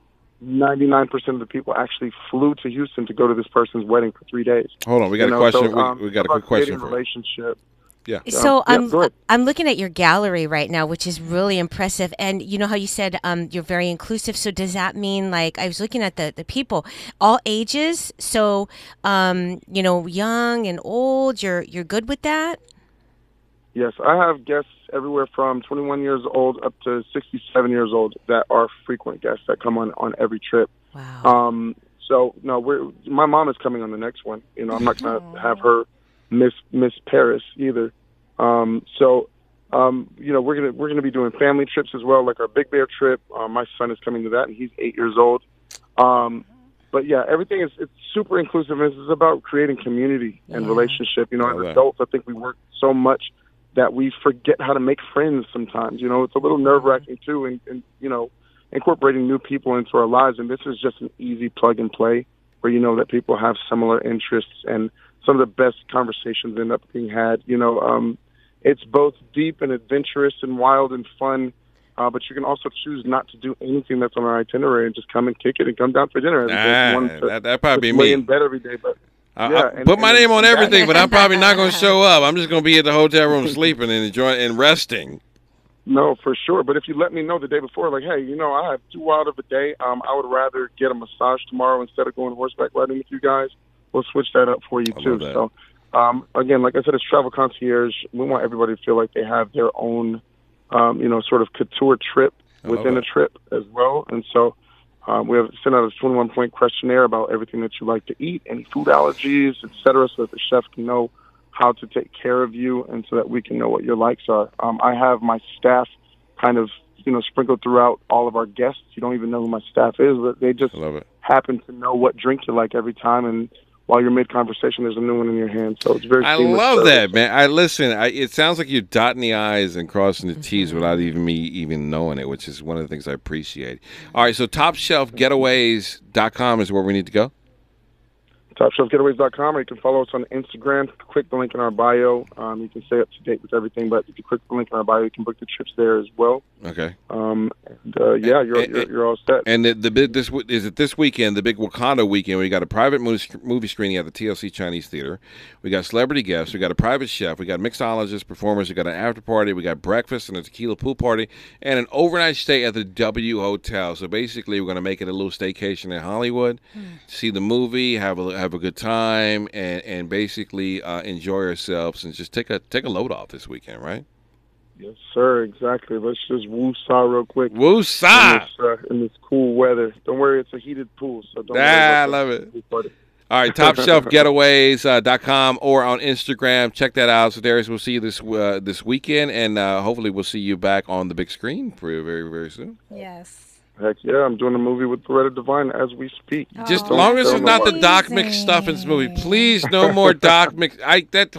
Speaker 12: Ninety-nine percent of the people actually flew to Houston to go to this person's wedding for three days.
Speaker 2: Hold on, we got
Speaker 12: You
Speaker 2: a
Speaker 12: know,
Speaker 2: question.
Speaker 12: so,
Speaker 2: we,
Speaker 12: um,
Speaker 2: we got a
Speaker 12: about
Speaker 2: quick question
Speaker 12: creating
Speaker 2: for you.
Speaker 12: relationship.
Speaker 2: Yeah.
Speaker 4: So
Speaker 12: yeah,
Speaker 4: I'm
Speaker 12: go ahead.
Speaker 4: I'm looking at your gallery right now, which is really impressive. And you know how you said um, you're very inclusive. So does that mean like I was looking at the, the people, all ages? So um, you know, young and old. You're you're good with that.
Speaker 12: Yes, I have guests everywhere from 21 years old up to 67 years old that are frequent guests that come on on every trip.
Speaker 4: Wow.
Speaker 12: Um, so no, we're my mom is coming on the next one. You know, I'm not going to have her miss miss Paris either. Um, so um, you know, we're gonna we're gonna be doing family trips as well, like our Big Bear trip. Uh, my son is coming to that, and he's eight years old. Um, but yeah, everything is it's super inclusive. and It's about creating community and relationship. You know,
Speaker 2: Love
Speaker 12: as
Speaker 2: that.
Speaker 12: adults, I think we work so much that we forget how to make friends sometimes. You know, it's a little nerve wracking too, and, and you know, incorporating new people into our lives. And this is just an easy plug and play where you know that people have similar interests, and some of the best conversations end up being had. You know, um, it's both deep and adventurous and wild and fun. Uh, but you can also choose not to do anything that's on our itinerary and just come and kick it and come down for dinner every. If
Speaker 2: Ah,
Speaker 12: to
Speaker 2: that- that'd probably be
Speaker 12: lay
Speaker 2: me.
Speaker 12: in bed every day, but
Speaker 2: I,
Speaker 12: yeah,
Speaker 2: I put my name on everything, but I'm probably not going to show up. I'm just going to be at the hotel room sleeping and enjoying and resting.
Speaker 12: No, for sure. But if you let me know the day before, like, hey, you know, I have too wild of a day. Um, I would rather get a massage tomorrow instead of going horseback riding with you guys. We'll switch that up for you
Speaker 2: I
Speaker 12: too. So, um, again, like I said, it's travel concierge. We want everybody to feel like they have their own um, you know, sort of couture trip within a trip as well. And so um, we have sent out a 21 point questionnaire about everything that you like to eat, any food allergies, et cetera, so that the chef can know how to take care of you and so that we can know what your likes are. Um, I have my staff kind of, you know, sprinkled throughout all of our guests. You don't even know who my staff is, but they just
Speaker 2: love it.
Speaker 12: happen to know what drink you like every time. And while you're mid conversation, there's a new one in your hand. So it's very
Speaker 2: I love
Speaker 12: service.
Speaker 2: that, man. I listen. I, it sounds like you're dotting the i's and crossing the t's
Speaker 12: Mm-hmm.
Speaker 2: without even me even knowing it, which is one of the things I appreciate. All right, so TopShelfGetaways.com is where we need to go.
Speaker 12: TopShelfGetaways.com, or you can follow us on Instagram. Click the link in our bio. Um, you can stay up to date with everything, but if you click the link in our bio, you can book the trips there as well.
Speaker 2: Okay.
Speaker 12: Um, and uh, yeah, you're,
Speaker 2: And-
Speaker 12: you're, you're all set.
Speaker 2: And the, the big this is it this weekend, the big Wakanda weekend. We got a private movie, movie screening at the TCL Chinese Theater. We got celebrity guests. We got a private chef. We got mixologists, performers. We got an after party. We got breakfast and a tequila pool party, and an overnight stay at the W Hotel. So basically, we're going to make it a little staycation in Hollywood, see the movie, have a have a good time, and and basically uh, enjoy ourselves and just take a take a load off this weekend, right?
Speaker 12: Yes, sir. Exactly. Let's just woo-saw real quick.
Speaker 2: Woo-saw!
Speaker 12: In this, uh, in this cool weather. Don't worry, it's a heated pool, so don't worry
Speaker 2: Ah, I love
Speaker 12: the
Speaker 2: it.
Speaker 12: pool party.
Speaker 2: All right, topshelfgetaways.com or on Instagram. Check that out. So, Darius, we'll see you this uh, this weekend, and uh, hopefully, we'll see you back on the big screen very, very, very soon.
Speaker 3: Yes.
Speaker 12: Heck yeah, I'm doing a movie with Loretta Devine as we speak.
Speaker 2: Just as long as it's not the
Speaker 12: nobody.
Speaker 2: Doc McStuffins movie, please. No more Doc Mc. I that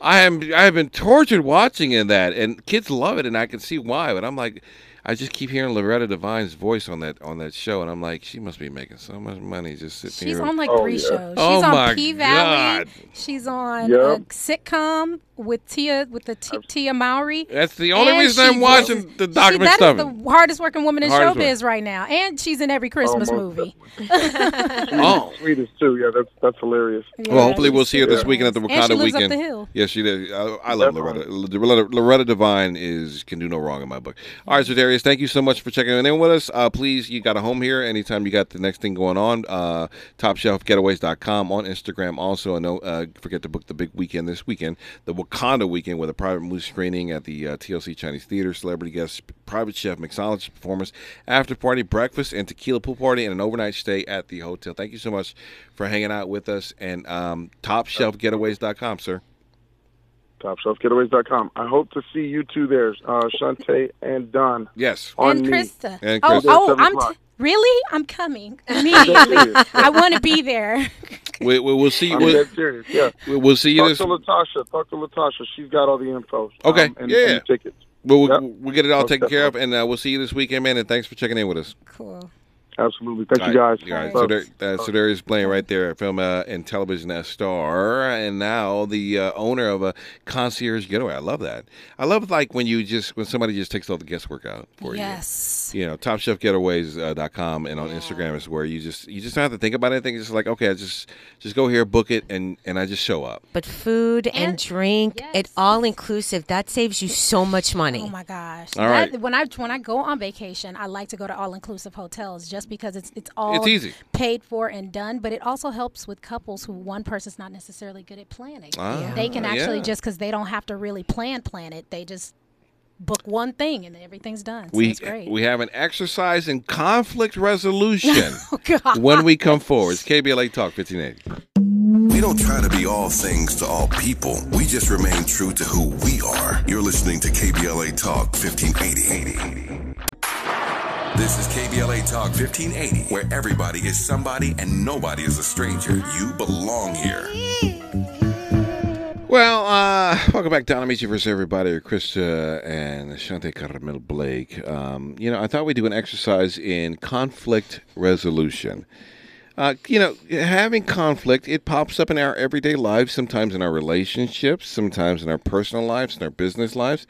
Speaker 2: I am I have been tortured watching in that, and kids love it, and I can see why. But I'm like, I just keep hearing Loretta Devine's voice on that on that show, and I'm like, she must be making so much money just sitting
Speaker 3: She's
Speaker 2: here.
Speaker 3: on like
Speaker 12: Oh,
Speaker 3: three shows. She's
Speaker 2: Oh,
Speaker 3: on
Speaker 2: my
Speaker 3: P Valley.
Speaker 2: God.
Speaker 3: She's on uh,
Speaker 12: Yep.
Speaker 3: a sitcom with Tia with the T- Tia Mowry.
Speaker 2: That's the only
Speaker 3: And
Speaker 2: reason I'm watching
Speaker 3: was-
Speaker 2: the Doc
Speaker 3: she, That is
Speaker 2: McStuffins.
Speaker 3: the hardest working woman in
Speaker 2: Hardest
Speaker 3: showbiz right now, and she's in every Christmas
Speaker 12: most
Speaker 3: movie.
Speaker 2: Oh.
Speaker 12: Sweetest too. Yeah, that's that's hilarious.
Speaker 2: Well, hopefully we'll see her this weekend at the
Speaker 3: And
Speaker 2: Wakanda
Speaker 3: she lives up
Speaker 2: weekend.
Speaker 3: the hill.
Speaker 2: Yes, she did. I, I love Loretta. Loretta. Loretta Devine is can do no wrong in my book. All right, Ser'Darius, thank you so much for checking in with us. Uh, please, you got a home here anytime you got the next thing going on. Uh, TopShelfGetaways.com on Instagram. Also, and don't uh, forget to book the big weekend this weekend, the Wakanda weekend, with a private movie screening at the uh, TCL Chinese Theater, celebrity guests, private chef, mixologist performance, after party, breakfast, and tequila pool party, and an overnight stay at the hotel. Thank you so much for hanging out with us. And um, TopShelfGetaways.com, sir.
Speaker 12: TopShelfGetaways.com. I hope to see you two there, uh, Shante and Don.
Speaker 2: Yes.
Speaker 3: And. Krista.
Speaker 2: And Krista.
Speaker 3: oh,
Speaker 2: Krista.
Speaker 3: oh,
Speaker 12: Seven
Speaker 3: I'm
Speaker 12: o'clock.
Speaker 3: t- really? I'm coming immediately. I want to be there.
Speaker 2: We, we, we'll see.
Speaker 12: I'm
Speaker 2: We'll,
Speaker 12: dead serious. Yeah.
Speaker 2: we- we'll see you
Speaker 12: Talk to Latasha. Talk to Latasha. She's got all the info.
Speaker 2: Okay.
Speaker 12: Um, and,
Speaker 2: Yeah.
Speaker 12: and tickets.
Speaker 2: We'll, we'll,
Speaker 12: Yep.
Speaker 2: we'll get it all
Speaker 12: Most
Speaker 2: taken care of, and uh, we'll see you this weekend, man. And thanks for checking in with us.
Speaker 3: Cool.
Speaker 12: Absolutely. Thank you
Speaker 2: All right.
Speaker 12: guys.
Speaker 2: All right. So, there, uh, Ser'Darius Blain right there, film uh, and television uh, star, and now the uh, owner of a concierge getaway. I love that. I love like when you just when somebody just takes all the guesswork out for
Speaker 3: Yes.
Speaker 2: you. Yes. You know, TopShelfGetaways.com and on Instagram is where you just you just don't have to think about anything. It's just like okay, I just just go here, book it, and and I just show up.
Speaker 4: But food and,
Speaker 3: And-
Speaker 4: drink,
Speaker 3: yes.
Speaker 4: it all inclusive. That saves you so much money.
Speaker 3: Oh my gosh!
Speaker 2: All right.
Speaker 3: That- when I when I go on vacation, I like to go to all inclusive hotels just because it's it's all
Speaker 2: It's easy.
Speaker 3: paid for and done. But it also helps with couples who one person's not necessarily good at planning.
Speaker 2: Ah,
Speaker 3: they can actually
Speaker 2: yeah.
Speaker 3: just because they don't have to really plan plan it. They just book one thing and everything's done. So
Speaker 2: we
Speaker 3: it's great.
Speaker 2: we have an exercise in conflict resolution
Speaker 3: oh God.
Speaker 2: when we come forward. It's KBLA Talk 1580.
Speaker 7: We don't try to be all things to all people. We just remain true to who we are. You're listening to KBLA Talk 1580. This is KBLA Talk 1580, where everybody is somebody and nobody is a stranger. You belong here.
Speaker 2: Well, uh, welcome back, Donna versus everybody, Krista and Shante Caramel Blake. Um, you know, I thought we'd do an exercise in conflict resolution. Uh, you know, having conflict, it pops up in our everyday lives, sometimes in our relationships, sometimes in our personal lives, in our business lives.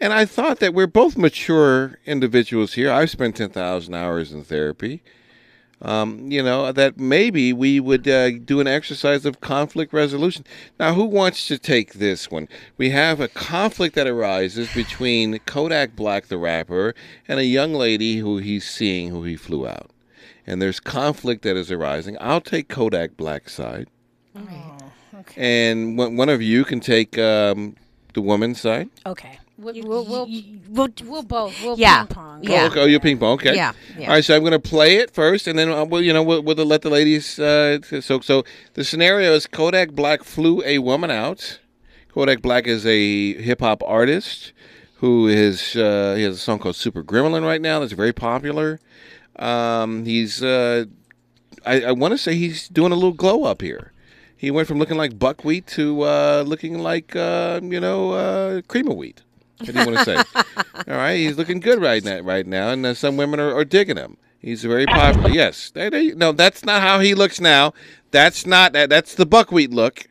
Speaker 2: And I thought that we're both mature individuals here. I've spent 10,000 hours in therapy um, you know, that maybe we would uh, do an exercise of conflict resolution. Now, who wants to take this one? We have a conflict that arises between Kodak Black, the rapper, and a young lady who he's seeing who he flew out. And there's conflict that is arising. I'll take Kodak Black's side. And one one of you can take um, the woman's side.
Speaker 3: Okay. We'll, we'll, we'll,
Speaker 4: we'll,
Speaker 3: we'll both. We'll
Speaker 4: Yeah.
Speaker 3: ping pong.
Speaker 4: Yeah.
Speaker 2: Oh, okay. Oh, you're ping pong. Okay.
Speaker 4: Yeah, yeah.
Speaker 2: All right. So I'm going to play it first, and then uh, we'll, you know, we'll, we'll let the ladies. Uh, so, so the scenario is Kodak Black flew a woman out. Kodak Black is a hip hop artist who is uh, he has a song called Super Gremlin right now that's very popular. Um, he's uh, I, I want to say he's doing a little glow up here. He went from looking like buckwheat to uh, looking like uh, you know uh, cream of wheat. What do you want to say? All right, he's looking good right now. Right now, and uh, some women are, are digging him. He's very popular. Yes, there no, that's not how he looks now. That's not that. That's the buckwheat look.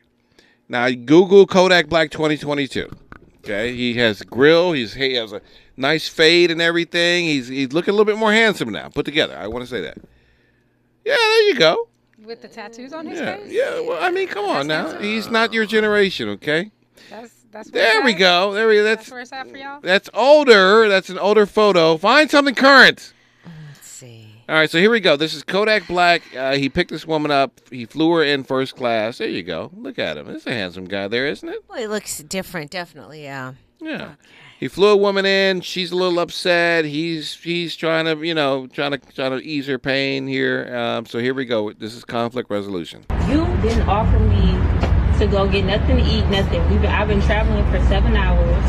Speaker 2: Now Google Kodak Black 2022. Okay, he has grill. He's he has a nice fade and everything. He's he's looking a little bit more handsome now. Put together. I want to say that. Yeah, there you go.
Speaker 3: With the tattoos on his
Speaker 2: Yeah,
Speaker 3: face?
Speaker 2: yeah. Well, I mean, come on now. He's not your generation, okay?
Speaker 3: That's, that's
Speaker 2: There we
Speaker 3: at?
Speaker 2: go. There we go. That's
Speaker 3: That's where it's at for y'all?
Speaker 2: that's older. That's an older photo. Find something current.
Speaker 4: Let's see.
Speaker 2: All right, so here we go. This is Kodak Black. Uh, he picked this woman up. He flew her in first class. There you go. Look at him. That's a handsome guy there, isn't it?
Speaker 4: Well, it looks different, definitely. Yeah.
Speaker 2: Yeah. He flew a woman in. She's a little upset. He's he's trying to you know trying to trying to ease her pain here. Um, so here we go. This is conflict resolution.
Speaker 13: You didn't offer me to go get nothing to eat, nothing. We've been, I've been traveling for seven hours.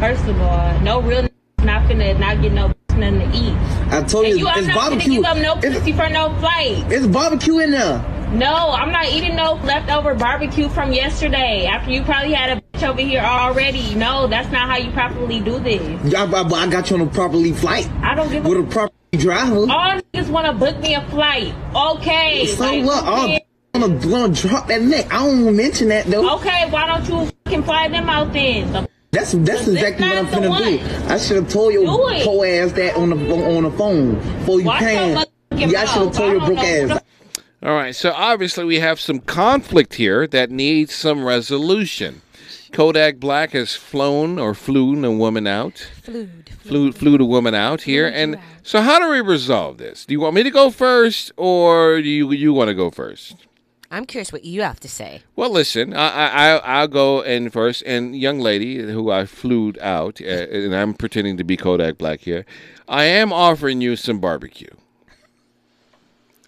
Speaker 13: First of all, no real n- not finna not get no nothing to eat.
Speaker 14: I told you,
Speaker 13: you I'm
Speaker 14: it's
Speaker 13: not
Speaker 14: barbecue.
Speaker 13: finna give up no pussy for no flight.
Speaker 14: It's barbecue in there.
Speaker 13: No, I'm not eating no leftover barbecue from yesterday. After you probably had a bitch over here already. No, that's not how you properly do this.
Speaker 14: Yeah, but but I got you on a properly flight
Speaker 13: I don't give a
Speaker 14: with a proper driver.
Speaker 13: All niggas want to book me a flight. Okay.
Speaker 14: So
Speaker 13: like,
Speaker 14: what? Oh, gonna, gonna drop that neck. I don't wanna mention that though.
Speaker 13: Okay, why don't you fucking fly them out then? The
Speaker 14: That's that's exactly what I'm gonna do. I should have told your
Speaker 13: Do
Speaker 14: poor ass that on the on the phone before you
Speaker 13: Watch your
Speaker 14: came. Yeah, I should have told
Speaker 13: I
Speaker 14: your broke ass.
Speaker 2: All right, so obviously we have some conflict here that needs some resolution. Kodak Black has flown or flew a woman out.
Speaker 3: Flued.
Speaker 2: Flew, flew the woman out here. And so how do we resolve this? Do you want me to go first or do you, you want to go first?
Speaker 4: I'm curious what you have to say.
Speaker 2: Well, listen, I, I, I'll go in first. And young lady who I flew out, uh, and I'm pretending to be Kodak Black here, I am offering you some barbecue.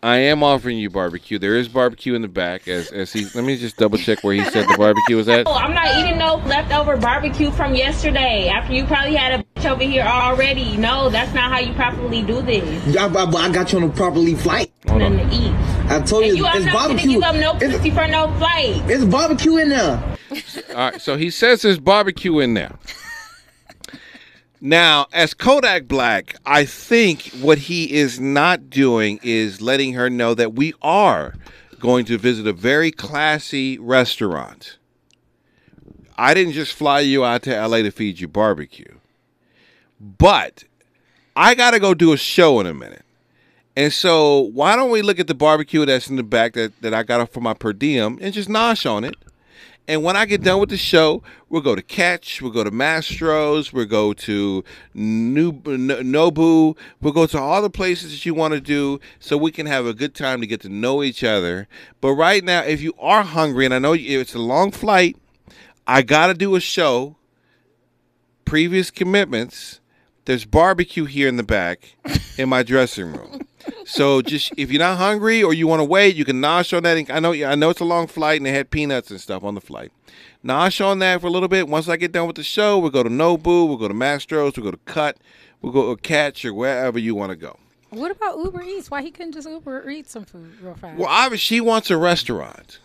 Speaker 2: I am offering you barbecue. There is barbecue in the back. As as he, let me just double check where he said the barbecue was at.
Speaker 13: Oh, I'm not eating no leftover barbecue from yesterday. After you probably had a bitch over here already. No, that's not how you properly do this.
Speaker 14: Yeah, but but I got you on a properly flight.
Speaker 13: Nothing to eat.
Speaker 14: I told
Speaker 13: And
Speaker 14: you,
Speaker 13: you,
Speaker 14: it's
Speaker 13: not
Speaker 14: barbecue.
Speaker 13: give up no pussy for no flight.
Speaker 14: It's barbecue in there.
Speaker 2: All right, so he says there's barbecue in there. Now, as Kodak Black, I think what he is not doing is letting her know that we are going to visit a very classy restaurant. I didn't just fly you out to LA to feed you barbecue. But I got to go do a show in a minute. And so, why don't we look at the barbecue that's in the back that, that I got for my per diem and just nosh on it? And when I get done with the show, we'll go to Catch, we'll go to Mastro's, we'll go to Nobu, we'll go to all the places that you want to do so we can have a good time to get to know each other. But right now, if you are hungry, and I know it's a long flight, I got to do a show, previous commitments. There's barbecue here in the back in my dressing room. So just if you're not hungry or you want to wait, you can nosh on that. I know I know it's a long flight and they had peanuts and stuff on the flight. Nosh on that for a little bit. Once I get done with the show, we'll go to Nobu, we'll go to Mastro's, we'll go to Cut, we'll go to Catch or wherever you want to go.
Speaker 3: What about Uber Eats? Why he couldn't just Uber Eat some food real fast?
Speaker 2: Well, obviously she wants a restaurant.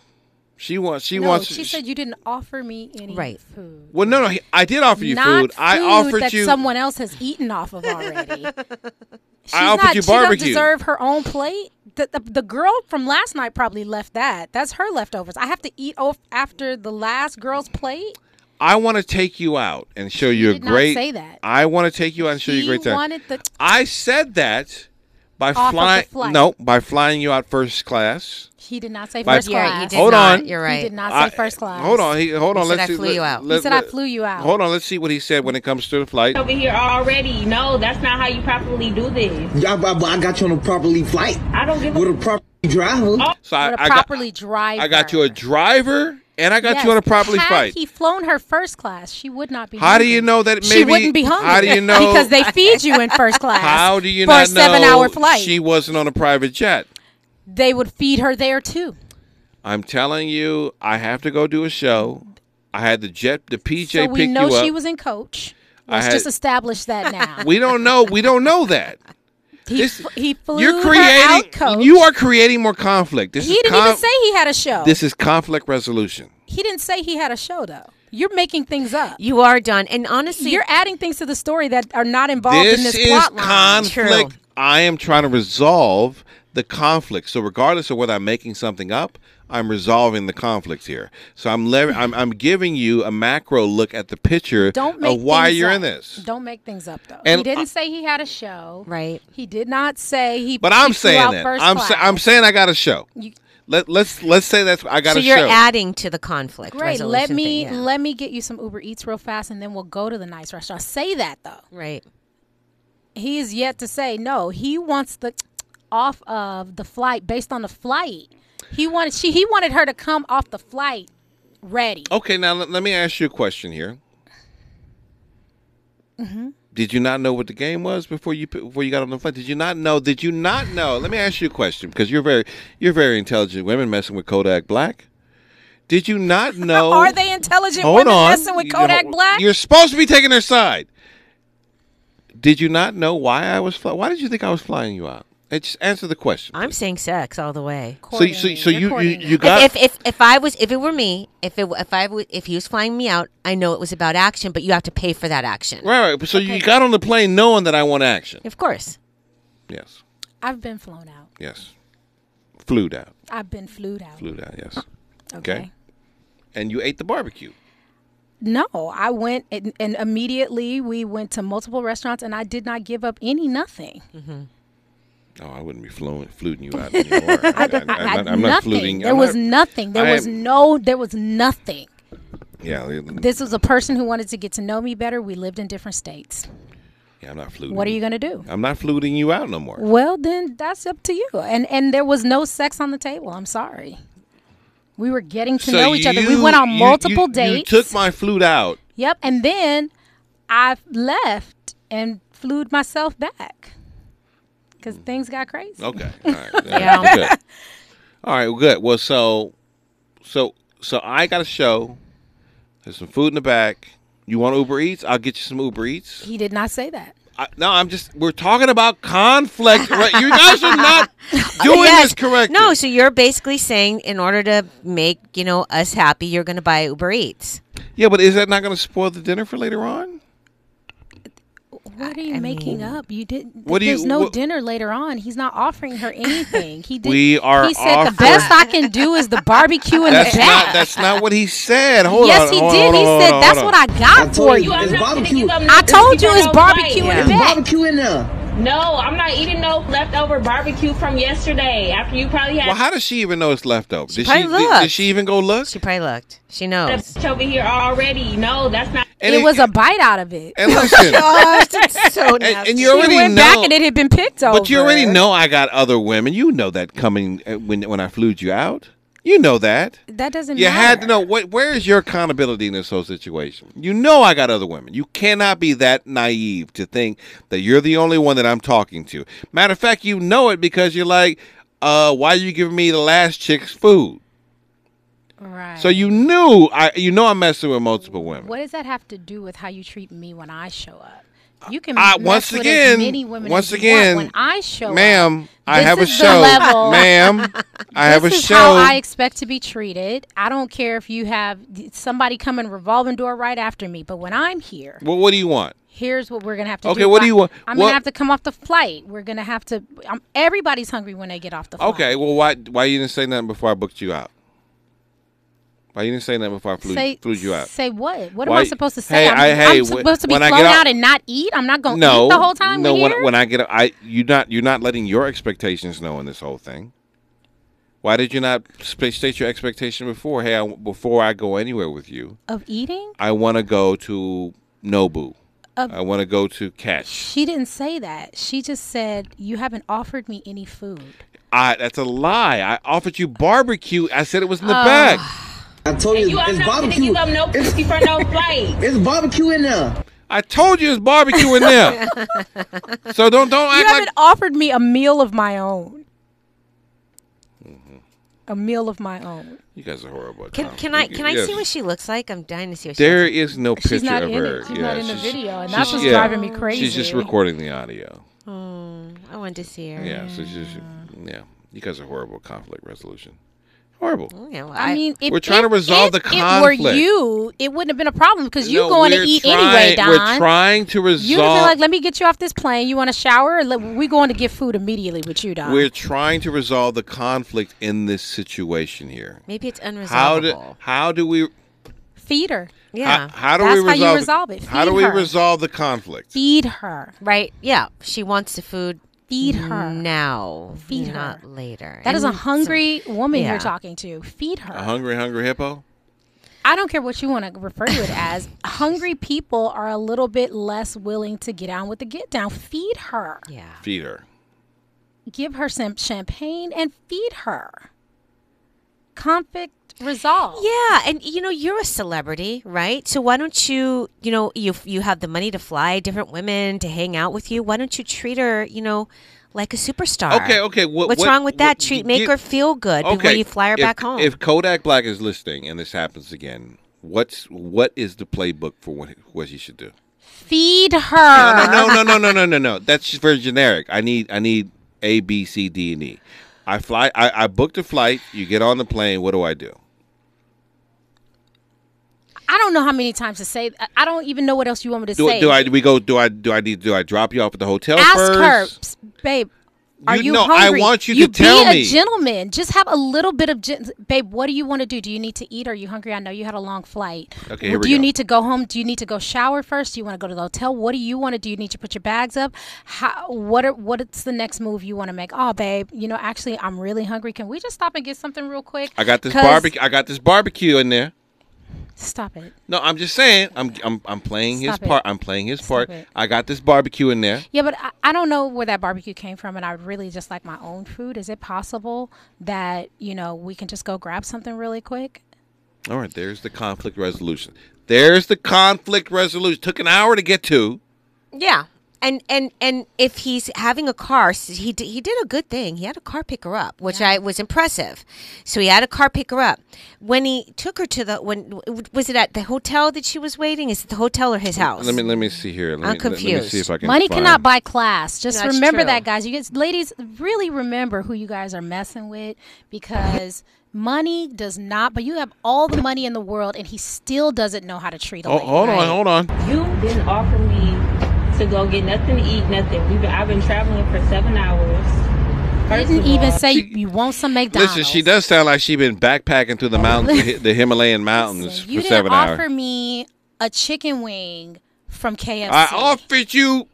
Speaker 2: She wants. She
Speaker 3: no,
Speaker 2: wants.
Speaker 3: she said you didn't offer me any
Speaker 4: Right.
Speaker 3: food.
Speaker 2: well, no, no. I did offer you
Speaker 3: Not
Speaker 2: food. I offered
Speaker 3: that
Speaker 2: you.
Speaker 3: someone else has eaten off of already. She's
Speaker 2: I offered
Speaker 3: not,
Speaker 2: you
Speaker 3: She don't deserve her own plate. The, the, the girl from last night probably left that. That's her leftovers. I have to eat off after the last girl's plate.
Speaker 2: I want to take you out and show you a
Speaker 3: did not
Speaker 2: great.
Speaker 3: say that.
Speaker 2: I want to take you out and show you a great time.
Speaker 3: wanted the
Speaker 2: I said that by
Speaker 3: Off of the
Speaker 2: flying. No, by flying you out first class.
Speaker 3: He did not say
Speaker 2: By-
Speaker 3: first
Speaker 2: Yeah,
Speaker 3: class.
Speaker 2: you Hold not. on.
Speaker 4: You're right.
Speaker 3: He did not
Speaker 2: I-
Speaker 3: say first class.
Speaker 2: Hold on. He, hold on.
Speaker 4: He
Speaker 2: let's
Speaker 4: I
Speaker 2: see.
Speaker 4: flew
Speaker 2: let-
Speaker 4: you out.
Speaker 3: He
Speaker 2: let-
Speaker 3: said I flew you out.
Speaker 2: Hold on. Let's see what he said when it comes to the flight.
Speaker 13: Over here already. No, that's not how you properly do this.
Speaker 14: Yeah, but but I got you on a properly flight
Speaker 13: I don't give a
Speaker 14: with a proper driver.
Speaker 2: So I,
Speaker 3: With a
Speaker 2: I got,
Speaker 3: properly driver.
Speaker 2: I got you a driver And I got
Speaker 3: Yes.
Speaker 2: you on a properly
Speaker 3: Had
Speaker 2: fight.
Speaker 3: he flown her first class, she would not be.
Speaker 2: How do you know that
Speaker 3: she wouldn't be hungry?
Speaker 2: how do you know-
Speaker 3: because they feed you in first class.
Speaker 2: How do you
Speaker 3: for
Speaker 2: not
Speaker 3: a seven-hour flight?
Speaker 2: she wasn't on a private jet?
Speaker 3: they would feed her there too.
Speaker 2: I'm telling you, I have to go do a show. I had the jet, the PJ
Speaker 3: so we
Speaker 2: pick
Speaker 3: know
Speaker 2: you up.
Speaker 3: she was in coach.
Speaker 2: I
Speaker 3: Let's
Speaker 2: had-
Speaker 3: just establish that now.
Speaker 2: we don't know. We don't know that.
Speaker 3: he,
Speaker 2: this-
Speaker 3: f- he flew
Speaker 2: You're
Speaker 3: her
Speaker 2: creating.
Speaker 3: out coach.
Speaker 2: You are creating more conflict. This
Speaker 3: he
Speaker 2: is
Speaker 3: didn't
Speaker 2: con-
Speaker 3: even say he had a show.
Speaker 2: This is conflict resolution.
Speaker 3: he didn't say he had a show though. You're making things up.
Speaker 4: You are done. And honestly,
Speaker 3: You're adding things to the story that are not involved in
Speaker 2: This
Speaker 3: this
Speaker 2: is
Speaker 3: plot line.
Speaker 2: conflict. I am trying to resolve the conflict. So regardless of whether I'm making something up, I'm resolving the conflict here. So I'm lev- I'm, I'm giving you a macro look at the picture
Speaker 3: Don't make
Speaker 2: of why
Speaker 3: things
Speaker 2: you're
Speaker 3: up.
Speaker 2: in this.
Speaker 3: Don't make things up though.
Speaker 2: And
Speaker 3: he didn't
Speaker 2: I-
Speaker 3: say he had a show.
Speaker 4: Right.
Speaker 3: He did not say he.
Speaker 2: But I'm
Speaker 3: flew
Speaker 2: saying
Speaker 3: out
Speaker 2: that.
Speaker 3: first
Speaker 2: I'm
Speaker 3: class.
Speaker 2: sa- I'm saying I got a show. Let let's let's say that's I got
Speaker 4: so
Speaker 2: a
Speaker 4: you're
Speaker 2: show.
Speaker 4: adding to the conflict.
Speaker 3: Great. Let
Speaker 4: resolution
Speaker 3: me
Speaker 4: thing, yeah.
Speaker 3: let me get you some Uber Eats real fast, and then we'll go to the nice restaurant. Say that though.
Speaker 4: Right.
Speaker 3: He is yet to say no. He wants the off of the flight based on the flight. He wanted she he wanted her to come off the flight ready.
Speaker 2: Okay, now let, let me ask you a question here.
Speaker 3: hmm
Speaker 2: Did you not know what the game was before you before you got on the flight? Did you not know? Did you not know? Let me ask you a question because you're very you're very intelligent women messing with Kodak Black. Did you not know?
Speaker 3: Are they intelligent
Speaker 2: Hold
Speaker 3: women
Speaker 2: on.
Speaker 3: messing with
Speaker 2: You
Speaker 3: Kodak
Speaker 2: know,
Speaker 3: Black?
Speaker 2: You're supposed to be taking their side. Did you not know why I was fly- Why did you think I was flying you out? Hey, Just answer the question.
Speaker 4: I'm saying sex all the way.
Speaker 2: So, you- so, so you, you you got
Speaker 4: if, if if if I was if it were me if it if I w- if he was flying me out, I know it was about action, but you have to pay for that action.
Speaker 2: right, right. So you got on the plane knowing that I want action.
Speaker 4: Of course.
Speaker 2: Yes,
Speaker 3: I've been flown out.
Speaker 2: yes. Flued out,
Speaker 3: I've been flued out.
Speaker 2: flued out. Yes.
Speaker 3: Okay.
Speaker 2: And you ate the barbecue.
Speaker 3: No, I went and, and immediately we went to multiple restaurants, and I did not give up any nothing. Mm-hmm.
Speaker 2: Oh, I wouldn't be fluing, fluting you out anymore.
Speaker 3: I,
Speaker 2: I,
Speaker 3: did- I had
Speaker 2: am not fluting.
Speaker 3: There
Speaker 2: I'm
Speaker 3: was
Speaker 2: not-
Speaker 3: nothing. There
Speaker 2: I
Speaker 3: was
Speaker 2: am-
Speaker 3: no. There was nothing.
Speaker 2: Yeah,
Speaker 3: This was a person who wanted to get to know me better. We lived in different states.
Speaker 2: yeah, I'm not fluting.
Speaker 3: What are you gonna do?
Speaker 2: I'm not fluting you out no more.
Speaker 3: Well, then that's up to you. And and there was no sex on the table. I'm sorry. We were getting to
Speaker 2: So
Speaker 3: know each other. We went on
Speaker 2: you-
Speaker 3: multiple
Speaker 2: you-
Speaker 3: dates.
Speaker 2: You took my flute out.
Speaker 3: Yep, and then I left and flew myself back because hmm. things got crazy.
Speaker 2: Okay. All right.
Speaker 3: Yeah.
Speaker 2: Good. All right. Well, good. Well, so, so, so I got a show. There's some food in the back. You want Uber Eats? I'll get you some Uber Eats.
Speaker 3: He did not say that.
Speaker 2: I, no, I'm just. We're talking about conflict. Right? You guys are not doing
Speaker 4: Yes.
Speaker 2: this correctly.
Speaker 4: No, so you're basically saying in order to make you know us happy, you're going to buy Uber Eats.
Speaker 2: Yeah, but is that not going to spoil the dinner for later on?
Speaker 3: What are you making up? You didn't.
Speaker 2: What do you-
Speaker 3: there's no
Speaker 2: what-
Speaker 3: dinner later on. He's not offering her anything. He did.
Speaker 2: We are
Speaker 3: He said the best I can do is the barbecue in
Speaker 2: That's
Speaker 3: the
Speaker 2: not.
Speaker 3: back.
Speaker 2: That's not what he said. Hold
Speaker 3: yes,
Speaker 2: on.
Speaker 3: he
Speaker 2: hold
Speaker 3: did.
Speaker 2: on,
Speaker 3: he
Speaker 2: hold
Speaker 3: said
Speaker 2: on,
Speaker 3: that's
Speaker 2: hold
Speaker 3: what. I got for you.
Speaker 13: I'm not gonna give up
Speaker 3: I told you
Speaker 13: for
Speaker 3: it's
Speaker 13: no
Speaker 3: barbecue in the back.
Speaker 14: Barbecue in there.
Speaker 13: No, I'm not eating no leftover barbecue from yesterday. After you probably had
Speaker 2: Well, how does she even know it's leftover? Did
Speaker 4: probably
Speaker 2: she? Did, did she even go look?
Speaker 4: She probably looked. She knows.
Speaker 13: bunch over here already. No, that's not.
Speaker 2: And
Speaker 3: it,
Speaker 2: it-
Speaker 3: was a bite out of it.
Speaker 2: And listen,
Speaker 4: Gosh, it's so
Speaker 2: and,
Speaker 4: nasty.
Speaker 2: and
Speaker 3: She
Speaker 2: you already
Speaker 3: went
Speaker 2: know.
Speaker 3: back and it had been picked over.
Speaker 2: But you already know I got other women. You know that coming uh, when when I flew you out. You know that.
Speaker 3: that doesn't
Speaker 2: You
Speaker 3: matter.
Speaker 2: had to know what. Where is your accountability in this whole situation? You know I got other women. You cannot be that naive to think that you're the only one that I'm talking to. Matter of fact, you know it because you're like, uh, why are you giving me the last chick's food?
Speaker 3: Right.
Speaker 2: So you knew I. You know I'm messing with multiple women.
Speaker 3: What does that have to do with how you treat me when I show up? You can mess
Speaker 2: once
Speaker 3: with
Speaker 2: again-
Speaker 3: many women
Speaker 2: once
Speaker 3: as you want.
Speaker 2: again,
Speaker 3: when I show up,
Speaker 2: ma'am,
Speaker 3: up.
Speaker 2: I have a show.
Speaker 3: level-
Speaker 2: Ma'am, I have a
Speaker 3: this is
Speaker 2: show.
Speaker 3: how I expect to be treated. I don't care if you have somebody coming revolving door right after me, but when I'm here,
Speaker 2: Well, what do you want?
Speaker 3: here's what we're gonna have to
Speaker 2: Okay,
Speaker 3: do.
Speaker 2: Okay, what do you want?
Speaker 3: I'm
Speaker 2: What-
Speaker 3: gonna have to come off the flight. We're gonna have to. Um, everybody's hungry when they get off the flight.
Speaker 2: Okay, well, why why you didn't say nothing before I booked you out? Why you didn't say nothing before I flew,
Speaker 3: say
Speaker 2: you out?
Speaker 3: Say what? What
Speaker 2: Why-
Speaker 3: am I supposed to say?
Speaker 2: Hey,
Speaker 3: I'm,
Speaker 2: I- hey,
Speaker 3: I'm supposed to be flown out,
Speaker 2: out-
Speaker 3: and not eat. I'm not gonna
Speaker 2: no,
Speaker 3: eat the whole time.
Speaker 2: no. When, when I get, I you not you're not letting your expectations know in this whole thing. Why did you not state your expectation before? Hey, I, before I go anywhere with you,
Speaker 3: of eating.
Speaker 2: I want to go to Nobu.
Speaker 3: Of-
Speaker 2: I want to go to Catch.
Speaker 3: She didn't say that. She just said you haven't offered me any food.
Speaker 2: I, that's a lie. I offered you barbecue. I said it was in the
Speaker 3: Oh.
Speaker 2: bag.
Speaker 14: I I told you,
Speaker 13: you are
Speaker 14: it's
Speaker 13: not gonna
Speaker 14: barbecue.
Speaker 13: give up no pussy for no flight.
Speaker 14: It's barbecue in there.
Speaker 2: I told you it's barbecue in there. so don't don't act
Speaker 3: You
Speaker 2: act
Speaker 3: haven't
Speaker 2: like
Speaker 3: offered me a meal of my own. Mm-hmm. A meal of my own.
Speaker 2: you guys are horrible.
Speaker 4: Can can I can I
Speaker 2: yes.
Speaker 4: see what she looks like? I'm dying to see what she
Speaker 2: There
Speaker 4: looks
Speaker 2: is no picture
Speaker 3: She's not
Speaker 2: of
Speaker 3: in
Speaker 2: her.
Speaker 3: it. She's
Speaker 2: yeah,
Speaker 3: not in the video, and that's what's
Speaker 2: yeah.
Speaker 3: driving me crazy.
Speaker 2: She's just recording the audio.
Speaker 4: Oh, I wanted to see her.
Speaker 2: Yeah, so she's yeah. You guys are horrible conflict resolution. Horrible.
Speaker 4: Oh, yeah, well,
Speaker 3: I mean, if,
Speaker 2: We're trying to
Speaker 3: if-
Speaker 2: resolve
Speaker 3: if
Speaker 2: the
Speaker 3: It
Speaker 2: conflict.
Speaker 3: were you, it wouldn't have been a problem because you
Speaker 2: No,
Speaker 3: going to eat
Speaker 2: trying-
Speaker 3: anyway, Don.
Speaker 2: We're trying to resolve.
Speaker 3: You'd have been
Speaker 2: resolve.
Speaker 3: like, "Let me get you off this plane. You want to shower? Or let- we going to get food immediately with you, Don."
Speaker 2: We're trying to resolve the conflict in this situation here.
Speaker 4: Maybe it's unresolvable.
Speaker 2: How do how do we
Speaker 3: Feed her.
Speaker 4: yeah.
Speaker 2: how, how do
Speaker 3: That's
Speaker 2: we
Speaker 3: how you
Speaker 2: resolve
Speaker 3: resolve
Speaker 2: the,
Speaker 3: it.
Speaker 2: How do we
Speaker 3: her.
Speaker 2: resolve the conflict?
Speaker 3: Feed her.
Speaker 4: Right. Yeah. She wants the food.
Speaker 3: Feed her.
Speaker 4: now.
Speaker 3: Feed her.
Speaker 4: not later.
Speaker 3: That is a
Speaker 4: And so-
Speaker 3: hungry woman
Speaker 4: yeah.
Speaker 3: you're talking to. Feed her.
Speaker 2: A hungry, hungry hippo.
Speaker 3: I don't care what you want to refer to it as. Hungry people are a little bit less willing to get on with the get down. Feed her.
Speaker 4: Yeah.
Speaker 2: Feed her.
Speaker 3: Give her some champagne and feed her. Conflict resolved.
Speaker 4: Yeah, and you know you're a celebrity, right? So why don't you, you know, you you have the money to fly different women to hang out with you. Why don't you treat her, you know, like a superstar?
Speaker 2: Okay, okay. What,
Speaker 4: What's
Speaker 2: what-
Speaker 4: wrong with that?
Speaker 2: what-
Speaker 4: treat, make
Speaker 2: gi-
Speaker 4: her feel good before you fly her
Speaker 2: if-
Speaker 4: back home.
Speaker 2: If Kodak Black is listening and this happens again, what's what is the playbook for what what he should do?
Speaker 3: Feed her.
Speaker 2: No, no, no, no, no, no, no, no. That's just very generic. I need I need A, B, C, D, and E. I fly. I, I booked a flight. You get on the plane. What do I do?
Speaker 3: I don't know how many times to say. I- I don't even know what else you want me to
Speaker 2: Do,
Speaker 3: say.
Speaker 2: do I? Do we go? Do I? Do I need? Do I drop you off at the hotel
Speaker 3: Ask
Speaker 2: first?
Speaker 3: her, babe. Are
Speaker 2: You
Speaker 3: you,
Speaker 2: know, I want you to
Speaker 3: you
Speaker 2: tell
Speaker 3: be a gentleman. Just have a little bit of, gen- babe. What do you want to do? Do you need to eat? Are you hungry? I know you had a long flight.
Speaker 2: Okay, here
Speaker 3: do
Speaker 2: we
Speaker 3: you
Speaker 2: go.
Speaker 3: need to go home? Do you need to go shower first? Do you want to go to the hotel? What do you want to do? You need to put your bags up. How? What? Are, what's the next move you want to make? Oh, babe. You know, actually, I'm really hungry. Can we just stop and get something real quick?
Speaker 2: I got this barbecue. I got this barbecue in there.
Speaker 3: Stop it.
Speaker 2: No, I'm just saying. I'm I'm I'm playing his
Speaker 3: it.
Speaker 2: part. I'm playing his part.
Speaker 3: it.
Speaker 2: I got this barbecue in there.
Speaker 3: Yeah, but I, I don't know where that barbecue came from, and I would really just like my own food. Is it possible that you know we can just go grab something really quick?
Speaker 2: All right, there's the conflict resolution. There's the conflict resolution. Took an hour to get to.
Speaker 4: yeah, and and and if he's having a car, he d- he did a good thing. He had a car pick her up, which I was impressive. So he had a car pick her up. When he took her to the when was it at the hotel that she was waiting? Is it the hotel or his house?
Speaker 2: Let me let me see here. Let
Speaker 4: I'm
Speaker 2: me, let- Let, me
Speaker 4: confused.
Speaker 2: see if I can.
Speaker 3: Money
Speaker 2: find-
Speaker 3: cannot buy class. Just
Speaker 4: That's
Speaker 3: remember
Speaker 4: true.
Speaker 3: that, guys. You guys, ladies, really remember who you guys are messing with because money does not. But you have all the money in the world, and he still doesn't know how to treat a
Speaker 2: Oh,
Speaker 3: lady.
Speaker 2: hold on, hold on.
Speaker 13: You didn't offer me to go get nothing to eat, nothing. We've been, I've been traveling for seven hours. First
Speaker 3: Didn't even
Speaker 13: all-
Speaker 3: say you want some McDonald's.
Speaker 2: Listen, she does sound like she's been backpacking through the mountains, the, Hi- the Himalayan mountains
Speaker 3: You
Speaker 2: for
Speaker 3: didn't
Speaker 2: seven
Speaker 3: offer
Speaker 2: hours.
Speaker 3: me a chicken wing from KFC.
Speaker 2: I offered you.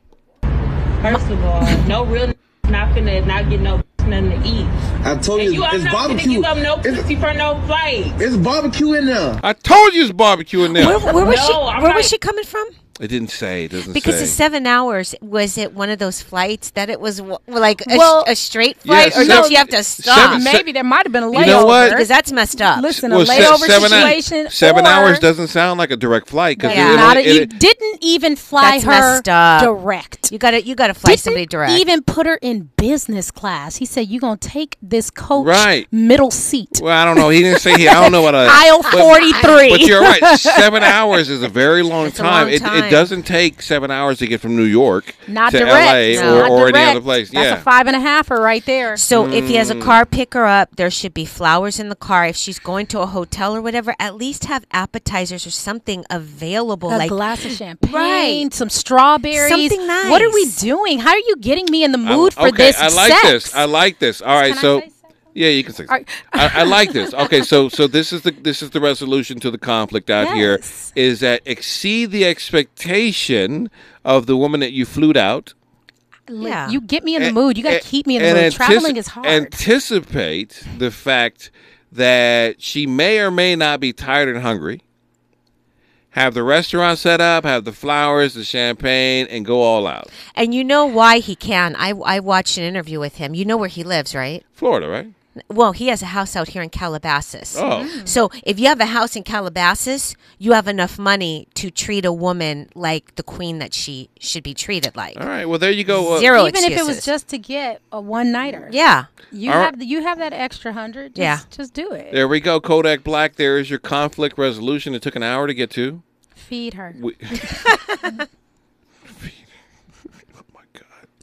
Speaker 13: First of all, no real not finna not get no nothing to eat.
Speaker 14: I told
Speaker 13: And
Speaker 14: you,
Speaker 13: you are
Speaker 14: it's
Speaker 13: not finna
Speaker 14: barbecue.
Speaker 13: give up no pussy for no flight.
Speaker 14: It's barbecue in there.
Speaker 2: I told you it's barbecue in there.
Speaker 4: Where, where was she?
Speaker 13: I'm
Speaker 4: Where was she coming from?
Speaker 2: It didn't say. It doesn't say
Speaker 4: Because
Speaker 2: say.
Speaker 4: the seven hours was it one of those flights that it was w- like a,
Speaker 3: Well-
Speaker 4: a straight
Speaker 2: Yeah,
Speaker 4: flight, or
Speaker 2: seven-
Speaker 4: did you have to stop?
Speaker 2: seven-
Speaker 3: Maybe there might have been a layover.
Speaker 2: You know what?
Speaker 4: Because that's messed up.
Speaker 3: Listen,
Speaker 2: Well,
Speaker 3: a
Speaker 2: se-
Speaker 3: layover
Speaker 2: seven, hou-
Speaker 3: situation.
Speaker 2: seven
Speaker 3: or-
Speaker 2: hours doesn't sound like a direct flight because
Speaker 3: Yeah. Not a- you didn't even fly
Speaker 4: That's
Speaker 3: her
Speaker 4: up.
Speaker 3: direct.
Speaker 4: You got to you got to fly
Speaker 3: Didn't
Speaker 4: somebody direct.
Speaker 3: even put her in business class. He said, you're gonna take this coach
Speaker 2: Right.
Speaker 3: middle seat,
Speaker 2: Well, I don't know. He didn't say he. I don't know what a
Speaker 3: aisle
Speaker 2: but-
Speaker 3: forty three.
Speaker 2: But you're right. Seven hours is a very long
Speaker 4: It's a
Speaker 2: time.
Speaker 4: long
Speaker 2: It, it doesn't take seven hours to get from New York
Speaker 3: Not
Speaker 2: to
Speaker 3: direct.
Speaker 2: LA
Speaker 3: No.
Speaker 2: or,
Speaker 3: Not
Speaker 2: or any
Speaker 3: direct.
Speaker 2: other place.
Speaker 3: That's
Speaker 2: yeah.
Speaker 3: a five and a halfer right there.
Speaker 4: so if he has a car hmm. pick her up, there should be flowers in the car. If she's going to a hotel or whatever, at least have appetizers or something available.
Speaker 3: Like a
Speaker 4: like
Speaker 3: glass of champagne,
Speaker 4: Right.
Speaker 3: some strawberries.
Speaker 4: Something nice.
Speaker 3: What are we doing? How are you getting me in the
Speaker 2: I-
Speaker 3: mood for
Speaker 2: okay,
Speaker 3: this?
Speaker 2: I like
Speaker 3: sex?
Speaker 2: this. I like this. All right,
Speaker 3: Can I
Speaker 2: so
Speaker 3: say
Speaker 2: yeah, you can say.
Speaker 3: All right.
Speaker 2: I, I like this. Okay, so so this is the this is the resolution to the conflict out here
Speaker 3: Yes.
Speaker 2: is that exceed the expectation of the woman that you flew out.
Speaker 4: Yeah.
Speaker 3: You get me in the
Speaker 2: and-
Speaker 3: mood. You got to keep me in the mood.
Speaker 2: antici-
Speaker 3: Traveling is hard.
Speaker 2: Anticipate the fact that she may or may not be tired and hungry. Have the restaurant set up, have the flowers, the champagne, and go all out.
Speaker 4: and you know why he can. I I watched an interview with him. You know where he lives, right?
Speaker 2: Florida, right?
Speaker 4: Well, he has a house out here in Calabasas.
Speaker 2: Oh.
Speaker 4: So if you have a house in Calabasas, you have enough money to treat a woman like the queen that she should be treated like.
Speaker 2: All right. Well, there you go. Uh,
Speaker 4: Zero
Speaker 3: Even if it was just to get a one nighter.
Speaker 4: Yeah.
Speaker 3: You
Speaker 2: All right.
Speaker 3: have you have that extra hundred. Just,
Speaker 4: Yeah.
Speaker 3: Just do it.
Speaker 2: There we go. Kodak Black. There is your conflict resolution. It took an hour to get to.
Speaker 3: Feed her.
Speaker 2: We-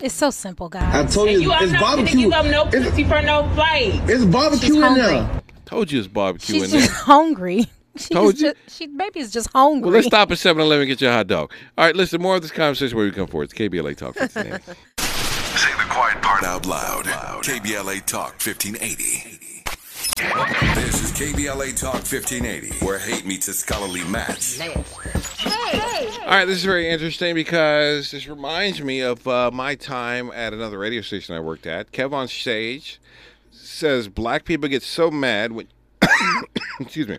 Speaker 3: It's so simple, guys.
Speaker 14: I told
Speaker 13: And
Speaker 14: you,
Speaker 13: you are
Speaker 14: it's
Speaker 13: not gonna
Speaker 14: barbecue.
Speaker 13: give up no pussy for no fight.
Speaker 14: It's barbecue in there.
Speaker 2: Told you it's barbecue
Speaker 3: She's
Speaker 2: in there.
Speaker 3: just hungry. She's
Speaker 2: Told you.
Speaker 3: just, she maybe is just hungry.
Speaker 2: Well, let's stop at 7 Eleven and get you a hot dog. All right, listen, more of this conversation where we come forward. It's KBLA Talk 1580.
Speaker 7: Say the quiet part out loud. KBLA Talk 1580. This is KBLA Talk 1580, where hate meets a scholarly match.
Speaker 2: All right, this is very interesting because this reminds me of uh, my time at another radio station I worked at. Kev on stage says black people get so mad when. excuse me.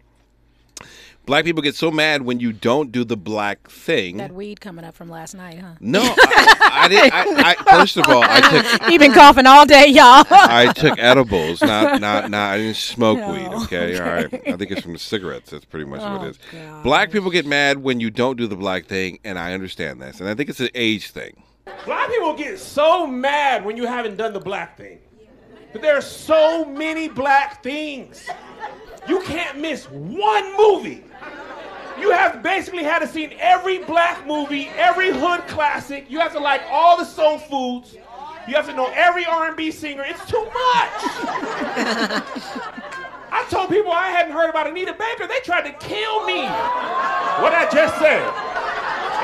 Speaker 2: Black people get so mad when you don't do the black thing.
Speaker 3: that weed coming up from last night, huh?
Speaker 2: No, I, I didn't. I, I, first of all, I took
Speaker 3: He been coughing all day, y'all.
Speaker 2: I took edibles, not not not. I didn't smoke
Speaker 3: No,
Speaker 2: weed. Okay? all right. I think it's from the cigarettes. That's pretty much what
Speaker 3: Oh,
Speaker 2: it is. Black people get mad when you don't do the black thing, and I understand this, and I think it's an age thing.
Speaker 15: Black people get so mad when you haven't done the black thing. But there are so many black things. You can't miss one movie. You have basically had to see every black movie, every hood classic. You have to like all the soul foods. You have to know every R&B singer. It's too much. I told people I hadn't heard about Anita Baker. They tried to kill me. What I just said.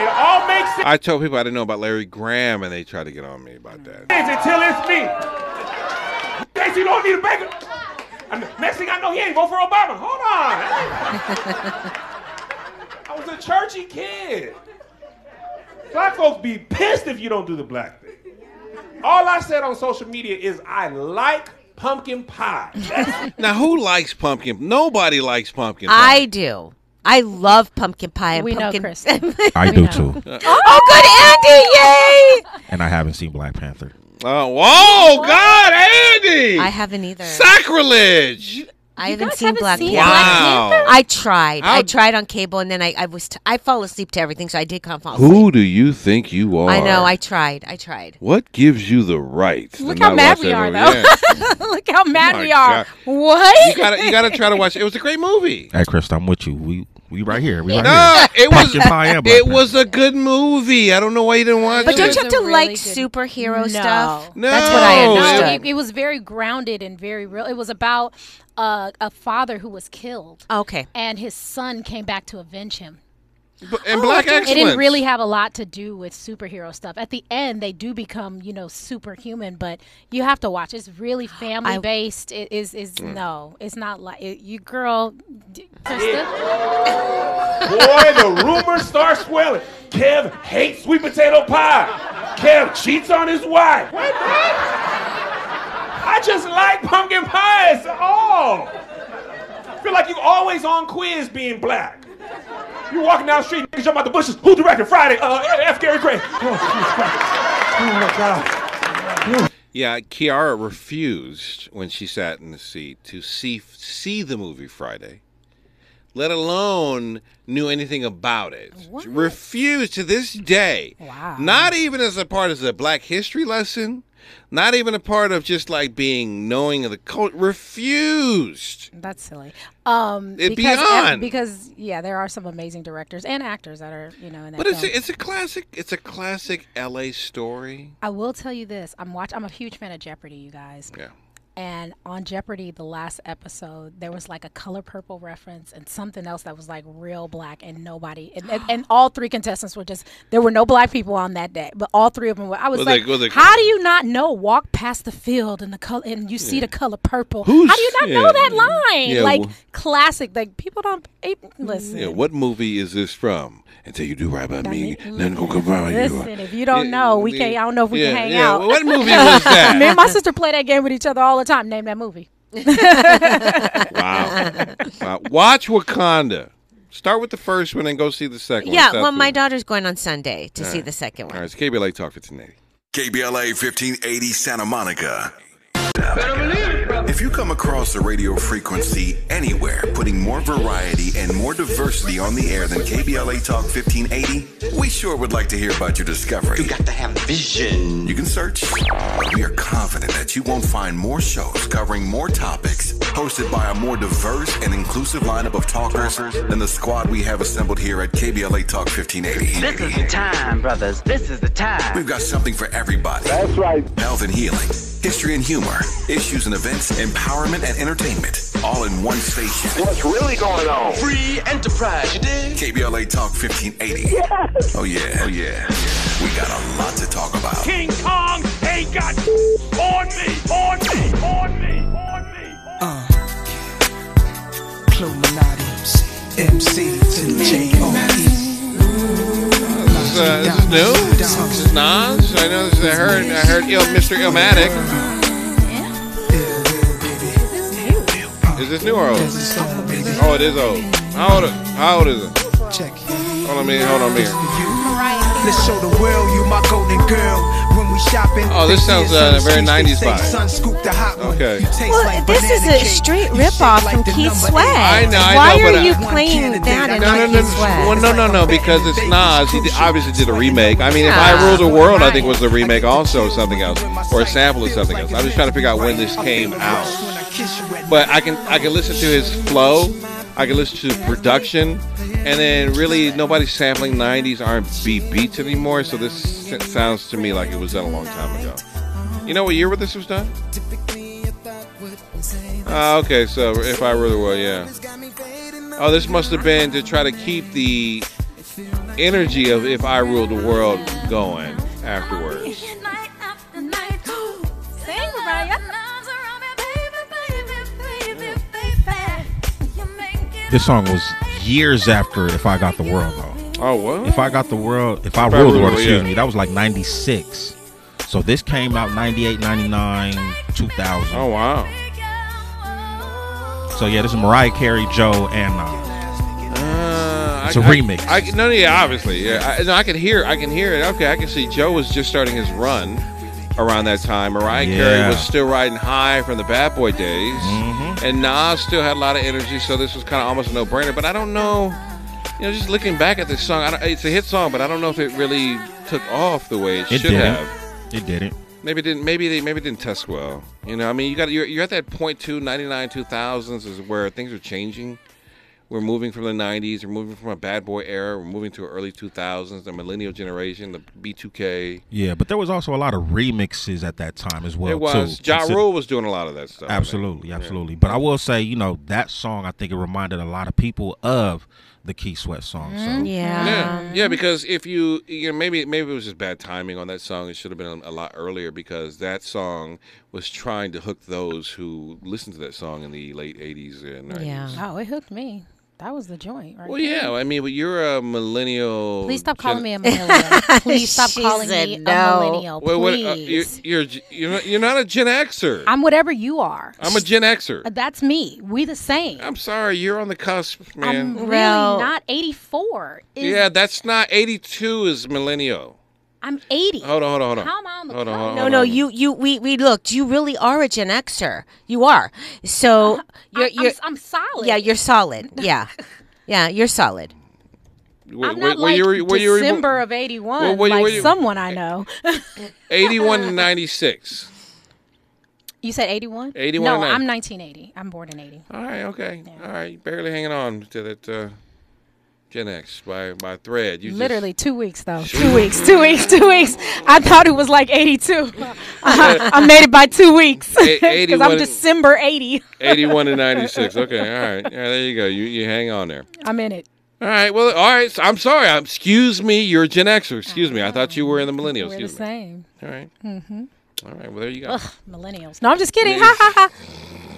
Speaker 15: It all makes sense.
Speaker 2: I told people I didn't know about Larry Graham, and they tried to get on me about that.
Speaker 15: until it's me. Casey, you don't need a Baker. And next thing I know, he ain't vote for Obama. Hold on. I was a churchy kid. Black folks be pissed if you don't do the black thing. All I said on social media is I like pumpkin pie.
Speaker 2: Now, who likes pumpkin? Nobody likes pumpkin. pie.
Speaker 4: I do. I love pumpkin pie and
Speaker 3: We know. Chris.
Speaker 10: I do too,
Speaker 4: oh, good, Andy! Yay!
Speaker 10: and I haven't seen Black Panther.
Speaker 2: Oh, whoa, God, Andy!
Speaker 4: I haven't either.
Speaker 2: Sacrilege!
Speaker 4: I haven't seen
Speaker 3: haven't
Speaker 4: Black
Speaker 3: seen
Speaker 4: Panther.
Speaker 2: Black Panther?
Speaker 4: I tried.
Speaker 2: How-
Speaker 4: I tried on cable, and then I, I was t- I fall asleep to everything, so I did come fall asleep.
Speaker 2: Who do you think you are?
Speaker 4: I know. I tried. I tried.
Speaker 2: What gives you the right? to
Speaker 3: Look
Speaker 2: not
Speaker 3: how mad
Speaker 2: watch
Speaker 3: we are,
Speaker 2: movie?
Speaker 3: though.
Speaker 2: Yeah.
Speaker 3: Look how mad
Speaker 2: Oh
Speaker 3: we are.
Speaker 2: God.
Speaker 3: What?
Speaker 2: you gotta, you gotta try to watch. It was a great movie.
Speaker 10: Hey, Chris, I'm with you. We we right here. We right
Speaker 2: No,
Speaker 10: here.
Speaker 2: it was.
Speaker 10: Pie and Black
Speaker 2: It was a good movie. I don't know why you didn't watch
Speaker 4: But
Speaker 2: it.
Speaker 4: But don't you have
Speaker 3: was a
Speaker 4: to like
Speaker 3: good-
Speaker 4: superhero
Speaker 3: No.
Speaker 4: stuff?
Speaker 2: No.
Speaker 4: That's what I
Speaker 2: No,
Speaker 3: No,
Speaker 4: understood.
Speaker 3: it, it was very grounded and very real. It was about uh, a father who was killed,
Speaker 4: okay.
Speaker 3: and his son came back to avenge him.
Speaker 2: But- and Black
Speaker 3: It didn't really have a lot to do with superhero stuff. At the end, they do become, you know, superhuman, but you have to watch. It's really family based. It is is
Speaker 2: Mm.
Speaker 3: no, it's not like it, you girl. d- Krista,
Speaker 15: Boy, the rumors start swelling. Kev hates sweet potato pie. Kev cheats on his wife. What? what? I just like pumpkin pies. Oh. Feel like you always on quiz being black. You walking down the street, niggas jump out the bushes. Who directed Friday? Uh, F. Gary Gray. Oh, Oh my God.
Speaker 2: Yeah, Kiara refused when she sat in the seat to see see the movie Friday, let alone knew anything about it. She refused to this day.
Speaker 3: Wow.
Speaker 2: Not even as a part of the Black History lesson, not even a part of just like being knowing of the culture. Refused.
Speaker 3: that's silly. Um,
Speaker 2: It
Speaker 3: because
Speaker 2: beyond.
Speaker 3: because yeah, there are some amazing directors and actors that are you know in that.
Speaker 2: But it's a, it's a classic. It's a classic L.A. story.
Speaker 3: I will tell you this: I'm watch. I'm a huge fan of Jeopardy, you guys.
Speaker 2: Yeah.
Speaker 3: And on Jeopardy, the last episode, there was like a color purple reference and something else that was like real black, and nobody, and, and, and all three contestants were just there were no black people on that day, but all three of them were. I was like,
Speaker 2: they-
Speaker 3: how do you not know? Walk past the field and the color, and you see the color purple.
Speaker 2: Who's-
Speaker 3: how do you not
Speaker 2: yeah.
Speaker 3: know that line?
Speaker 2: Yeah,
Speaker 3: like
Speaker 2: well-
Speaker 3: classic. Like people don't listen.
Speaker 2: Yeah. What movie is this from? Until you do right by me, nothing gonna come from you.
Speaker 3: Listen, if you don't know, we can't. I don't know if we
Speaker 2: yeah,
Speaker 3: can hang
Speaker 2: yeah.
Speaker 3: out.
Speaker 2: What movie was that?
Speaker 3: Me and my sister play that game with each other all the time. Name that movie.
Speaker 2: Wow. wow. Watch Wakanda. Start with the first one and go see the second one.
Speaker 4: Yeah, well, my
Speaker 2: it.
Speaker 4: daughter's going on Sunday to
Speaker 2: All
Speaker 4: see
Speaker 2: right.
Speaker 4: the second one.
Speaker 2: All right, it's KBLA Talk 1580.
Speaker 7: KBLA 1580 Santa Monica. If you come across a radio frequency anywhere putting more variety and more diversity on the air than KBLA Talk 1580, we sure would like to hear about your discovery. You got to have vision. You can search, we are confident that you won't find more shows covering more topics hosted by a more diverse and inclusive lineup of talkers than the squad we have assembled here at KBLA Talk 1580.
Speaker 16: This is the time, brothers. This is the time.
Speaker 7: We've got something for everybody. That's right. Health and healing, history and humor, issues and events, empowerment and entertainment, all in one station.
Speaker 16: What's really going on?
Speaker 7: Free enterprise, you dig? KBLA Talk 1580.
Speaker 16: Yes.
Speaker 7: Oh yeah, oh yeah. We got a lot to talk about.
Speaker 15: King Kong ain't got on me, on me, on me, on me.
Speaker 17: Uh. Illuminati, MC to the J-O-E.
Speaker 2: This is, uh, this is new. This is Nas. I know. This is, I heard. I heard Il, Mr. Illmatic. Is this new or old? Oh, it is old. How old? How old is it?
Speaker 17: Check.
Speaker 2: Hold on a minute. Hold on a minute.
Speaker 17: Let's show the world you my golden girl. When we shopping,
Speaker 2: Oh, this sounds
Speaker 17: say
Speaker 2: uh,
Speaker 17: sun
Speaker 2: very 90s
Speaker 17: say
Speaker 2: vibe.
Speaker 17: Sun scoop the hot one.
Speaker 2: Okay.
Speaker 4: Well, this is a straight
Speaker 17: You
Speaker 4: ripoff from Keith
Speaker 17: number
Speaker 4: Sweat.
Speaker 2: I know, I
Speaker 4: Why
Speaker 2: know,
Speaker 4: are
Speaker 2: but,
Speaker 4: you playing that and
Speaker 2: No, no, no,
Speaker 4: Keith Sweat?
Speaker 2: well, no, no, no, because it's Nas. He obviously did a remake. I mean, if I Rule the World, I think was the remake also of something else, or a sample of something else. I'm just trying to figure out when this came out. But I can I can listen to his flow, I can listen to production, and then really nobody's sampling '90s R&B beats anymore. So this sounds to me like it was done a long time ago. You know what year where this was done? Ah, okay, so if I Rule the World, yeah. Oh, this must have been to try to keep the energy of If I Ruled the World going afterwards.
Speaker 10: This song was years after If I Got the World, though.
Speaker 2: Oh, what?
Speaker 10: If I Got the World, If I Ruled the World, excuse
Speaker 2: yeah.
Speaker 10: me, that was like 96. So this came out 98, 99, 2000.
Speaker 2: Oh, wow.
Speaker 10: So yeah, this is Mariah Carey, Joe, and Nas.
Speaker 2: Uh,
Speaker 10: It's
Speaker 2: a
Speaker 10: a remix.
Speaker 2: I, no, yeah, obviously, yeah. I, no, I can hear, I can hear it. Okay, I can see Joe was just starting his run around that time. Mariah Carey was still riding high from the Bad Boy days,
Speaker 10: Mhm.
Speaker 2: and Nas still had a lot of energy. So this was kind of almost a no-brainer. But I don't know, you know, just looking back at this song, I don't, it's a hit song, but I don't know if it really took off the way it,
Speaker 10: It
Speaker 2: should
Speaker 10: didn't.
Speaker 2: have.
Speaker 10: It didn't.
Speaker 2: Maybe it didn't. Maybe they maybe it didn't test well. You know, I mean, you got you're, you're at that point too. 99, 2000s is where things are changing. We're moving from the 90s. We're moving from a bad boy era. We're moving to early 2000s, the millennial generation, the B2K.
Speaker 10: Yeah, but there was also a lot of remixes at that time as well.
Speaker 2: it was.
Speaker 10: too.
Speaker 2: Ja
Speaker 10: Consider-
Speaker 2: Rule was doing a lot of that stuff. I think.
Speaker 10: Absolutely, absolutely. But I will say, you know, that song I think it reminded a lot of people of the Keith Sweat song. So mm,
Speaker 4: Yeah.
Speaker 2: Yeah, yeah. Because if you, you know, maybe maybe it was just bad timing on that song. It should have been a, a lot earlier because that song was trying to hook those who listened to that song in the late '80s and 90s.
Speaker 3: Yeah, Oh, it hooked me. That was the joint, right?
Speaker 2: Well,
Speaker 3: there.
Speaker 2: yeah. I mean, but you're a millennial.
Speaker 3: Please stop
Speaker 2: gen-
Speaker 3: calling me a millennial. Please stop
Speaker 4: She
Speaker 3: calling
Speaker 4: said
Speaker 3: me
Speaker 4: no.
Speaker 3: a millennial.
Speaker 2: Wait, what,
Speaker 3: Please.
Speaker 2: uh, you're, you're you're not, you're not a Gen Xer.
Speaker 3: I'm whatever you are.
Speaker 2: I'm a Gen Xer.
Speaker 3: Uh, That's me. We the same.
Speaker 2: I'm sorry, you're on the cusp, man.
Speaker 3: I'm really
Speaker 4: Well-
Speaker 3: not 84. Is-
Speaker 2: yeah, that's not 82 is millennial.
Speaker 3: I'm 80.
Speaker 2: Hold on, hold on, hold on.
Speaker 3: How am I on the
Speaker 2: hold on, hold on,
Speaker 4: No,
Speaker 2: hold
Speaker 4: no,
Speaker 2: on.
Speaker 4: you, you, we, we looked. You really are a Gen Xer. You are. So you're,
Speaker 3: I'm,
Speaker 4: you're,
Speaker 3: I'm, I'm solid.
Speaker 4: yeah, you're solid. Yeah, yeah, you're solid.
Speaker 2: Where-
Speaker 3: I'm not
Speaker 2: where
Speaker 3: like
Speaker 2: you were- where you were-
Speaker 3: December of 81,
Speaker 2: Well, where
Speaker 3: like
Speaker 2: where you-
Speaker 3: someone I know.
Speaker 2: 81 and 96.
Speaker 3: You said 81?
Speaker 2: 81
Speaker 3: No,
Speaker 2: and.
Speaker 3: I'm 1980. I'm born in 80.
Speaker 2: All right, okay. All right, barely hanging on to that uh, Gen X by by thread. You just-
Speaker 3: Literally two weeks, though. Two weeks, two weeks, two weeks. I thought it was like 82. I, I made it by two weeks. Because I'm December 80.
Speaker 2: 81 and 96. Okay, all right. Yeah, there you go. You you hang on there.
Speaker 3: I'm in it.
Speaker 2: All right. Well, all right. So I'm sorry. I'm, excuse me. You're a Gen Xer. Excuse me. I thought you were in the millennials.
Speaker 3: We're the
Speaker 2: Excuse me.
Speaker 3: same.
Speaker 2: All right.
Speaker 3: Mm-hmm.
Speaker 2: All right. Well, there you go.
Speaker 3: Ugh, millennials. No, I'm just kidding. Ha ha ha.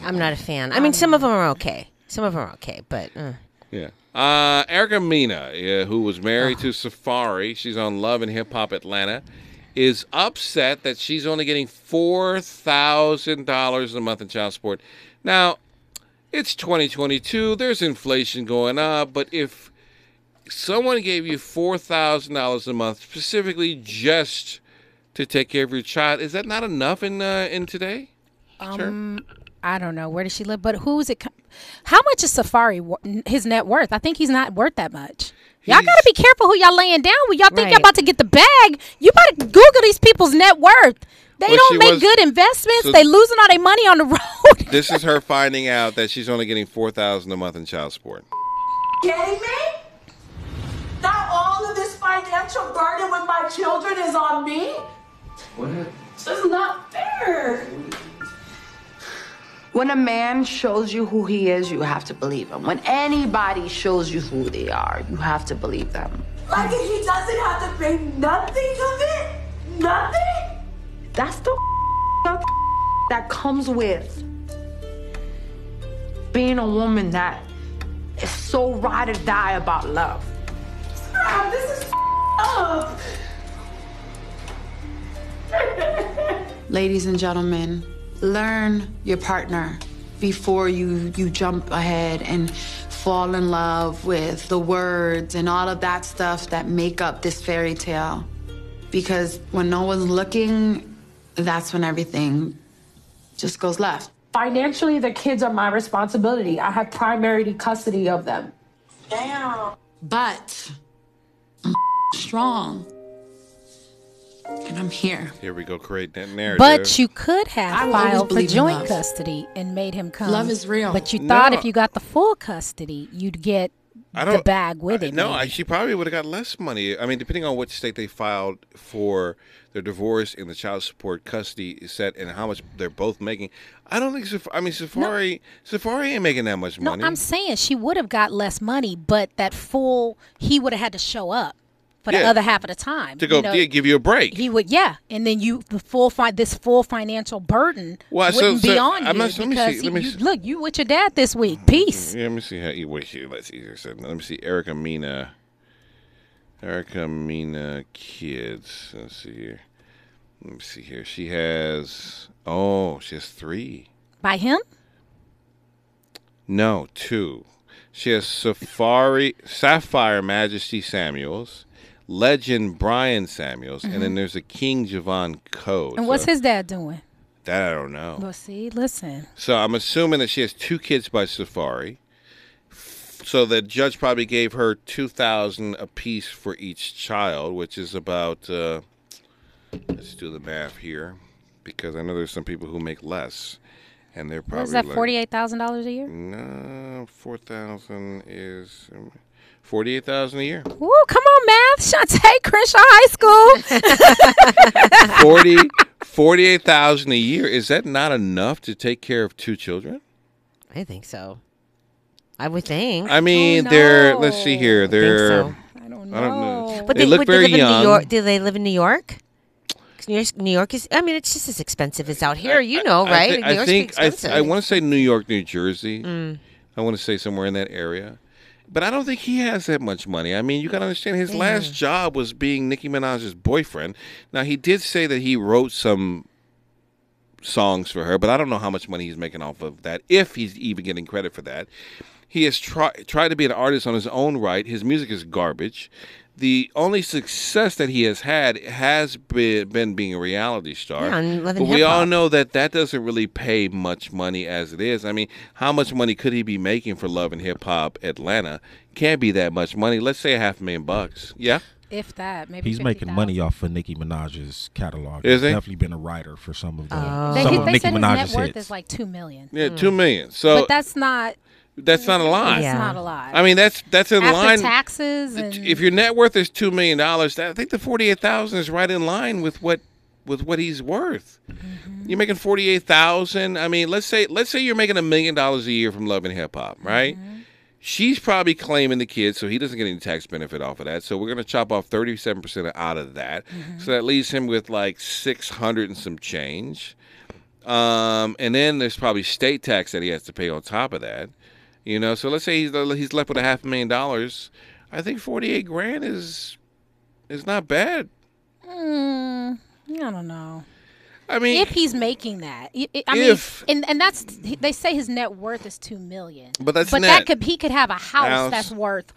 Speaker 4: I'm not a fan. I mean, some of them are okay. Some of them are okay, but uh.
Speaker 2: Yeah. Uh, Erica Mena, uh, who was married to Safari, she's on Love and Hip Hop Atlanta, is upset that she's only getting four thousand dollars a month in child support. Now, it's 2022. There's inflation going up, but if someone gave you four thousand dollars a month specifically just to take care of your child, is that not enough in uh, in today?
Speaker 3: Um, I don't know where does she live, but who's it? co- How much is Safari his net worth? I think he's not worth that much. Y'all gotta be careful who y'all laying down with. Y'all think y'all
Speaker 4: Right.
Speaker 3: about to get the bag. You better Google these people's net worth. They
Speaker 2: Well,
Speaker 3: don't make
Speaker 2: was-
Speaker 3: good investments.
Speaker 2: so-
Speaker 3: they losing all their money on the road.
Speaker 2: This is her finding out that she's only getting four thousand a month in child support.
Speaker 18: kidding me? Now all of this financial burden with my children is on me? This is not fair.
Speaker 19: When a man shows you who he is, you have to believe him. When anybody shows you who they are, you have to believe them.
Speaker 18: Like he doesn't have to pay nothing of it? Nothing?
Speaker 19: That's the that comes with being a woman that is so ride or die about love.
Speaker 18: This is up.
Speaker 19: Ladies and gentlemen, learn your partner before you you jump ahead and fall in love with the words and all of that stuff that make up this fairy tale. Because when no one's looking, that's when everything just goes left.
Speaker 18: Financially, the kids are my responsibility. I have primary custody of them.
Speaker 19: Damn. But I'm strong. And I'm here.
Speaker 2: Here we go, create that narrative.
Speaker 3: But you could have
Speaker 19: will always
Speaker 3: filed for joint custody and made him come.
Speaker 19: Love is real.
Speaker 3: But you thought
Speaker 2: No.
Speaker 3: if you got the full custody, you'd get
Speaker 2: I
Speaker 3: the
Speaker 2: don't-
Speaker 3: bag with it.
Speaker 2: No. I, she probably would have got less money. I mean, depending on which state they filed for their divorce and the child support custody is set and how much they're both making. I don't think. Saf- I mean, Safari. Safari ain't making that much
Speaker 3: No,
Speaker 2: money.
Speaker 3: I'm saying she would have got less money, but that full he would have had to show up for the other half of the time
Speaker 2: to go
Speaker 3: you know?
Speaker 2: yeah, give you a break.
Speaker 3: He would, yeah, and then you the full fi- this full financial burden
Speaker 2: Well, so-
Speaker 3: wouldn't be
Speaker 2: so,
Speaker 3: on
Speaker 2: I'm
Speaker 3: you
Speaker 2: not- let me see,
Speaker 3: because
Speaker 2: let me
Speaker 3: he-
Speaker 2: see.
Speaker 3: you, look, you with your dad this week. Mm-hmm. Peace.
Speaker 2: Yeah, let me see how you here. Let's see here. So, let me see. Erica Mena. Erica Mena kids. Let's see here. Let me see here. She has oh, she has three.
Speaker 3: By him?
Speaker 2: No, two. She has Safari Sapphire Majesty Samuels, Legend Brian Samuels, and then there's a King Javon Code.
Speaker 3: Mm-hmm. And what's his dad doing?
Speaker 2: That I don't know.
Speaker 3: Well, see, listen.
Speaker 2: So I'm assuming that she has two kids by Safaree. So the judge probably gave her two thousand apiece for each child, which is about. Uh, let's do the math here, because I know there's some people who make less, and they're probably
Speaker 3: What is that? Forty eight thousand dollars a year?
Speaker 2: No, four thousand is um, forty-eight thousand a year.
Speaker 3: Woo, come on, math. Shantae Crenshaw High School.
Speaker 2: 40 48,000 a year. Is that not enough to take care of two children?
Speaker 4: I think so. I would think.
Speaker 2: I mean, they're let's see here. They're
Speaker 4: so.
Speaker 3: I don't
Speaker 2: know.
Speaker 4: But
Speaker 2: they,
Speaker 4: they,
Speaker 2: look
Speaker 4: would
Speaker 2: very
Speaker 4: they live
Speaker 2: young.
Speaker 4: in New York. Do they live in New York? 'Cause New York, New York is. I mean, it's just as expensive as out here. You know,
Speaker 2: I
Speaker 4: right?
Speaker 2: thi-
Speaker 4: New
Speaker 2: I think
Speaker 4: pretty
Speaker 2: I, th- I want to say New York, New Jersey.
Speaker 4: Mm.
Speaker 2: I want to say somewhere in that area. But I don't think he has that much money. I mean, you got to understand his last job was being Nicki Minaj's boyfriend. Now, he did say that he wrote some songs for her, but I don't know how much money he's making off of that, if he's even getting credit for that. He has tried tried to be an artist on his own right. His music is garbage. The only success that he has had has been, been being a reality star.
Speaker 4: Yeah, on Love
Speaker 2: but
Speaker 4: and
Speaker 2: we
Speaker 4: Hip
Speaker 2: all know that that doesn't really pay much money as it is. I mean, how much money could he be making for Love and Hip Hop Atlanta? Can't be that much money. Let's say a half a million bucks. Yeah.
Speaker 3: If that, maybe
Speaker 10: He's making money off of Nicki Minaj's catalog.
Speaker 2: Is
Speaker 10: He's
Speaker 2: he?
Speaker 10: definitely been a writer for some of the
Speaker 3: They,
Speaker 10: some
Speaker 3: he-
Speaker 10: of
Speaker 3: they
Speaker 10: Nicki
Speaker 3: said his
Speaker 10: Minaj's
Speaker 3: net worth
Speaker 10: hits.
Speaker 3: is like two million.
Speaker 2: Yeah, two million. So
Speaker 3: but that's not.
Speaker 2: That's not a lot.
Speaker 3: It's not a lot.
Speaker 2: I mean, that's that's in
Speaker 3: After
Speaker 2: line.
Speaker 3: taxes and
Speaker 2: if your net worth is two million dollars, I think the forty eight thousand is right in line with what with what he's worth.
Speaker 3: Mm-hmm.
Speaker 2: You're making forty eight thousand. I mean, let's say let's say you're making a million dollars a year from Love and Hip Hop, right?
Speaker 3: Mm-hmm.
Speaker 2: She's probably claiming the kids, so he doesn't get any tax benefit off of that. So we're gonna chop off thirty seven percent out of that.
Speaker 3: Mm-hmm.
Speaker 2: So that leaves him with like six hundred and some change. Um, and then there's probably state tax that he has to pay on top of that. You know, so let's say he's he's left with a half a million dollars. I think forty eight grand is is not bad.
Speaker 3: Mm, I don't know.
Speaker 2: I mean,
Speaker 3: if he's making that, I- I I
Speaker 2: if-
Speaker 3: mean, and and that's they say his net worth is two million.
Speaker 2: But that's
Speaker 3: but
Speaker 2: net.
Speaker 3: that could he could have a house
Speaker 2: House.
Speaker 3: that's worth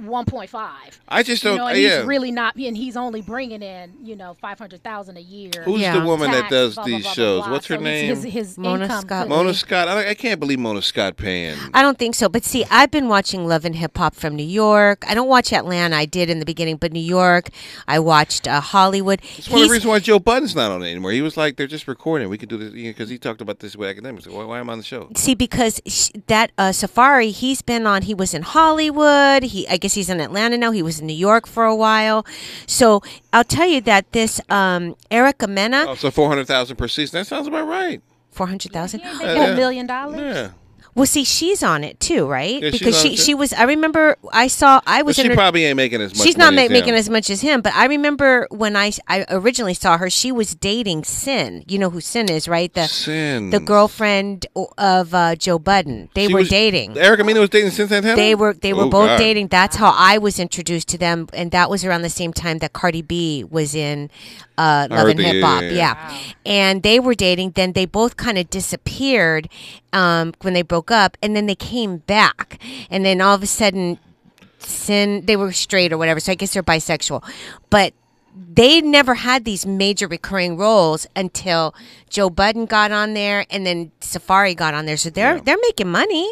Speaker 3: 1.5.
Speaker 2: I just don't-
Speaker 3: know, and
Speaker 2: yeah.
Speaker 3: he's really not, and he's only bringing in, you know, 500,000 a year.
Speaker 2: Who's the woman that does
Speaker 3: blah, blah,
Speaker 2: these
Speaker 3: blah,
Speaker 2: shows?
Speaker 3: blah.
Speaker 2: What's her
Speaker 3: So
Speaker 2: name?
Speaker 3: His, his
Speaker 4: Mona Scott.
Speaker 2: Mona Scott. I, I can't believe Mona Scott paying.
Speaker 4: I don't think so. But see, I've been watching Love and Hip Hop from New York. I don't watch Atlanta. I did in the beginning, but New York. I watched uh, Hollywood.
Speaker 2: It's one of the
Speaker 4: He's-
Speaker 2: reasons why Joe Budden's not on it anymore. He was like, they're just recording. We could do this because he talked about this with academics. Why, why am I on the show?
Speaker 4: See, because sh- that uh, Safaree, he's been on. He was in Hollywood. He, I guess, he's in Atlanta now. He was in New York for a while. So I'll tell you that this um, Erica Mena,
Speaker 2: Oh, so four hundred thousand per season. That sounds about right.
Speaker 4: four hundred thousand.
Speaker 3: They got a million dollars.
Speaker 2: Yeah.
Speaker 4: Well, see, she's on it too, right?
Speaker 2: Yeah,
Speaker 4: because she she was. I remember I saw. I
Speaker 2: But
Speaker 4: was.
Speaker 2: she
Speaker 4: in her-
Speaker 2: probably ain't making as much.
Speaker 4: She's not ma-
Speaker 2: as
Speaker 4: making as much as him, but I remember when I I originally saw her, she was dating Cyn. You know who Cyn is, right? The
Speaker 2: Cyn.
Speaker 4: the girlfriend of uh, Joe Budden. They
Speaker 2: She
Speaker 4: were
Speaker 2: was-
Speaker 4: dating.
Speaker 2: Erica Mena was dating Cyn Santana.
Speaker 4: They were they were
Speaker 2: Oh,
Speaker 4: both
Speaker 2: God.
Speaker 4: dating. That's how I was introduced to them, and that was around the same time that Cardi B was in uh, Love and Hip
Speaker 2: yeah,
Speaker 4: Hop.
Speaker 2: yeah,
Speaker 4: Yeah, and they were dating. Then they both kind of disappeared um, when they broke up, and then they came back, and then all of a sudden, Sin they were straight or whatever. So I guess they're bisexual, but they never had these major recurring roles until Joe Budden got on there, and then Safaree got on there. So they're they're making money.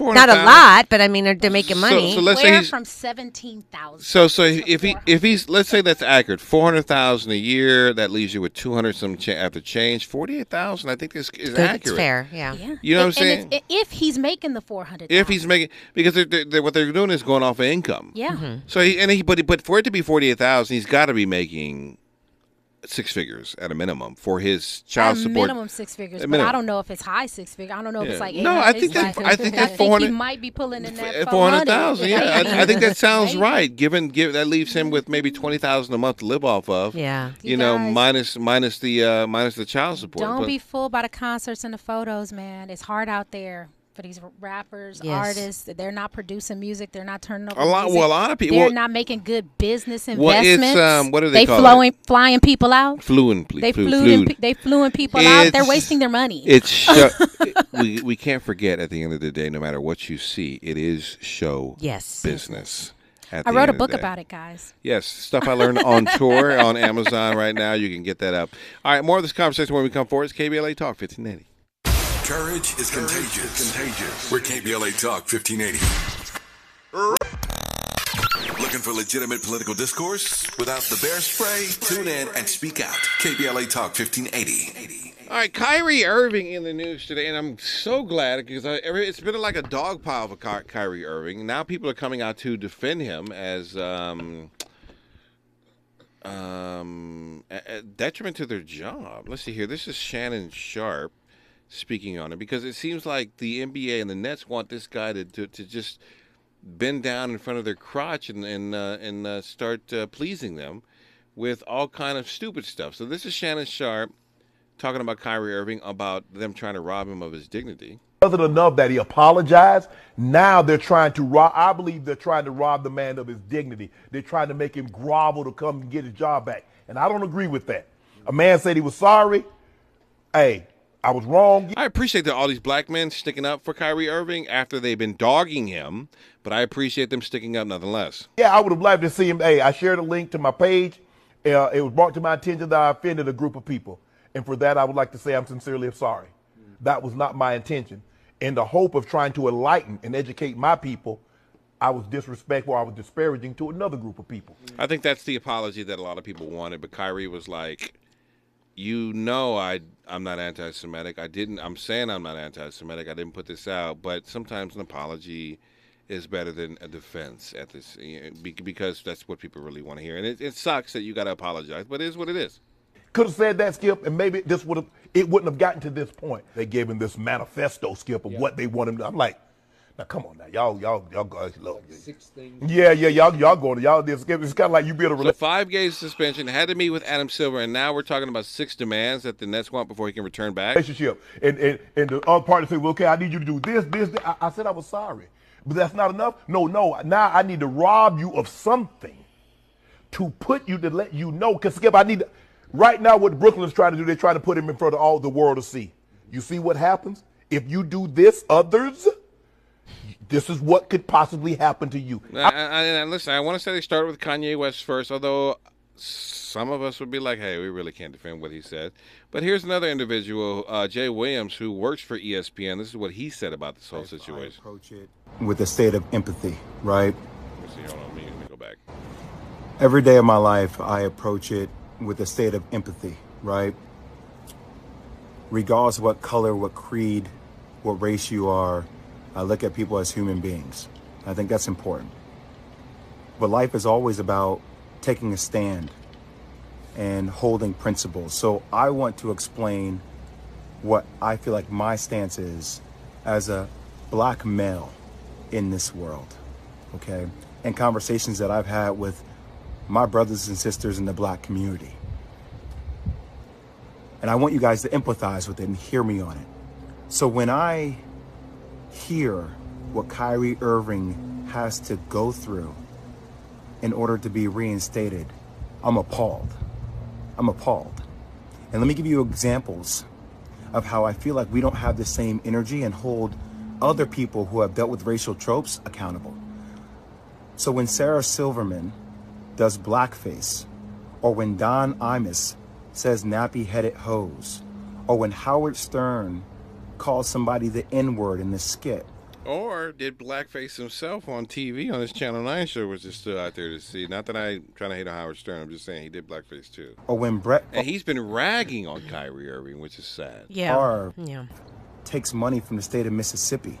Speaker 4: Not a lot, but I mean, they're, they're making money.
Speaker 2: so let's say he's-
Speaker 3: from 17,000.
Speaker 2: So so if he if he's let's say that's accurate, four hundred thousand a year, that leaves you with two hundred some cha- after change, forty eight thousand. I think is is
Speaker 4: Good,
Speaker 2: accurate.
Speaker 4: It's fair, yeah. yeah.
Speaker 2: You know what I'm saying?
Speaker 3: and if he's making the 400.
Speaker 2: If he's making because they're, they're, they're- what they're doing is going off of income.
Speaker 3: Yeah.
Speaker 4: Mm-hmm.
Speaker 3: Mhm.
Speaker 2: So he and he but but for it to be forty eight thousand, he's got to be making six figures at a minimum for his child
Speaker 3: At
Speaker 2: support.
Speaker 3: minimum six figures,
Speaker 2: At
Speaker 3: but I don't know if it's high six figure. I don't know if
Speaker 2: Yeah.
Speaker 3: it's like
Speaker 2: No, I think that-
Speaker 3: like-
Speaker 2: I think that 400
Speaker 3: might be pulling in that
Speaker 2: four hundred thousand, yeah, I, I think that sounds right. Given, give that leaves him with maybe twenty thousand a month to live off of.
Speaker 4: Yeah.
Speaker 2: you,
Speaker 3: You
Speaker 2: know,
Speaker 3: guys-
Speaker 2: minus minus the uh, minus the child support.
Speaker 3: Don't
Speaker 2: But-
Speaker 3: be fooled by the concerts and the photos, man. It's hard out there for these rappers,
Speaker 4: Yes.
Speaker 3: artists. They're not producing music. They're not turning over.
Speaker 2: A lot-
Speaker 3: music.
Speaker 2: well, a lot of people-
Speaker 3: They're
Speaker 2: well-
Speaker 3: not making good business
Speaker 2: Well, it's,
Speaker 3: investments.
Speaker 2: um, what do they call it?
Speaker 3: flowing, flying people out.
Speaker 2: Fluent, please.
Speaker 3: They
Speaker 2: flu-
Speaker 3: flew.
Speaker 2: flued.
Speaker 3: Them, they fluing people out. They're wasting their money.
Speaker 2: It's show. we we can't forget at the end of the day, no matter what you see, it is show
Speaker 3: Yes.
Speaker 2: business. At
Speaker 3: I wrote a book about it, guys.
Speaker 2: Yes, stuff I learned on tour on Amazon right now. You can get that up. All right, more of this conversation when we come forward. It's KBLA Talk 1580.
Speaker 7: Courage is contagious. contagious. We're KBLA Talk 1580. Looking for legitimate political discourse without the bear spray? Tune in and speak out. KBLA Talk 1580.
Speaker 2: All right, Kyrie Irving in the news today, and I'm so glad because I, it's been like a dog pile for Ky- Kyrie Irving. Now people are coming out to defend him as um, um, a, a detriment to their job. Let's see here. This is Shannon Sharpe speaking on it because it seems like the NBA and the Nets want this guy to to, to just bend down in front of their crotch and and uh, and uh, start uh, pleasing them with all kind of stupid stuff. So this is Shannon Sharpe talking about Kyrie Irving about them trying to rob him of his dignity.
Speaker 20: wasn't enough that he apologized. Now they're trying to rob. I believe they're trying to rob the man of his dignity. They're trying to make him grovel to come and get his job back, and I don't agree with that. A man said he was sorry. Hey, I was wrong.
Speaker 2: I appreciate that all these black men sticking up for Kyrie Irving after they've been dogging him, but I appreciate them sticking up nonetheless.
Speaker 20: Yeah, I would have liked to see him. Hey, I shared a link to my page. Uh, it was brought to my attention that I offended a group of people, and for that, I would like to say I'm sincerely sorry. That was not my intention. In the hope of trying to enlighten and educate my people, I was disrespectful. I was disparaging to another group of people.
Speaker 2: I think that's the apology that a lot of people wanted, but Kyrie was like, "You know, I I'm not anti-Semitic. I didn't. I'm saying I'm not anti-Semitic. I didn't put this out, but sometimes an apology." Is better than a defense at this be- because that's what people really want to hear, and it, it sucks that you got to apologize, but it is what it is.
Speaker 20: Could have said that, Skip, and maybe this would have it wouldn't have gotten to this point. They gave him this manifesto, Skip, of what they want him to. I'm like, now come on, now y'all, y'all, y'all go. Look.
Speaker 6: Six things.
Speaker 20: Yeah, yeah, y'all, y'all going, y'all. This Skip, it's kind of like you build a
Speaker 2: So five game suspension had to meet with Adam Silver, and now we're talking about six demands that the Nets want before he can return back.
Speaker 20: relationship. And, and and the other party said, well, okay, I need you to do this, this, this. I, I said I was sorry. But that's not enough. No, no. Now I need to rob you of something to put you to let you know. Because Skip, I need to, right now what Brooklyn is trying to do, they're trying to put him in front of all the world to see. You see what happens? If you do this, others, This is what could possibly happen to you.
Speaker 2: I, I, I- listen, I want to say they started with Kanye West first, although some of us would be like, hey, we really can't defend what he said. But here's another individual, uh, Jay Williams, who works for ESPN. This is what he said about this whole situation.
Speaker 21: approach it with a state of empathy, right?
Speaker 2: Let me see, hold on, let me, let me go back.
Speaker 21: Every day of my life, I approach it with a state of empathy, right? Regardless of what color, what creed, what race you are, I look at people as human beings. I think that's important. But life is always about taking a stand and holding principles. So I want to explain what I feel like my stance is as a black male in this world, okay? And conversations that I've had with my brothers and sisters in the black community. And I want you guys to empathize with it and hear me on it. So when I hear what Kyrie Irving has to go through in order to be reinstated, I'm appalled. I'm appalled. And let me give you examples of how I feel like we don't have the same energy and hold other people who have dealt with racial tropes accountable. So when Sarah Silverman does blackface, or when Don Imus says nappy headed hoes, or when Howard Stern calls somebody the N word in the skit,
Speaker 2: Or did Blackface himself on TV on his Channel 9 show, which is still out there to see. Not that I'm trying to hate on Howard Stern, I'm just saying he did Blackface too.
Speaker 21: or when Brett
Speaker 2: And he's been ragging on Kyrie Irving, which is sad.
Speaker 21: Favre
Speaker 4: Yeah.
Speaker 21: takes money from the state of Mississippi.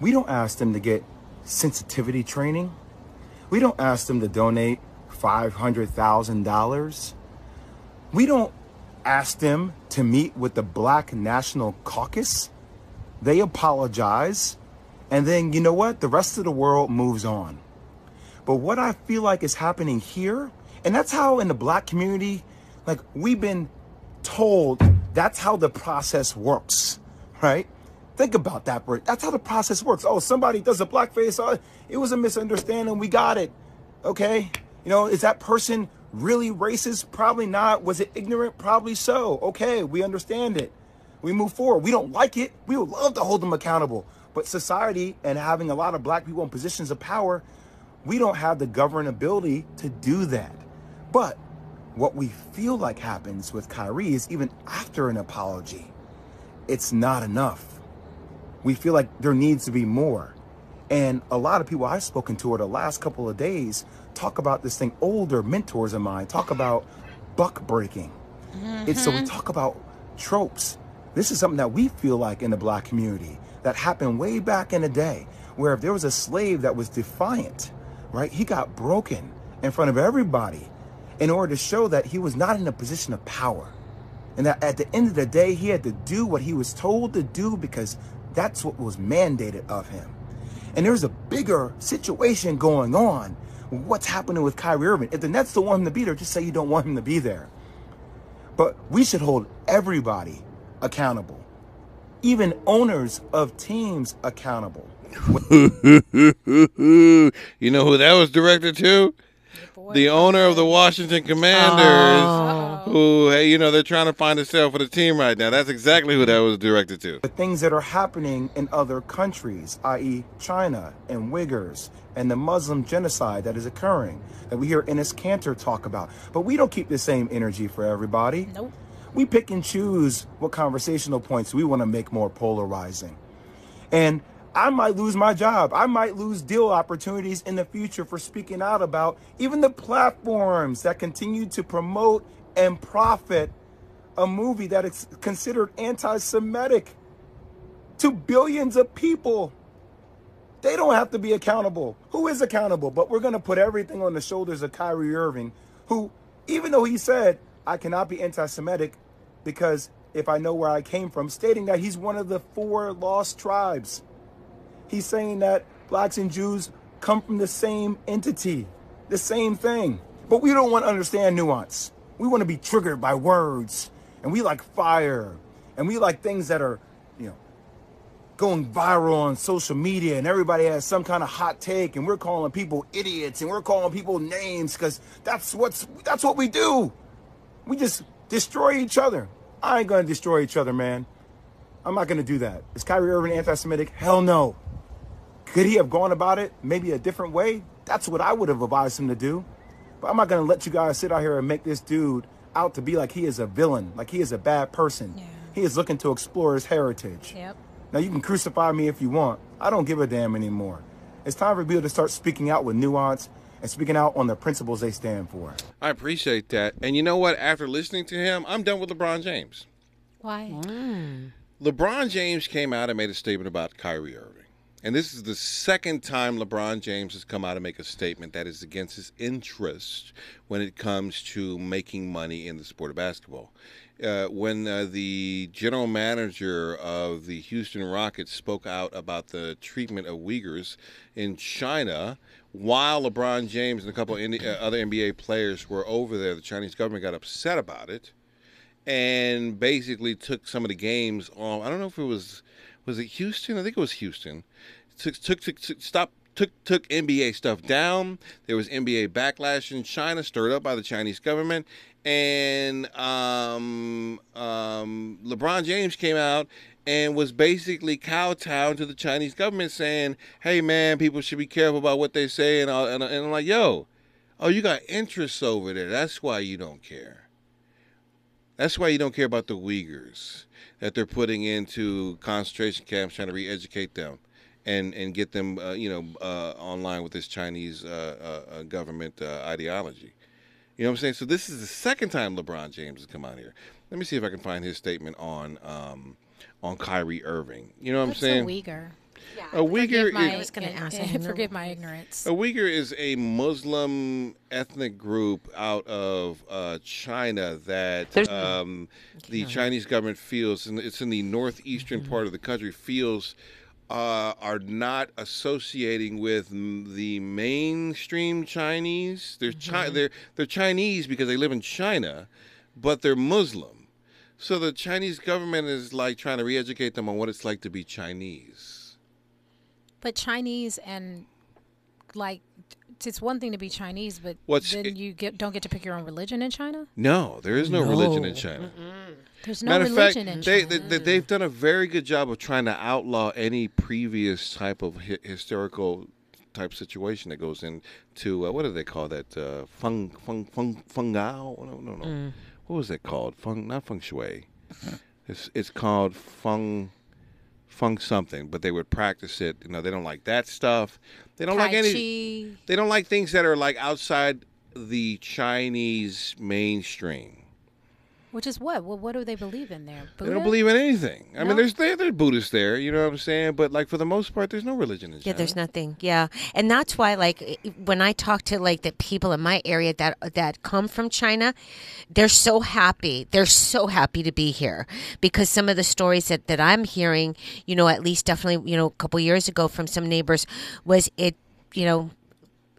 Speaker 21: We don't ask them to get sensitivity training. We don't ask them to donate $500,000. We don't ask them to meet with the Black National Caucus. They apologize. And then, you know what? The rest of the world moves on. But what I feel like is happening here, and that's how in the black community, like we've been told that's how the process works, right? Think about that. That's how the process works. Oh, somebody does a blackface. Oh, it was a misunderstanding. We got it. Okay. You know, is that person really racist? Probably not. Was it ignorant? Probably so. Okay. We understand it. We move forward. We don't like it. We would love to hold them accountable. But society and having a lot of black people in positions of power, we don't have the governability to do that. But what we feel like happens with Kyrie is even after an apology, it's not enough. We feel like there needs to be more. And a lot of people I've spoken to over the last couple of days talk about this thing. Older mentors of mine talk about buck breaking. It's so we mm-hmm. talk about tropes. This is something that we feel like in the black community that happened way back in the day, where if there was a slave that was defiant, right, he got broken in front of everybody in order to show that he was not in a position of power. And that at the end of the day, he had to do what he was told to do because that's what was mandated of him. And there's a bigger situation going on. What's happening with Kyrie Irving? If the Nets don't want him to be there, just say you don't want him to be there. But we should hold everybody accountable, even owners of teams accountable.
Speaker 2: you know who that was directed to? The owner of the Washington Commanders, oh. who, hey, you know, they're trying to find a sale for the team right now. That's exactly who that was directed to.
Speaker 21: the things that are happening in other countries, i.e., China and Uyghurs and the Muslim genocide that is occurring that we hear Enes Kanter talk about. But we don't keep the same energy for everybody.
Speaker 3: Nope.
Speaker 21: We pick and choose what conversational points we want to make more polarizing. And I might lose my job. I might lose deal opportunities in the future for speaking out about even the platforms that continue to promote and profit a movie that is considered anti Semitic to billions of people. They don't have to be accountable. Who is accountable? But we're going to put everything on the shoulders of Kyrie Irving, who, even though he said, I cannot be anti Semitic because if I know where I came from, stating that he's one of the four lost tribes. He's saying that blacks and Jews come from the same entity, the same thing. But we don't want to understand nuance. We want to be triggered by words, and we like fire, and we like things that are, going viral on social media, and everybody has some kind of hot take, and we're calling people idiots, and we're calling people names because that's what's that's what we do. We just destroy each other. I ain't gonna destroy each other, man. I'm not gonna do that. Is Kyrie Irving anti-Semitic? Hell no. Could he have gone about it maybe a different way? That's what I would have advised him to do. But I'm not gonna let you guys sit out here and make this dude out to be like he is a villain, like he is a bad person. He is looking to explore his heritage.
Speaker 3: Yep.
Speaker 21: Now you can crucify me if you want. I don't give a damn anymore. It's time for people to start speaking out with nuance and speaking out on the principles they stand for.
Speaker 2: I appreciate that. And you know what? After listening to him, I'm done with LeBron James.
Speaker 3: Why? Hmm.
Speaker 2: LeBron James came out and made a statement about Kyrie Irving. And this is the second time LeBron James has come out and make a statement that is against his interest when it comes to making money in the sport of basketball. Uh, when uh, the general manager of the Houston Rockets spoke out about the treatment of Uyghurs in China, while LeBron James and a couple Indi- uh, other NBA players were over there, the Chinese government got upset about it and basically took some of the games on. I don't know if it was was it Houston. I think it was Houston. Took took took, took stop. Took, took NBA stuff down. There was NBA backlash in China, stirred up by the Chinese government, and um, um, LeBron James came out and was basically kowtowing to the Chinese government, saying, "Hey, man, people should be careful about what they say." And, and, and I'm like, "Yo, oh, you got interests over there. That's why you don't care." That's why you don't care about the Uyghurs that they're putting into concentration camps, trying to re-educate them, and and get them, uh, you know, uh, online with this Chinese uh, uh, uh, government uh, ideology. You know what I'm saying? So this is the second time LeBron James has come out here. Let me see if I can find his statement on um, on Kyrie Irving. You know what
Speaker 3: What's
Speaker 2: I'm saying?
Speaker 3: a Uyghur?
Speaker 2: A Uyghur
Speaker 3: my,
Speaker 2: is-
Speaker 4: I was gonna ask
Speaker 3: eh,
Speaker 4: him.
Speaker 3: forgive my ignorance.
Speaker 2: A Uyghur is a Muslim ethnic group out of uh, China that um, the Chinese government feels, and it's in the northeastern part of the country, feels uh, are not associating with the mainstream Chinese. They're Chi- they're they're Chinese because they live in China, but they're Muslim. So the Chinese government is like trying to re-educate them on what it's like to be Chinese.
Speaker 3: But Chinese and like it's one thing to be Chinese, but
Speaker 2: What's-
Speaker 3: then you get don't get to pick your own religion in China.
Speaker 2: No, there is no, religion in
Speaker 3: No.
Speaker 2: China.
Speaker 3: There's no
Speaker 2: Matter of fact,
Speaker 3: in
Speaker 2: they,
Speaker 3: China.
Speaker 2: they, they, have done a very good job of trying to outlaw any previous type of hi- historical type situation that goes into uh, what do they call that? Uh, feng feng feng fungao? No, no, no.
Speaker 4: Mm.
Speaker 2: What was that called? Feng, not feng shui. It's it's called feng feng something, but they would practice it. You know, they don't like that stuff. They don't like
Speaker 3: Tai
Speaker 2: any.
Speaker 3: Chi.
Speaker 2: They don't like things that are like outside the Chinese mainstream.
Speaker 3: Which is what? What, what do they believe in there?
Speaker 2: They don't believe in anything. I
Speaker 3: No?
Speaker 2: mean, there's there, there's Buddhists there, you know what I'm saying? But like for the most part, there's no religion in China.
Speaker 4: Yeah, there's nothing. Yeah, and that's why, like, when I talk to like the people in my area that that come from China, they're so happy. They're so happy to be here because some of the stories that that I'm hearing, you know, at least definitely, you know, a couple years ago from some neighbors, was it, you know.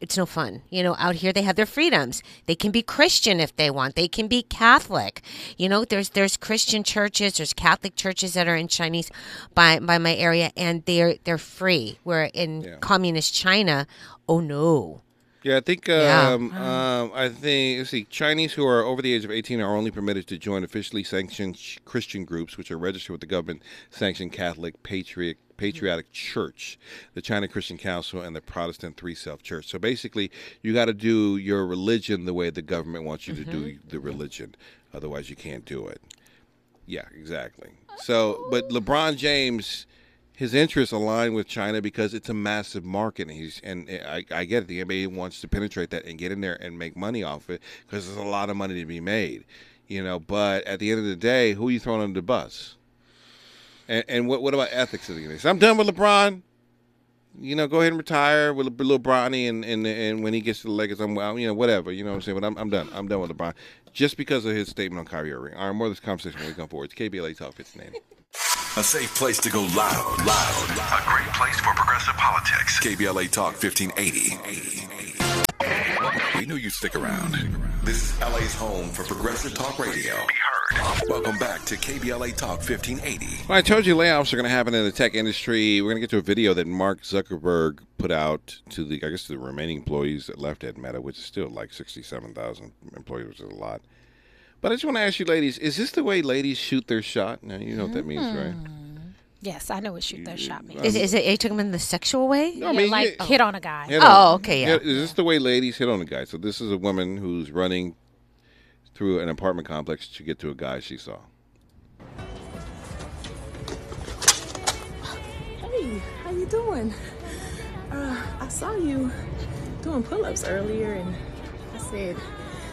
Speaker 4: It's no fun. You know, out here they have their freedoms. They can be Christian if they want. They can be Catholic. You know, there's there's Christian churches, there's Catholic churches that are in Chinese by by my area and they're they're free. Where in communist China, oh no.
Speaker 2: Yeah, I think
Speaker 4: Yeah.
Speaker 2: um, um, I think let's see, Chinese who are over the age of 18 are only permitted to join officially sanctioned Christian groups, which are registered with the government-sanctioned Catholic Patriot Patriotic Church, the China Christian Council, and the Protestant Three Self Church. So basically, you got to do your religion the way the government wants you to do mm-hmm. the religion. Otherwise, you can't do it. Yeah, exactly. So, but LeBron James, his interests align with China because it's a massive market, and he's and I, I get it. The NBA wants to penetrate that and get in there and make money off it because there's a lot of money to be made, you know. But at the end of the day, who are you throwing under the bus? And, and what what about ethics? At the end of this? I'm done with LeBron. You know, go ahead and retire with little Bronny, and, and and when he gets to the Lakers, I'm well, you know whatever. You know what I'm saying? But I'm, I'm done. I'm done with LeBron just because of his statement on Kyrie Irving. All right, more of this conversation when we come forward. It's KBLA Talk 1580.
Speaker 7: A safe place to go loud, loud. A great place for progressive politics. KBLA Talk 1580. We knew you'd stick around. This is LA's home for progressive talk radio. Welcome back to KBLA Talk 1580.
Speaker 2: Well, I told you layoffs are going to happen in the tech industry. We're going to get to a video that Mark Zuckerberg put out to the, I guess, to the remaining employees that left at Meta, which is still like 67,000 employees, which is a lot. But I just want to ask you, ladies, is this the way ladies shoot their shot? Now, you know what that means, right? Hmm.
Speaker 3: Yes, I know what shoot their shot means.
Speaker 4: Is, is it? Are you talking in the sexual way?
Speaker 2: No, I
Speaker 3: Yeah,
Speaker 2: mean,
Speaker 3: like
Speaker 2: yeah.
Speaker 3: hit on a guy.
Speaker 2: Hit
Speaker 4: Oh, okay, yeah.
Speaker 2: hit- Is this the way ladies hit on a guy? So this is a woman who's running through an apartment complex to get to a guy she saw.
Speaker 22: Hey, how you doing? Uh, I saw you doing pull-ups earlier, and I said,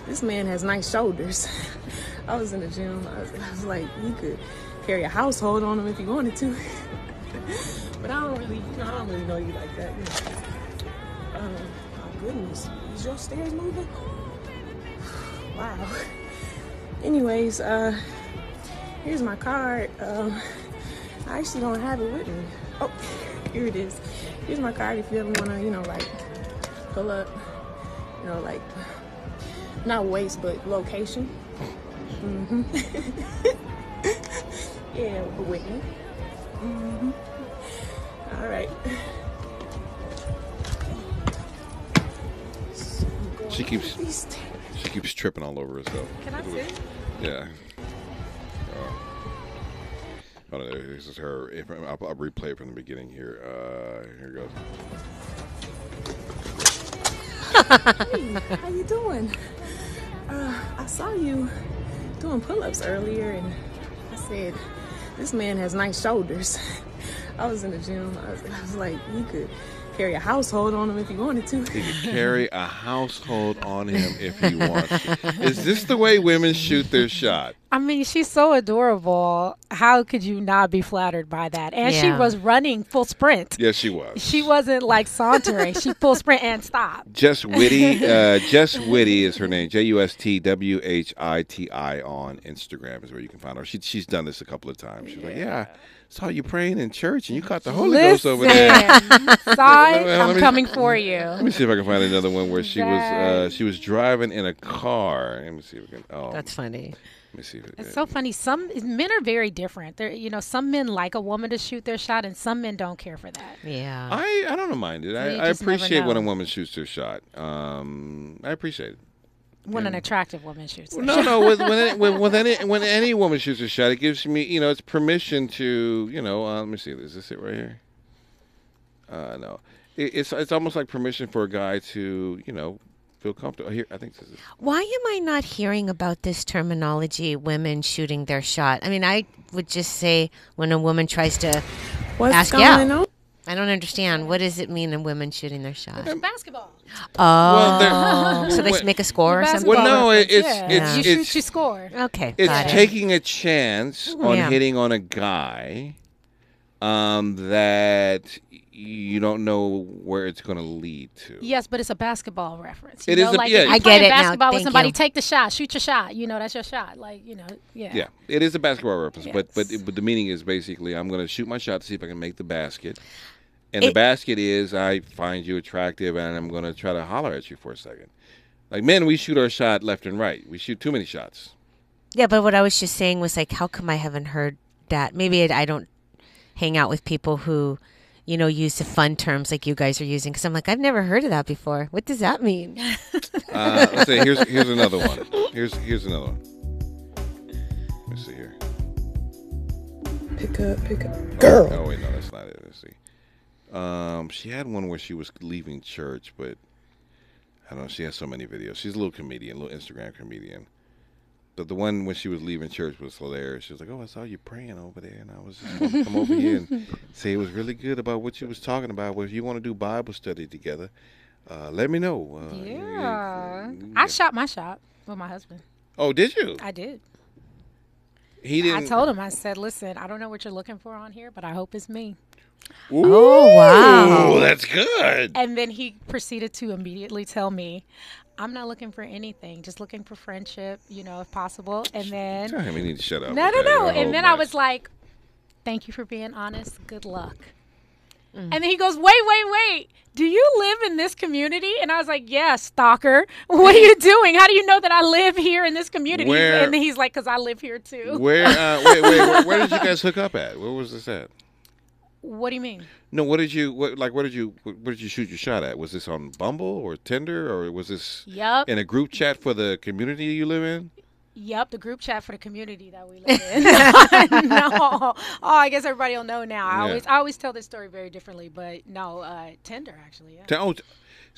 Speaker 22: "This man has nice shoulders." I was in the gym. I was, I was like, "You could carry a household on them if you wanted to." but I don't really, you know, I don't really know you like that. You know. Uh, my goodness, is your stairs moving? wow. Anyways, uh, here's my card. Um, I actually don't have it with me. Oh, here it is. Here's my card if you ever wanna, you know, like pull up, you know, like not waste, but location. hmm yeah, Whitney. hmm All right.
Speaker 2: She keeps she keeps tripping all over herself.
Speaker 22: Can I see?
Speaker 2: Yeah. Oh, no, this is her. If, I'll, I'll replay it from the beginning here. Uh, here goes.
Speaker 22: Hey, how you doing? Uh, I saw you doing pull-ups earlier, and I said, "This man has nice shoulders." I was in the gym. I was, I was like, "He could carry a household on him if he wanted to."
Speaker 2: He could carry a household on him if he wants. Is this the way women shoot their shot?
Speaker 3: I mean, she's so adorable. How could you not be flattered by that? And she was running full sprint.
Speaker 2: Yes, she was.
Speaker 3: She wasn't like sauntering. she full sprint and stop.
Speaker 2: Jess Witty. Uh, Jess Witty is her name. J U S T W H I T I on Instagram is where you can find her. She, she's done this a couple of times. She's like, yeah, I saw you praying in church and you caught the Holy Ghost over there.
Speaker 3: Listen, Sai,
Speaker 2: Let
Speaker 3: I'm
Speaker 2: me-
Speaker 3: coming for you.
Speaker 2: Let me see if I can find another one where she was uh, she was driving in a car. Let me see if we can. Oh,
Speaker 4: That's funny.
Speaker 2: Let me see. If it,
Speaker 3: It's so funny. Some men are very different. They're, you know, some men like a woman to shoot their shot, and some men don't care for that.
Speaker 4: Yeah.
Speaker 2: I, I don't mind it. I, I appreciate when a woman shoots her shot. Um, I appreciate it.
Speaker 3: When an attractive woman shoots. their
Speaker 2: No, no. With, when, any, with, with any when any woman shoots a shot, it gives me you know it's permission to you know. Uh, let me see. Is this it right here? Uh, no. It, it's it's almost like permission for a guy to you know feel comfortable. Here, I think this is.
Speaker 4: Why am I not hearing about this terminology, women shooting their shot? I mean, I would just say when a woman tries to
Speaker 22: What's
Speaker 4: ask
Speaker 22: going
Speaker 4: out.
Speaker 22: on?
Speaker 4: I don't understand. What does it mean in women shooting their shot?
Speaker 3: basketball.
Speaker 4: Oh,
Speaker 2: they're-
Speaker 4: so they
Speaker 2: Well,
Speaker 4: make a score or something?
Speaker 2: Well, no, it, it's
Speaker 3: yeah.
Speaker 2: it's
Speaker 3: you
Speaker 2: it's
Speaker 3: shoot, you score.
Speaker 4: Okay,
Speaker 2: it's
Speaker 4: got it.
Speaker 2: taking a chance on
Speaker 4: Yeah.
Speaker 2: hitting on a guy um, that you don't know where it's going to lead to.
Speaker 3: Yes, but it's a basketball reference. You
Speaker 2: It
Speaker 3: know,
Speaker 2: is a-
Speaker 3: like
Speaker 2: yeah. I
Speaker 4: get
Speaker 3: playing
Speaker 4: it now.
Speaker 3: basketball with
Speaker 4: Thank
Speaker 3: somebody,
Speaker 4: you.
Speaker 3: take the shot, shoot your shot. You know, that's your shot. Like, you know, yeah.
Speaker 2: Yeah, it is a basketball reference, but but but the meaning is basically I'm going to shoot my shot to see if I can make the basket, and the basket is I find you attractive and I'm going to try to holler at you for a second. Like men, we shoot our shot left and right. We shoot too many shots.
Speaker 4: Yeah, but what I was just saying was like, how come I haven't heard that? Maybe I I don't hang out with people who, you know, use the fun terms like you guys are using. Because I'm like, I've never heard of that before. What does that mean?
Speaker 2: Uh, let's see. Here's here's another one. Here's here's another one. Let me see here.
Speaker 22: Pick up, pick up.
Speaker 2: Oh, Oh wait, no, that's not it. Let's see. Um, she had one where she was leaving church, but I don't know. She has so many videos. She's a little comedian, a little Instagram comedian. But the one when she was leaving church was hilarious. She was like, "Oh, I saw you praying over there, and I was just going to come over here and say it was really good about what you was talking about. Well, if you want to do Bible study together, uh, let me know." Uh,
Speaker 3: Yeah. I shot my shot with my husband.
Speaker 2: Oh, did you?
Speaker 3: I did.
Speaker 2: He didn't.
Speaker 3: I told him, I said, listen, I don't know what you're looking for on here, but I hope it's me.
Speaker 2: Oh
Speaker 4: wow.
Speaker 2: that's good.
Speaker 3: And then he proceeded to immediately tell me, I'm not looking for anything, just looking for friendship, you know, if possible. And then.
Speaker 2: Tell him he need to shut up.
Speaker 3: No, no, no. And
Speaker 2: whole
Speaker 3: then I was like, thank you for being honest. Good luck.
Speaker 2: Mm.
Speaker 3: And then he goes, wait, wait, wait. Do you live in this community? And I was like, yeah, stalker. What are you doing? How do you know that I live here in this community?
Speaker 2: Where-
Speaker 3: and then he's like, because I live here too.
Speaker 2: Where? Uh, wait, wait. Where, where did you guys hook up at? Where was this at?
Speaker 3: What do you mean?
Speaker 2: No, what did you what, like? What did you what did you shoot your shot at? Was this on Bumble or Tinder or was this
Speaker 3: Yup.
Speaker 2: in a group chat for the community you live in?
Speaker 3: Yep, the group chat for the community that we live in. no, oh, I guess everybody will know now. I
Speaker 2: Yeah.
Speaker 3: always, I always tell this story very differently, but no, uh, Tinder actually. Yeah.
Speaker 2: Oh,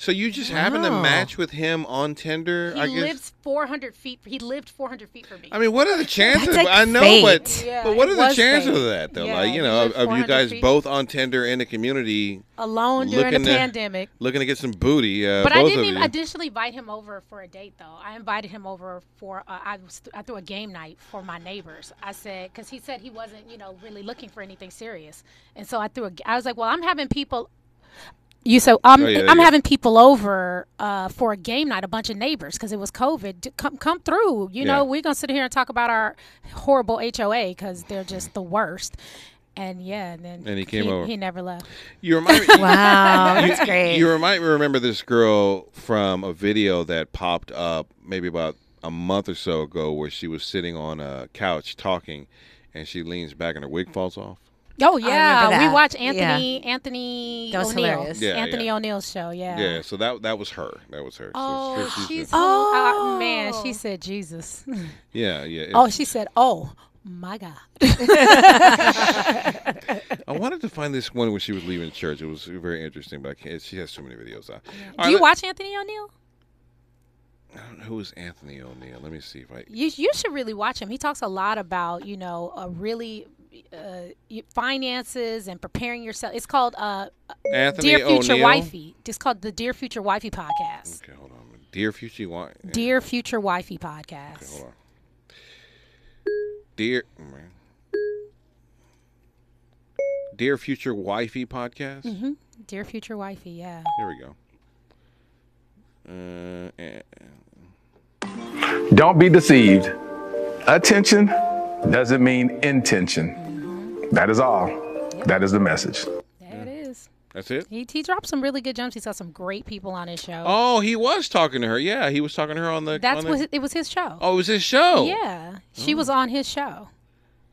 Speaker 2: so you just happened to
Speaker 3: Wow.
Speaker 2: match with him on Tinder?
Speaker 3: He
Speaker 2: I guess.
Speaker 3: lives 400 feet. He lived 400 feet from me.
Speaker 2: I mean, what are the chances?
Speaker 3: like
Speaker 2: I know,
Speaker 3: fate.
Speaker 2: but
Speaker 3: Yeah,
Speaker 2: but what
Speaker 3: it
Speaker 2: are the
Speaker 3: was
Speaker 2: chances
Speaker 3: fate.
Speaker 2: of that though?
Speaker 3: Yeah,
Speaker 2: like you
Speaker 3: he
Speaker 2: know, of,
Speaker 3: lived
Speaker 2: of you
Speaker 3: 400
Speaker 2: guys
Speaker 3: feet.
Speaker 2: both on Tinder in the community,
Speaker 3: Alone during the
Speaker 2: looking to-
Speaker 3: pandemic.
Speaker 2: looking to get some booty. Uh,
Speaker 3: But
Speaker 2: both
Speaker 3: I
Speaker 2: of
Speaker 3: didn't even
Speaker 2: you.
Speaker 3: initially invite him over for a date, though. I invited him over for uh, I was I threw a game night for my neighbors. I said because he said he wasn't you know really looking for anything serious, and so I threw a. I was like, well, I'm having people. You so I'm
Speaker 2: Oh, yeah,
Speaker 3: I'm
Speaker 2: yeah.
Speaker 3: having people over uh, for a game night, a bunch of neighbors because it was COVID. Come come through. You
Speaker 2: Yeah.
Speaker 3: know we're gonna sit here and talk about our horrible HOA because they're just the worst. And yeah, and then
Speaker 2: And he came over.
Speaker 3: He never left.
Speaker 2: You remind me.
Speaker 3: Wow,
Speaker 2: you,
Speaker 3: that's great.
Speaker 2: You remind me remember this girl from a video that popped up maybe about a month or so ago, where she was sitting on a couch talking, and she leans back and her wig falls off.
Speaker 3: Oh yeah, we
Speaker 4: that.
Speaker 3: watch
Speaker 4: Yeah.
Speaker 3: Anthony Anthony
Speaker 4: That was
Speaker 3: ONeal.
Speaker 4: hilarious.
Speaker 2: Yeah,
Speaker 3: Anthony
Speaker 2: yeah.
Speaker 3: ONeal's show. Yeah.
Speaker 2: Yeah, so that that was her. That was her. So
Speaker 3: Oh,
Speaker 2: she-
Speaker 3: she's
Speaker 2: a- uh,
Speaker 3: oh man, she said Jesus.
Speaker 2: yeah, yeah.
Speaker 3: oh, she said, "Oh my God."
Speaker 2: I wanted to find this one when she was leaving church. It was very interesting, but I can't. She has so many videos uh, out. All
Speaker 3: Do you
Speaker 2: right,
Speaker 3: watch Anthony
Speaker 2: ONeal? I don't know who is Anthony ONeal. Let me see if I.
Speaker 3: You you should really watch him. He talks a lot about you know a really uh, finances and preparing yourself. It's called uh,
Speaker 2: Anthony
Speaker 3: Dear Future
Speaker 2: ONeal?
Speaker 3: Wifey. It's called the Dear Future Wifey podcast.
Speaker 2: Okay, hold on. Dear future, you want?
Speaker 3: Dear Future Wifey podcast.
Speaker 2: Hold on. Dear, man. Dear future wifey podcast.
Speaker 3: hmm Dear Future Wifey. Yeah.
Speaker 2: Here we go. Uh, eh,
Speaker 23: Don't be deceived. Attention doesn't mean intention. That is all. That is the message.
Speaker 3: There it is.
Speaker 2: that's it.
Speaker 3: He he dropped some really good gems. He's got some great people on his show.
Speaker 2: Oh, he was talking to her. Yeah, he was talking to her on the.
Speaker 3: That's
Speaker 2: on the,
Speaker 3: what it was his show.
Speaker 2: Oh, it was his show.
Speaker 3: Yeah, she
Speaker 2: Oh.
Speaker 3: was on his show.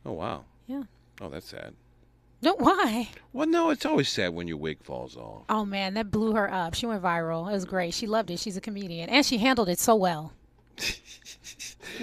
Speaker 2: Oh wow.
Speaker 3: Yeah.
Speaker 2: Oh, that's sad.
Speaker 3: No, why?
Speaker 2: Well, no, it's always sad when your wig falls off.
Speaker 3: Oh man, that blew her up. She went viral. It was great. She loved it. She's a comedian, and she handled it so well.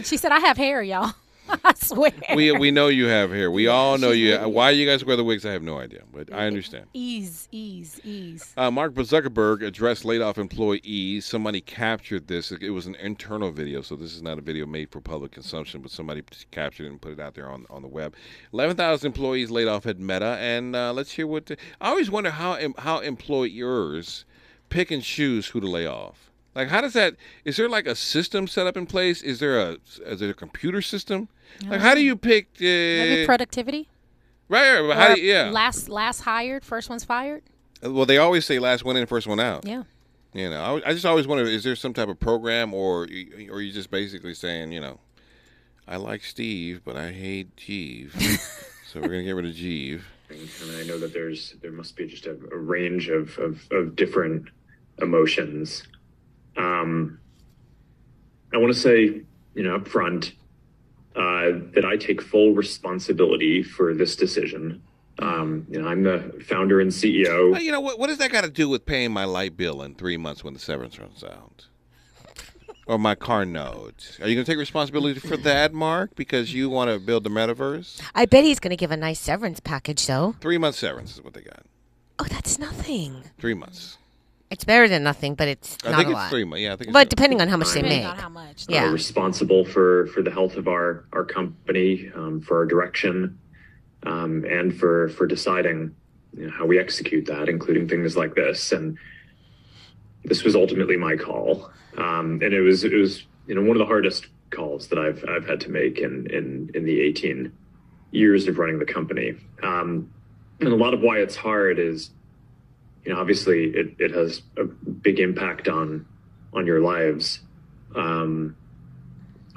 Speaker 3: She said, "I have hair, y'all. I swear."
Speaker 2: we we know you have hair. We all know you. Why you guys wear the wigs? I have no idea, but I understand.
Speaker 3: Ease, ease, ease.
Speaker 2: Uh, Mark Zuckerberg addressed laid off employees. Somebody captured this. It was an internal video, so this is not a video made for public consumption, but somebody captured it and put it out there on, on the web. 11,000 employees laid off at Meta, and uh, let's hear what. The, I always wonder how how employers pick and choose who to lay off. Like, how does that? Is there like a system set up in place? Is there a is there a computer system? Like, how do you pick? Uh,
Speaker 3: Maybe productivity.
Speaker 2: right, right, but how do you, yeah.
Speaker 3: Last, last hired, first one's fired.
Speaker 2: Well, they always say last one in, first one out.
Speaker 3: Yeah.
Speaker 2: You know, I, I just always wonder: is there some type of program, or y- or are you just basically saying, you know, I like Steve, but I hate Jeeve, so we're gonna get rid of Jeeve.
Speaker 6: I mean, I know that there's there must be just a, a range of, of, of different emotions. Um, I want to say, you know, up front, uh, that I take full responsibility for this decision. Um, you know, I'm the founder and CEO.
Speaker 2: Well, you know what? What does that got to do with paying my light bill in three months when the severance runs out, or my car note? Are you gonna take responsibility for that, Mark, because you want to build the metaverse?
Speaker 4: I bet he's going to give a nice severance package, though.
Speaker 2: Three months severance is what they got.
Speaker 4: Oh, that's nothing.
Speaker 2: Three months.
Speaker 4: It's better than nothing, but it's
Speaker 2: I
Speaker 4: not
Speaker 2: think
Speaker 4: a
Speaker 2: it's
Speaker 4: lot.
Speaker 2: three months. Yeah, I think. It's
Speaker 4: But depending on how much they
Speaker 6: Depending
Speaker 4: make.
Speaker 6: on
Speaker 3: how much.
Speaker 4: Yeah.
Speaker 6: uh, responsible for for the health of our our company, um, for our direction, um, and for for deciding you know, how we execute that, including things like this. And this was ultimately my call, um, and it was it was you know one of the hardest calls that I've I've had to make in in in the 18 years of running the company. Um, and a lot of why it's hard is you know obviously it, it has a big impact on on your lives. Um,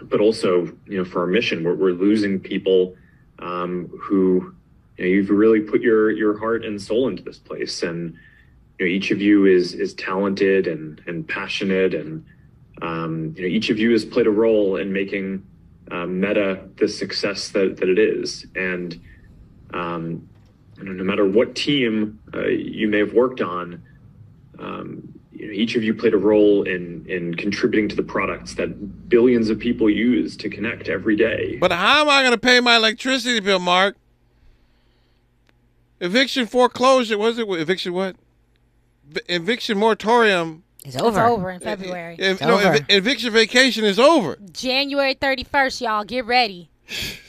Speaker 6: but also you know for our mission we're, we're losing people um, who you know, you've really put your your heart and soul into this place. And you know each of you is is talented and and passionate and um, you know each of you has played a role in making um, meta the success that, that it is. And um, you know, no matter what team uh, you may have worked on um, you know, each of you played a role in in contributing to the products that billions of people use to connect every day.
Speaker 2: But how am I going to pay my electricity bill, Mark? Eviction foreclosure, was it eviction what? V- eviction moratorium.
Speaker 4: It's
Speaker 3: It's over in February.
Speaker 2: If, no, ev- eviction vacation is over.
Speaker 3: January 31st, y'all. Get ready.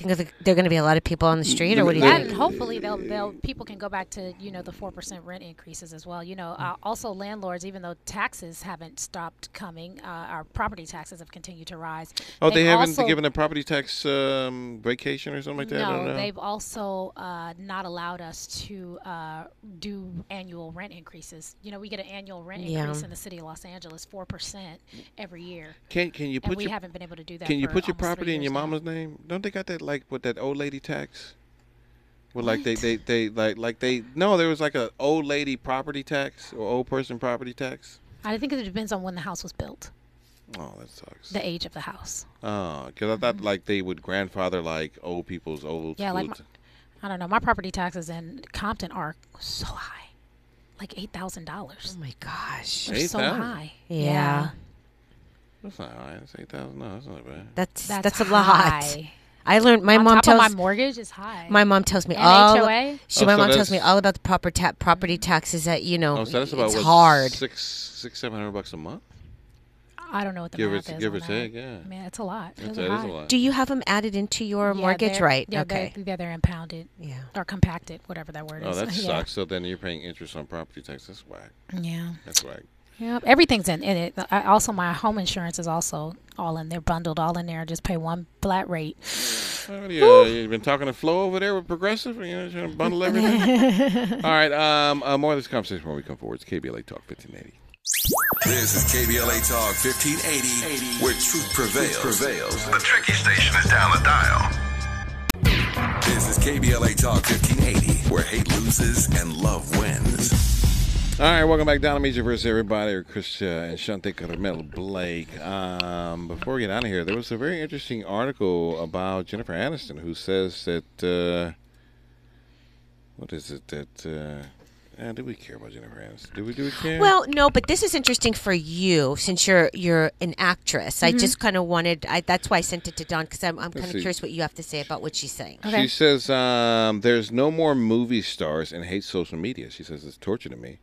Speaker 4: Think of- there are going to be a lot of people on the street, or what do you
Speaker 3: That,
Speaker 4: think?
Speaker 3: and hopefully they'll they'll people can go back to you know the four percent rent increases as well. You know, uh, also landlords, even though taxes haven't stopped coming, uh, our property taxes have continued to rise.
Speaker 2: Oh, they
Speaker 3: They've
Speaker 2: haven't
Speaker 3: also-
Speaker 2: given a property tax um, vacation or something like that. I don't
Speaker 3: No,
Speaker 2: know.
Speaker 3: they've also uh, not allowed us to uh, do annual rent increases. You know, we get an annual rent
Speaker 4: Yeah.
Speaker 3: increase in the city of Los Angeles, four percent every year.
Speaker 2: Can can you
Speaker 3: And
Speaker 2: put
Speaker 3: we
Speaker 2: your,
Speaker 3: haven't been able to do that
Speaker 2: Can you
Speaker 3: for
Speaker 2: put your property in
Speaker 3: years
Speaker 2: your
Speaker 3: now.
Speaker 2: mama's name? Don't they got that like with that old lady tax? Well, like they, they they like like they no, there was like a old lady property tax or old person property tax.
Speaker 3: I think it depends on when the house was built,
Speaker 2: Oh, that sucks.
Speaker 3: the age of the house.
Speaker 2: Oh, because I thought mm-hmm. like they would grandfather like old people's old.
Speaker 3: Yeah, like my, I don't know. My property taxes in Compton are so high, like eight thousand dollars.
Speaker 4: Oh my gosh,
Speaker 3: they're so
Speaker 2: 8,000?
Speaker 3: high.
Speaker 4: Yeah.
Speaker 2: That's not high. That's eight thousand. No, that's not bad.
Speaker 4: That's
Speaker 3: That's
Speaker 4: that's, a lot.
Speaker 3: high.
Speaker 4: I learned. My
Speaker 3: On
Speaker 4: mom
Speaker 3: top
Speaker 4: tells
Speaker 3: of my mortgage is high.
Speaker 4: My mom tells me
Speaker 3: And
Speaker 4: all.
Speaker 3: HOA?
Speaker 4: She,
Speaker 2: Oh,
Speaker 4: my
Speaker 2: so
Speaker 4: mom tells me all about the proper ta- property mm-hmm. taxes that you know.
Speaker 2: Oh, so that's about
Speaker 4: it's
Speaker 2: what,
Speaker 4: hard.
Speaker 2: Six six seven hundred bucks a month.
Speaker 3: I don't know what the
Speaker 2: Give
Speaker 3: math
Speaker 2: t-
Speaker 3: is
Speaker 2: give or take, yeah.
Speaker 3: Man, it's a lot.
Speaker 2: That's-
Speaker 3: Those
Speaker 2: that a lot.
Speaker 4: Do you have them added into your
Speaker 3: Yeah,
Speaker 4: mortgage?
Speaker 3: they're-
Speaker 4: Right.
Speaker 3: Yeah,
Speaker 4: okay.
Speaker 3: they're, yeah, they're impounded.
Speaker 4: Yeah.
Speaker 3: Or compacted, whatever that word
Speaker 2: Oh,
Speaker 3: is.
Speaker 2: Oh, that
Speaker 3: yeah.
Speaker 2: sucks. So then you're paying interest on property tax. That's whack.
Speaker 3: Yeah.
Speaker 2: That's whack.
Speaker 3: Yep, everything's in, in it. I, also, my home insurance is also all in there, bundled all in there. Just pay one flat rate.
Speaker 2: Oh, yeah, you've been talking to Flo over there with Progressive. You know, trying to bundle everything. All right. Um, uh, more of this conversation when we come forward. It's KBLA Talk 1580.
Speaker 7: This is KBLA Talk 1580, where truth prevails. prevails.
Speaker 8: The tricky station is down the dial.
Speaker 7: This is KBLA Talk 1580, where hate loses and love wins.
Speaker 2: All right, welcome back. Down to versus everybody. Or Chris uh, and Shante Carmel Blake. Um, before we get out of here, there was a very interesting article about Jennifer Aniston who says that. Uh, what is it that. Uh, eh, do we care about Jennifer Aniston? Do we? Do we care?
Speaker 4: Well, no, but this is interesting for you since you're you're an actress. I
Speaker 2: Mhm.
Speaker 4: just kind of wanted. I, that's why I sent it to Don because I'm, I'm kind of curious what you have to say about what she's saying.
Speaker 2: She says um, there's no more movie stars and hates social media. She says it's torture to me.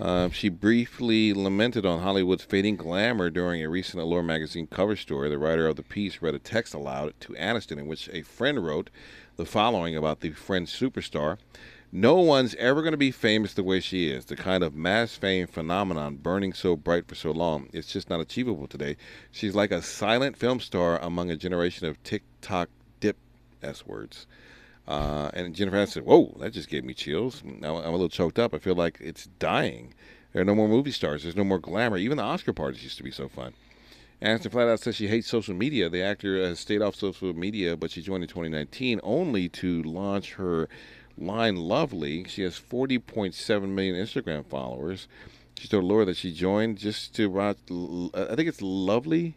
Speaker 2: Um, she briefly lamented on Hollywood's fading glamour during a recent Allure magazine cover story. The writer of the piece read a text aloud to Aniston in which a friend wrote the following about the French superstar. No one's ever going to be famous the way she is. The kind of mass fame phenomenon burning so bright for so long, it's just not achievable today. She's like a silent film star among a generation of TikTok dip S words. Uh, and Jennifer Aniston said, "Whoa, that just gave me chills. Now I'm a little choked up. I feel like it's dying. There are no more movie stars. There's no more glamour. Even the Oscar parties used to be so fun." Aniston flat out says she hates social media. The actor has stayed off social media, but she joined in 2019 only to launch her line Lovely. She has 40.7 million Instagram followers. She told Allure that she joined just to watch. I think it's Lovely,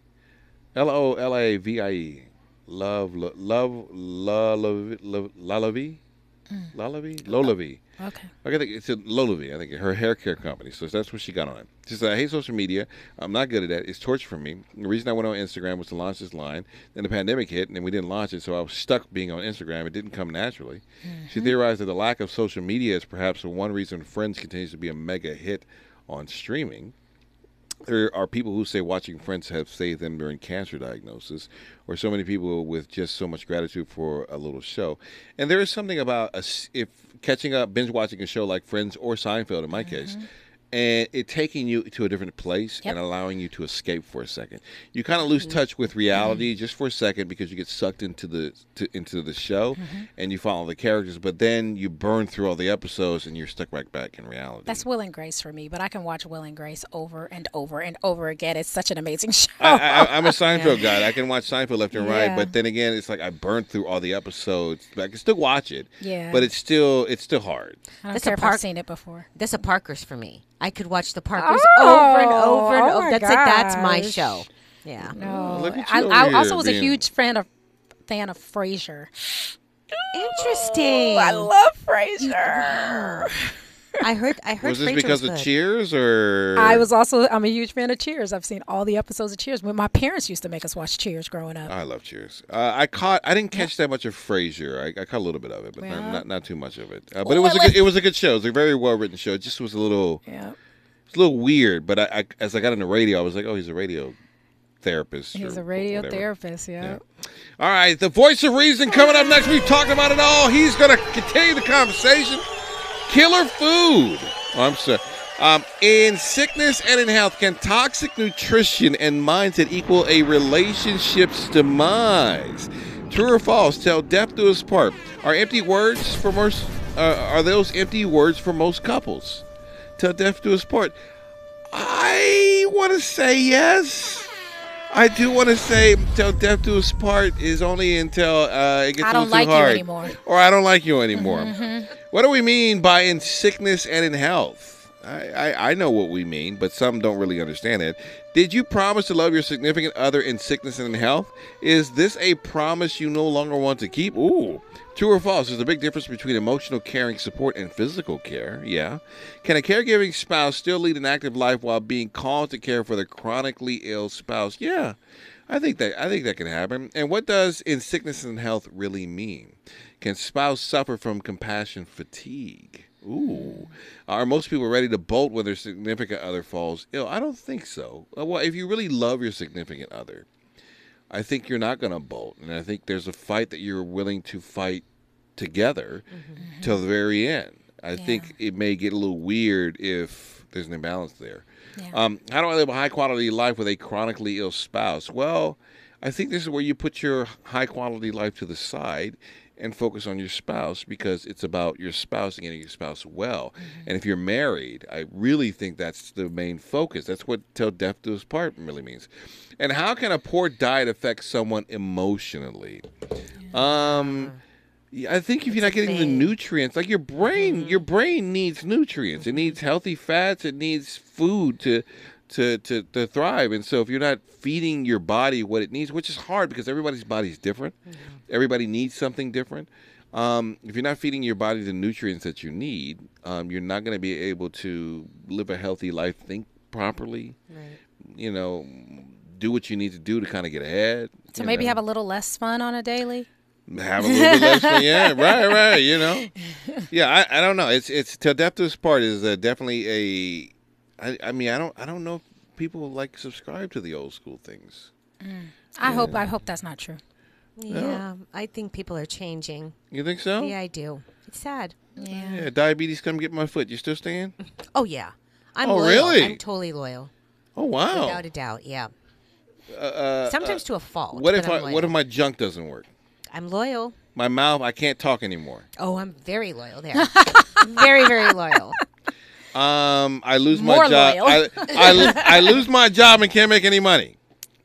Speaker 2: L O L A V I E. Love, lo- love, love, love, Lalavi, mm. Lalavi, LolaVie.
Speaker 3: Okay.
Speaker 2: I think it's LolaVie. I think her hair care company. So that's what she got on it. She said, "I hate social media. I'm not good at that. It's torture for me. The reason I went on Instagram was to launch this line. Then the pandemic hit, and then we didn't launch it. So I was stuck being on Instagram. It didn't come naturally." Mm-hmm. She theorized that the lack of social media is perhaps one reason Friends continues to be a mega hit on streaming. There are people who say watching Friends have saved them during cancer diagnosis, or so many people with just so much gratitude for a little show. And there is something about a if catching up, binge watching a show like Friends or Seinfeld, in my case, mm-hmm. And it taking you to a different place and allowing you to escape for a second. You kind of lose mm-hmm. touch with reality mm-hmm. just for a second because you get sucked into the to, into the show mm-hmm. and you follow the characters, but then you burn through all the episodes and you're stuck right back in reality.
Speaker 3: That's Will and Grace for me, but I can watch Will and Grace over and over and over again. It's such an amazing show.
Speaker 2: I, I, I'm a Seinfeld guy. I can watch Seinfeld left and right, but then again, it's like I burned through all the episodes. I can still watch it,
Speaker 3: Yeah.
Speaker 2: but it's still it's still hard.
Speaker 3: I don't
Speaker 4: That's
Speaker 3: care
Speaker 4: a
Speaker 3: if I've
Speaker 4: park-
Speaker 3: seen it before.
Speaker 4: That's a Parker's for me. I could watch the Parkers
Speaker 3: Oh,
Speaker 4: over and over and
Speaker 3: oh
Speaker 4: over.
Speaker 3: Oh my
Speaker 4: That's like that's my show. Yeah.
Speaker 3: No,
Speaker 2: look
Speaker 3: I, I also was a huge fan of fan of Frasier.
Speaker 4: Interesting.
Speaker 3: I love Frasier.
Speaker 4: I heard. I heard.
Speaker 2: Was this
Speaker 4: Rachel
Speaker 2: because
Speaker 4: was
Speaker 2: of. Cheers or?
Speaker 3: I was also I'm a huge fan of Cheers. I've seen all the episodes of Cheers. When my parents used to make us watch Cheers growing up.
Speaker 2: I love Cheers. Uh, I caught. I didn't catch that much of Frasier. I, I caught a little bit of it, but
Speaker 3: Yeah.
Speaker 2: not, not not too much of it. Uh, but it was a good, it was a good show. It was a very well written show. It just was a little.
Speaker 3: Yeah.
Speaker 2: It's a little weird, but I, I as I got into radio, I was like, oh, he's a radio therapist.
Speaker 3: He's a radio
Speaker 2: whatever.
Speaker 3: therapist, yeah.
Speaker 2: All right, the voice of reason coming up next. We've talked about it all. He's going to continue the conversation. Killer food. Oh, I'm sorry. Um, in sickness and in health, can toxic nutrition and mindset equal a relationship's demise? True or false? Tell death do us part. Are empty words for most? Uh, are those empty words for most couples? Tell death do us part. I want to say yes. I do want to say till death do us part is only until uh, it gets
Speaker 3: I don't like
Speaker 2: too
Speaker 3: you anymore.
Speaker 2: or I don't like you anymore.
Speaker 3: Mhm.
Speaker 2: What do we mean by in sickness and in health? I, I, I know what we mean, but some don't really understand it. Did you promise to love your significant other in sickness and in health? Is this a promise you no longer want to keep? Ooh. True or false? There's a big difference between emotional caring support and physical care. Yeah. Can a caregiving spouse still lead an active life while being called to care for the chronically ill spouse? Yeah. I think that I think that can happen. And what does in sickness and health really mean? Can spouse suffer from compassion fatigue? Ooh. Are most people ready to bolt when their significant other falls ill? I don't think so. Uh, Well, if you really love your significant other, I think you're not going to bolt. And I think there's a fight that you're willing to fight together till the very end. I think it may get a little weird if there's an imbalance there. Um, how do I live a high quality life with a chronically ill spouse? Well, I think this is where you put your high quality life to the side and focus on your spouse because it's about your spouse and getting your spouse well. Mm-hmm. And if you're married, I really think that's the main focus. That's what till death do us part really means. And how can a poor diet affect someone emotionally? Um I think if you're not getting the nutrients, like your brain, mm-hmm. your brain needs nutrients. It needs mm-hmm. healthy fats. It needs food to, to, to, to thrive. And so if you're not feeding your body what it needs, which is hard because everybody's body is different, everybody needs something different. Um, if you're not feeding your body the nutrients that you need, um, you're not going to be able to live a healthy life, think properly.
Speaker 3: Right.
Speaker 2: You know, do what you need to do to kind of get ahead.
Speaker 3: So maybe
Speaker 2: know.
Speaker 3: have a little less fun on a daily.
Speaker 2: have a little bit less fun. Yeah, right, right. You know, yeah. I, I don't know. It's it's till death do part is uh, definitely a. I, I mean, I don't I don't know if people like subscribe to the old school things.
Speaker 3: I hope I hope that's not true.
Speaker 4: Yeah, I think people are changing.
Speaker 2: You think so?
Speaker 4: Yeah, I do. It's sad.
Speaker 3: Yeah.
Speaker 2: Yeah, diabetes come get my foot. You still staying?
Speaker 4: Oh yeah, I'm
Speaker 2: Oh,
Speaker 4: loyal.
Speaker 2: really?
Speaker 4: I'm totally loyal.
Speaker 2: Oh wow.
Speaker 4: Without a doubt, yeah.
Speaker 2: Uh, uh,
Speaker 4: Sometimes
Speaker 2: uh,
Speaker 4: to a fault.
Speaker 2: What if
Speaker 4: I'm
Speaker 2: what if my junk doesn't work?
Speaker 4: I'm loyal.
Speaker 2: My mouth, I can't talk anymore.
Speaker 4: Oh, I'm very loyal there. very, very loyal.
Speaker 2: Um, I lose my
Speaker 4: More
Speaker 2: job.
Speaker 4: loyal.
Speaker 2: I, I, I lose my job and can't make any money,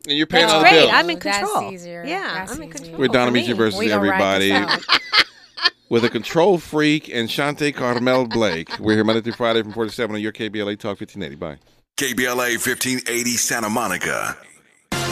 Speaker 2: and you're paying
Speaker 4: That's
Speaker 2: all the
Speaker 4: great.
Speaker 2: bills.
Speaker 4: I'm in
Speaker 3: That's
Speaker 4: control.
Speaker 3: easier.
Speaker 4: Yeah,
Speaker 3: That's
Speaker 4: I'm in
Speaker 3: easier.
Speaker 4: control.
Speaker 2: We're Donna
Speaker 4: for
Speaker 2: Meets
Speaker 4: me.
Speaker 2: versus
Speaker 3: We gonna ride this
Speaker 2: everybody with a control freak and Shante Carmel Blake. We're here Monday through Friday from 4 to 7 on your KBLA Talk 1580. Bye.
Speaker 7: KBLA 1580 Santa Monica.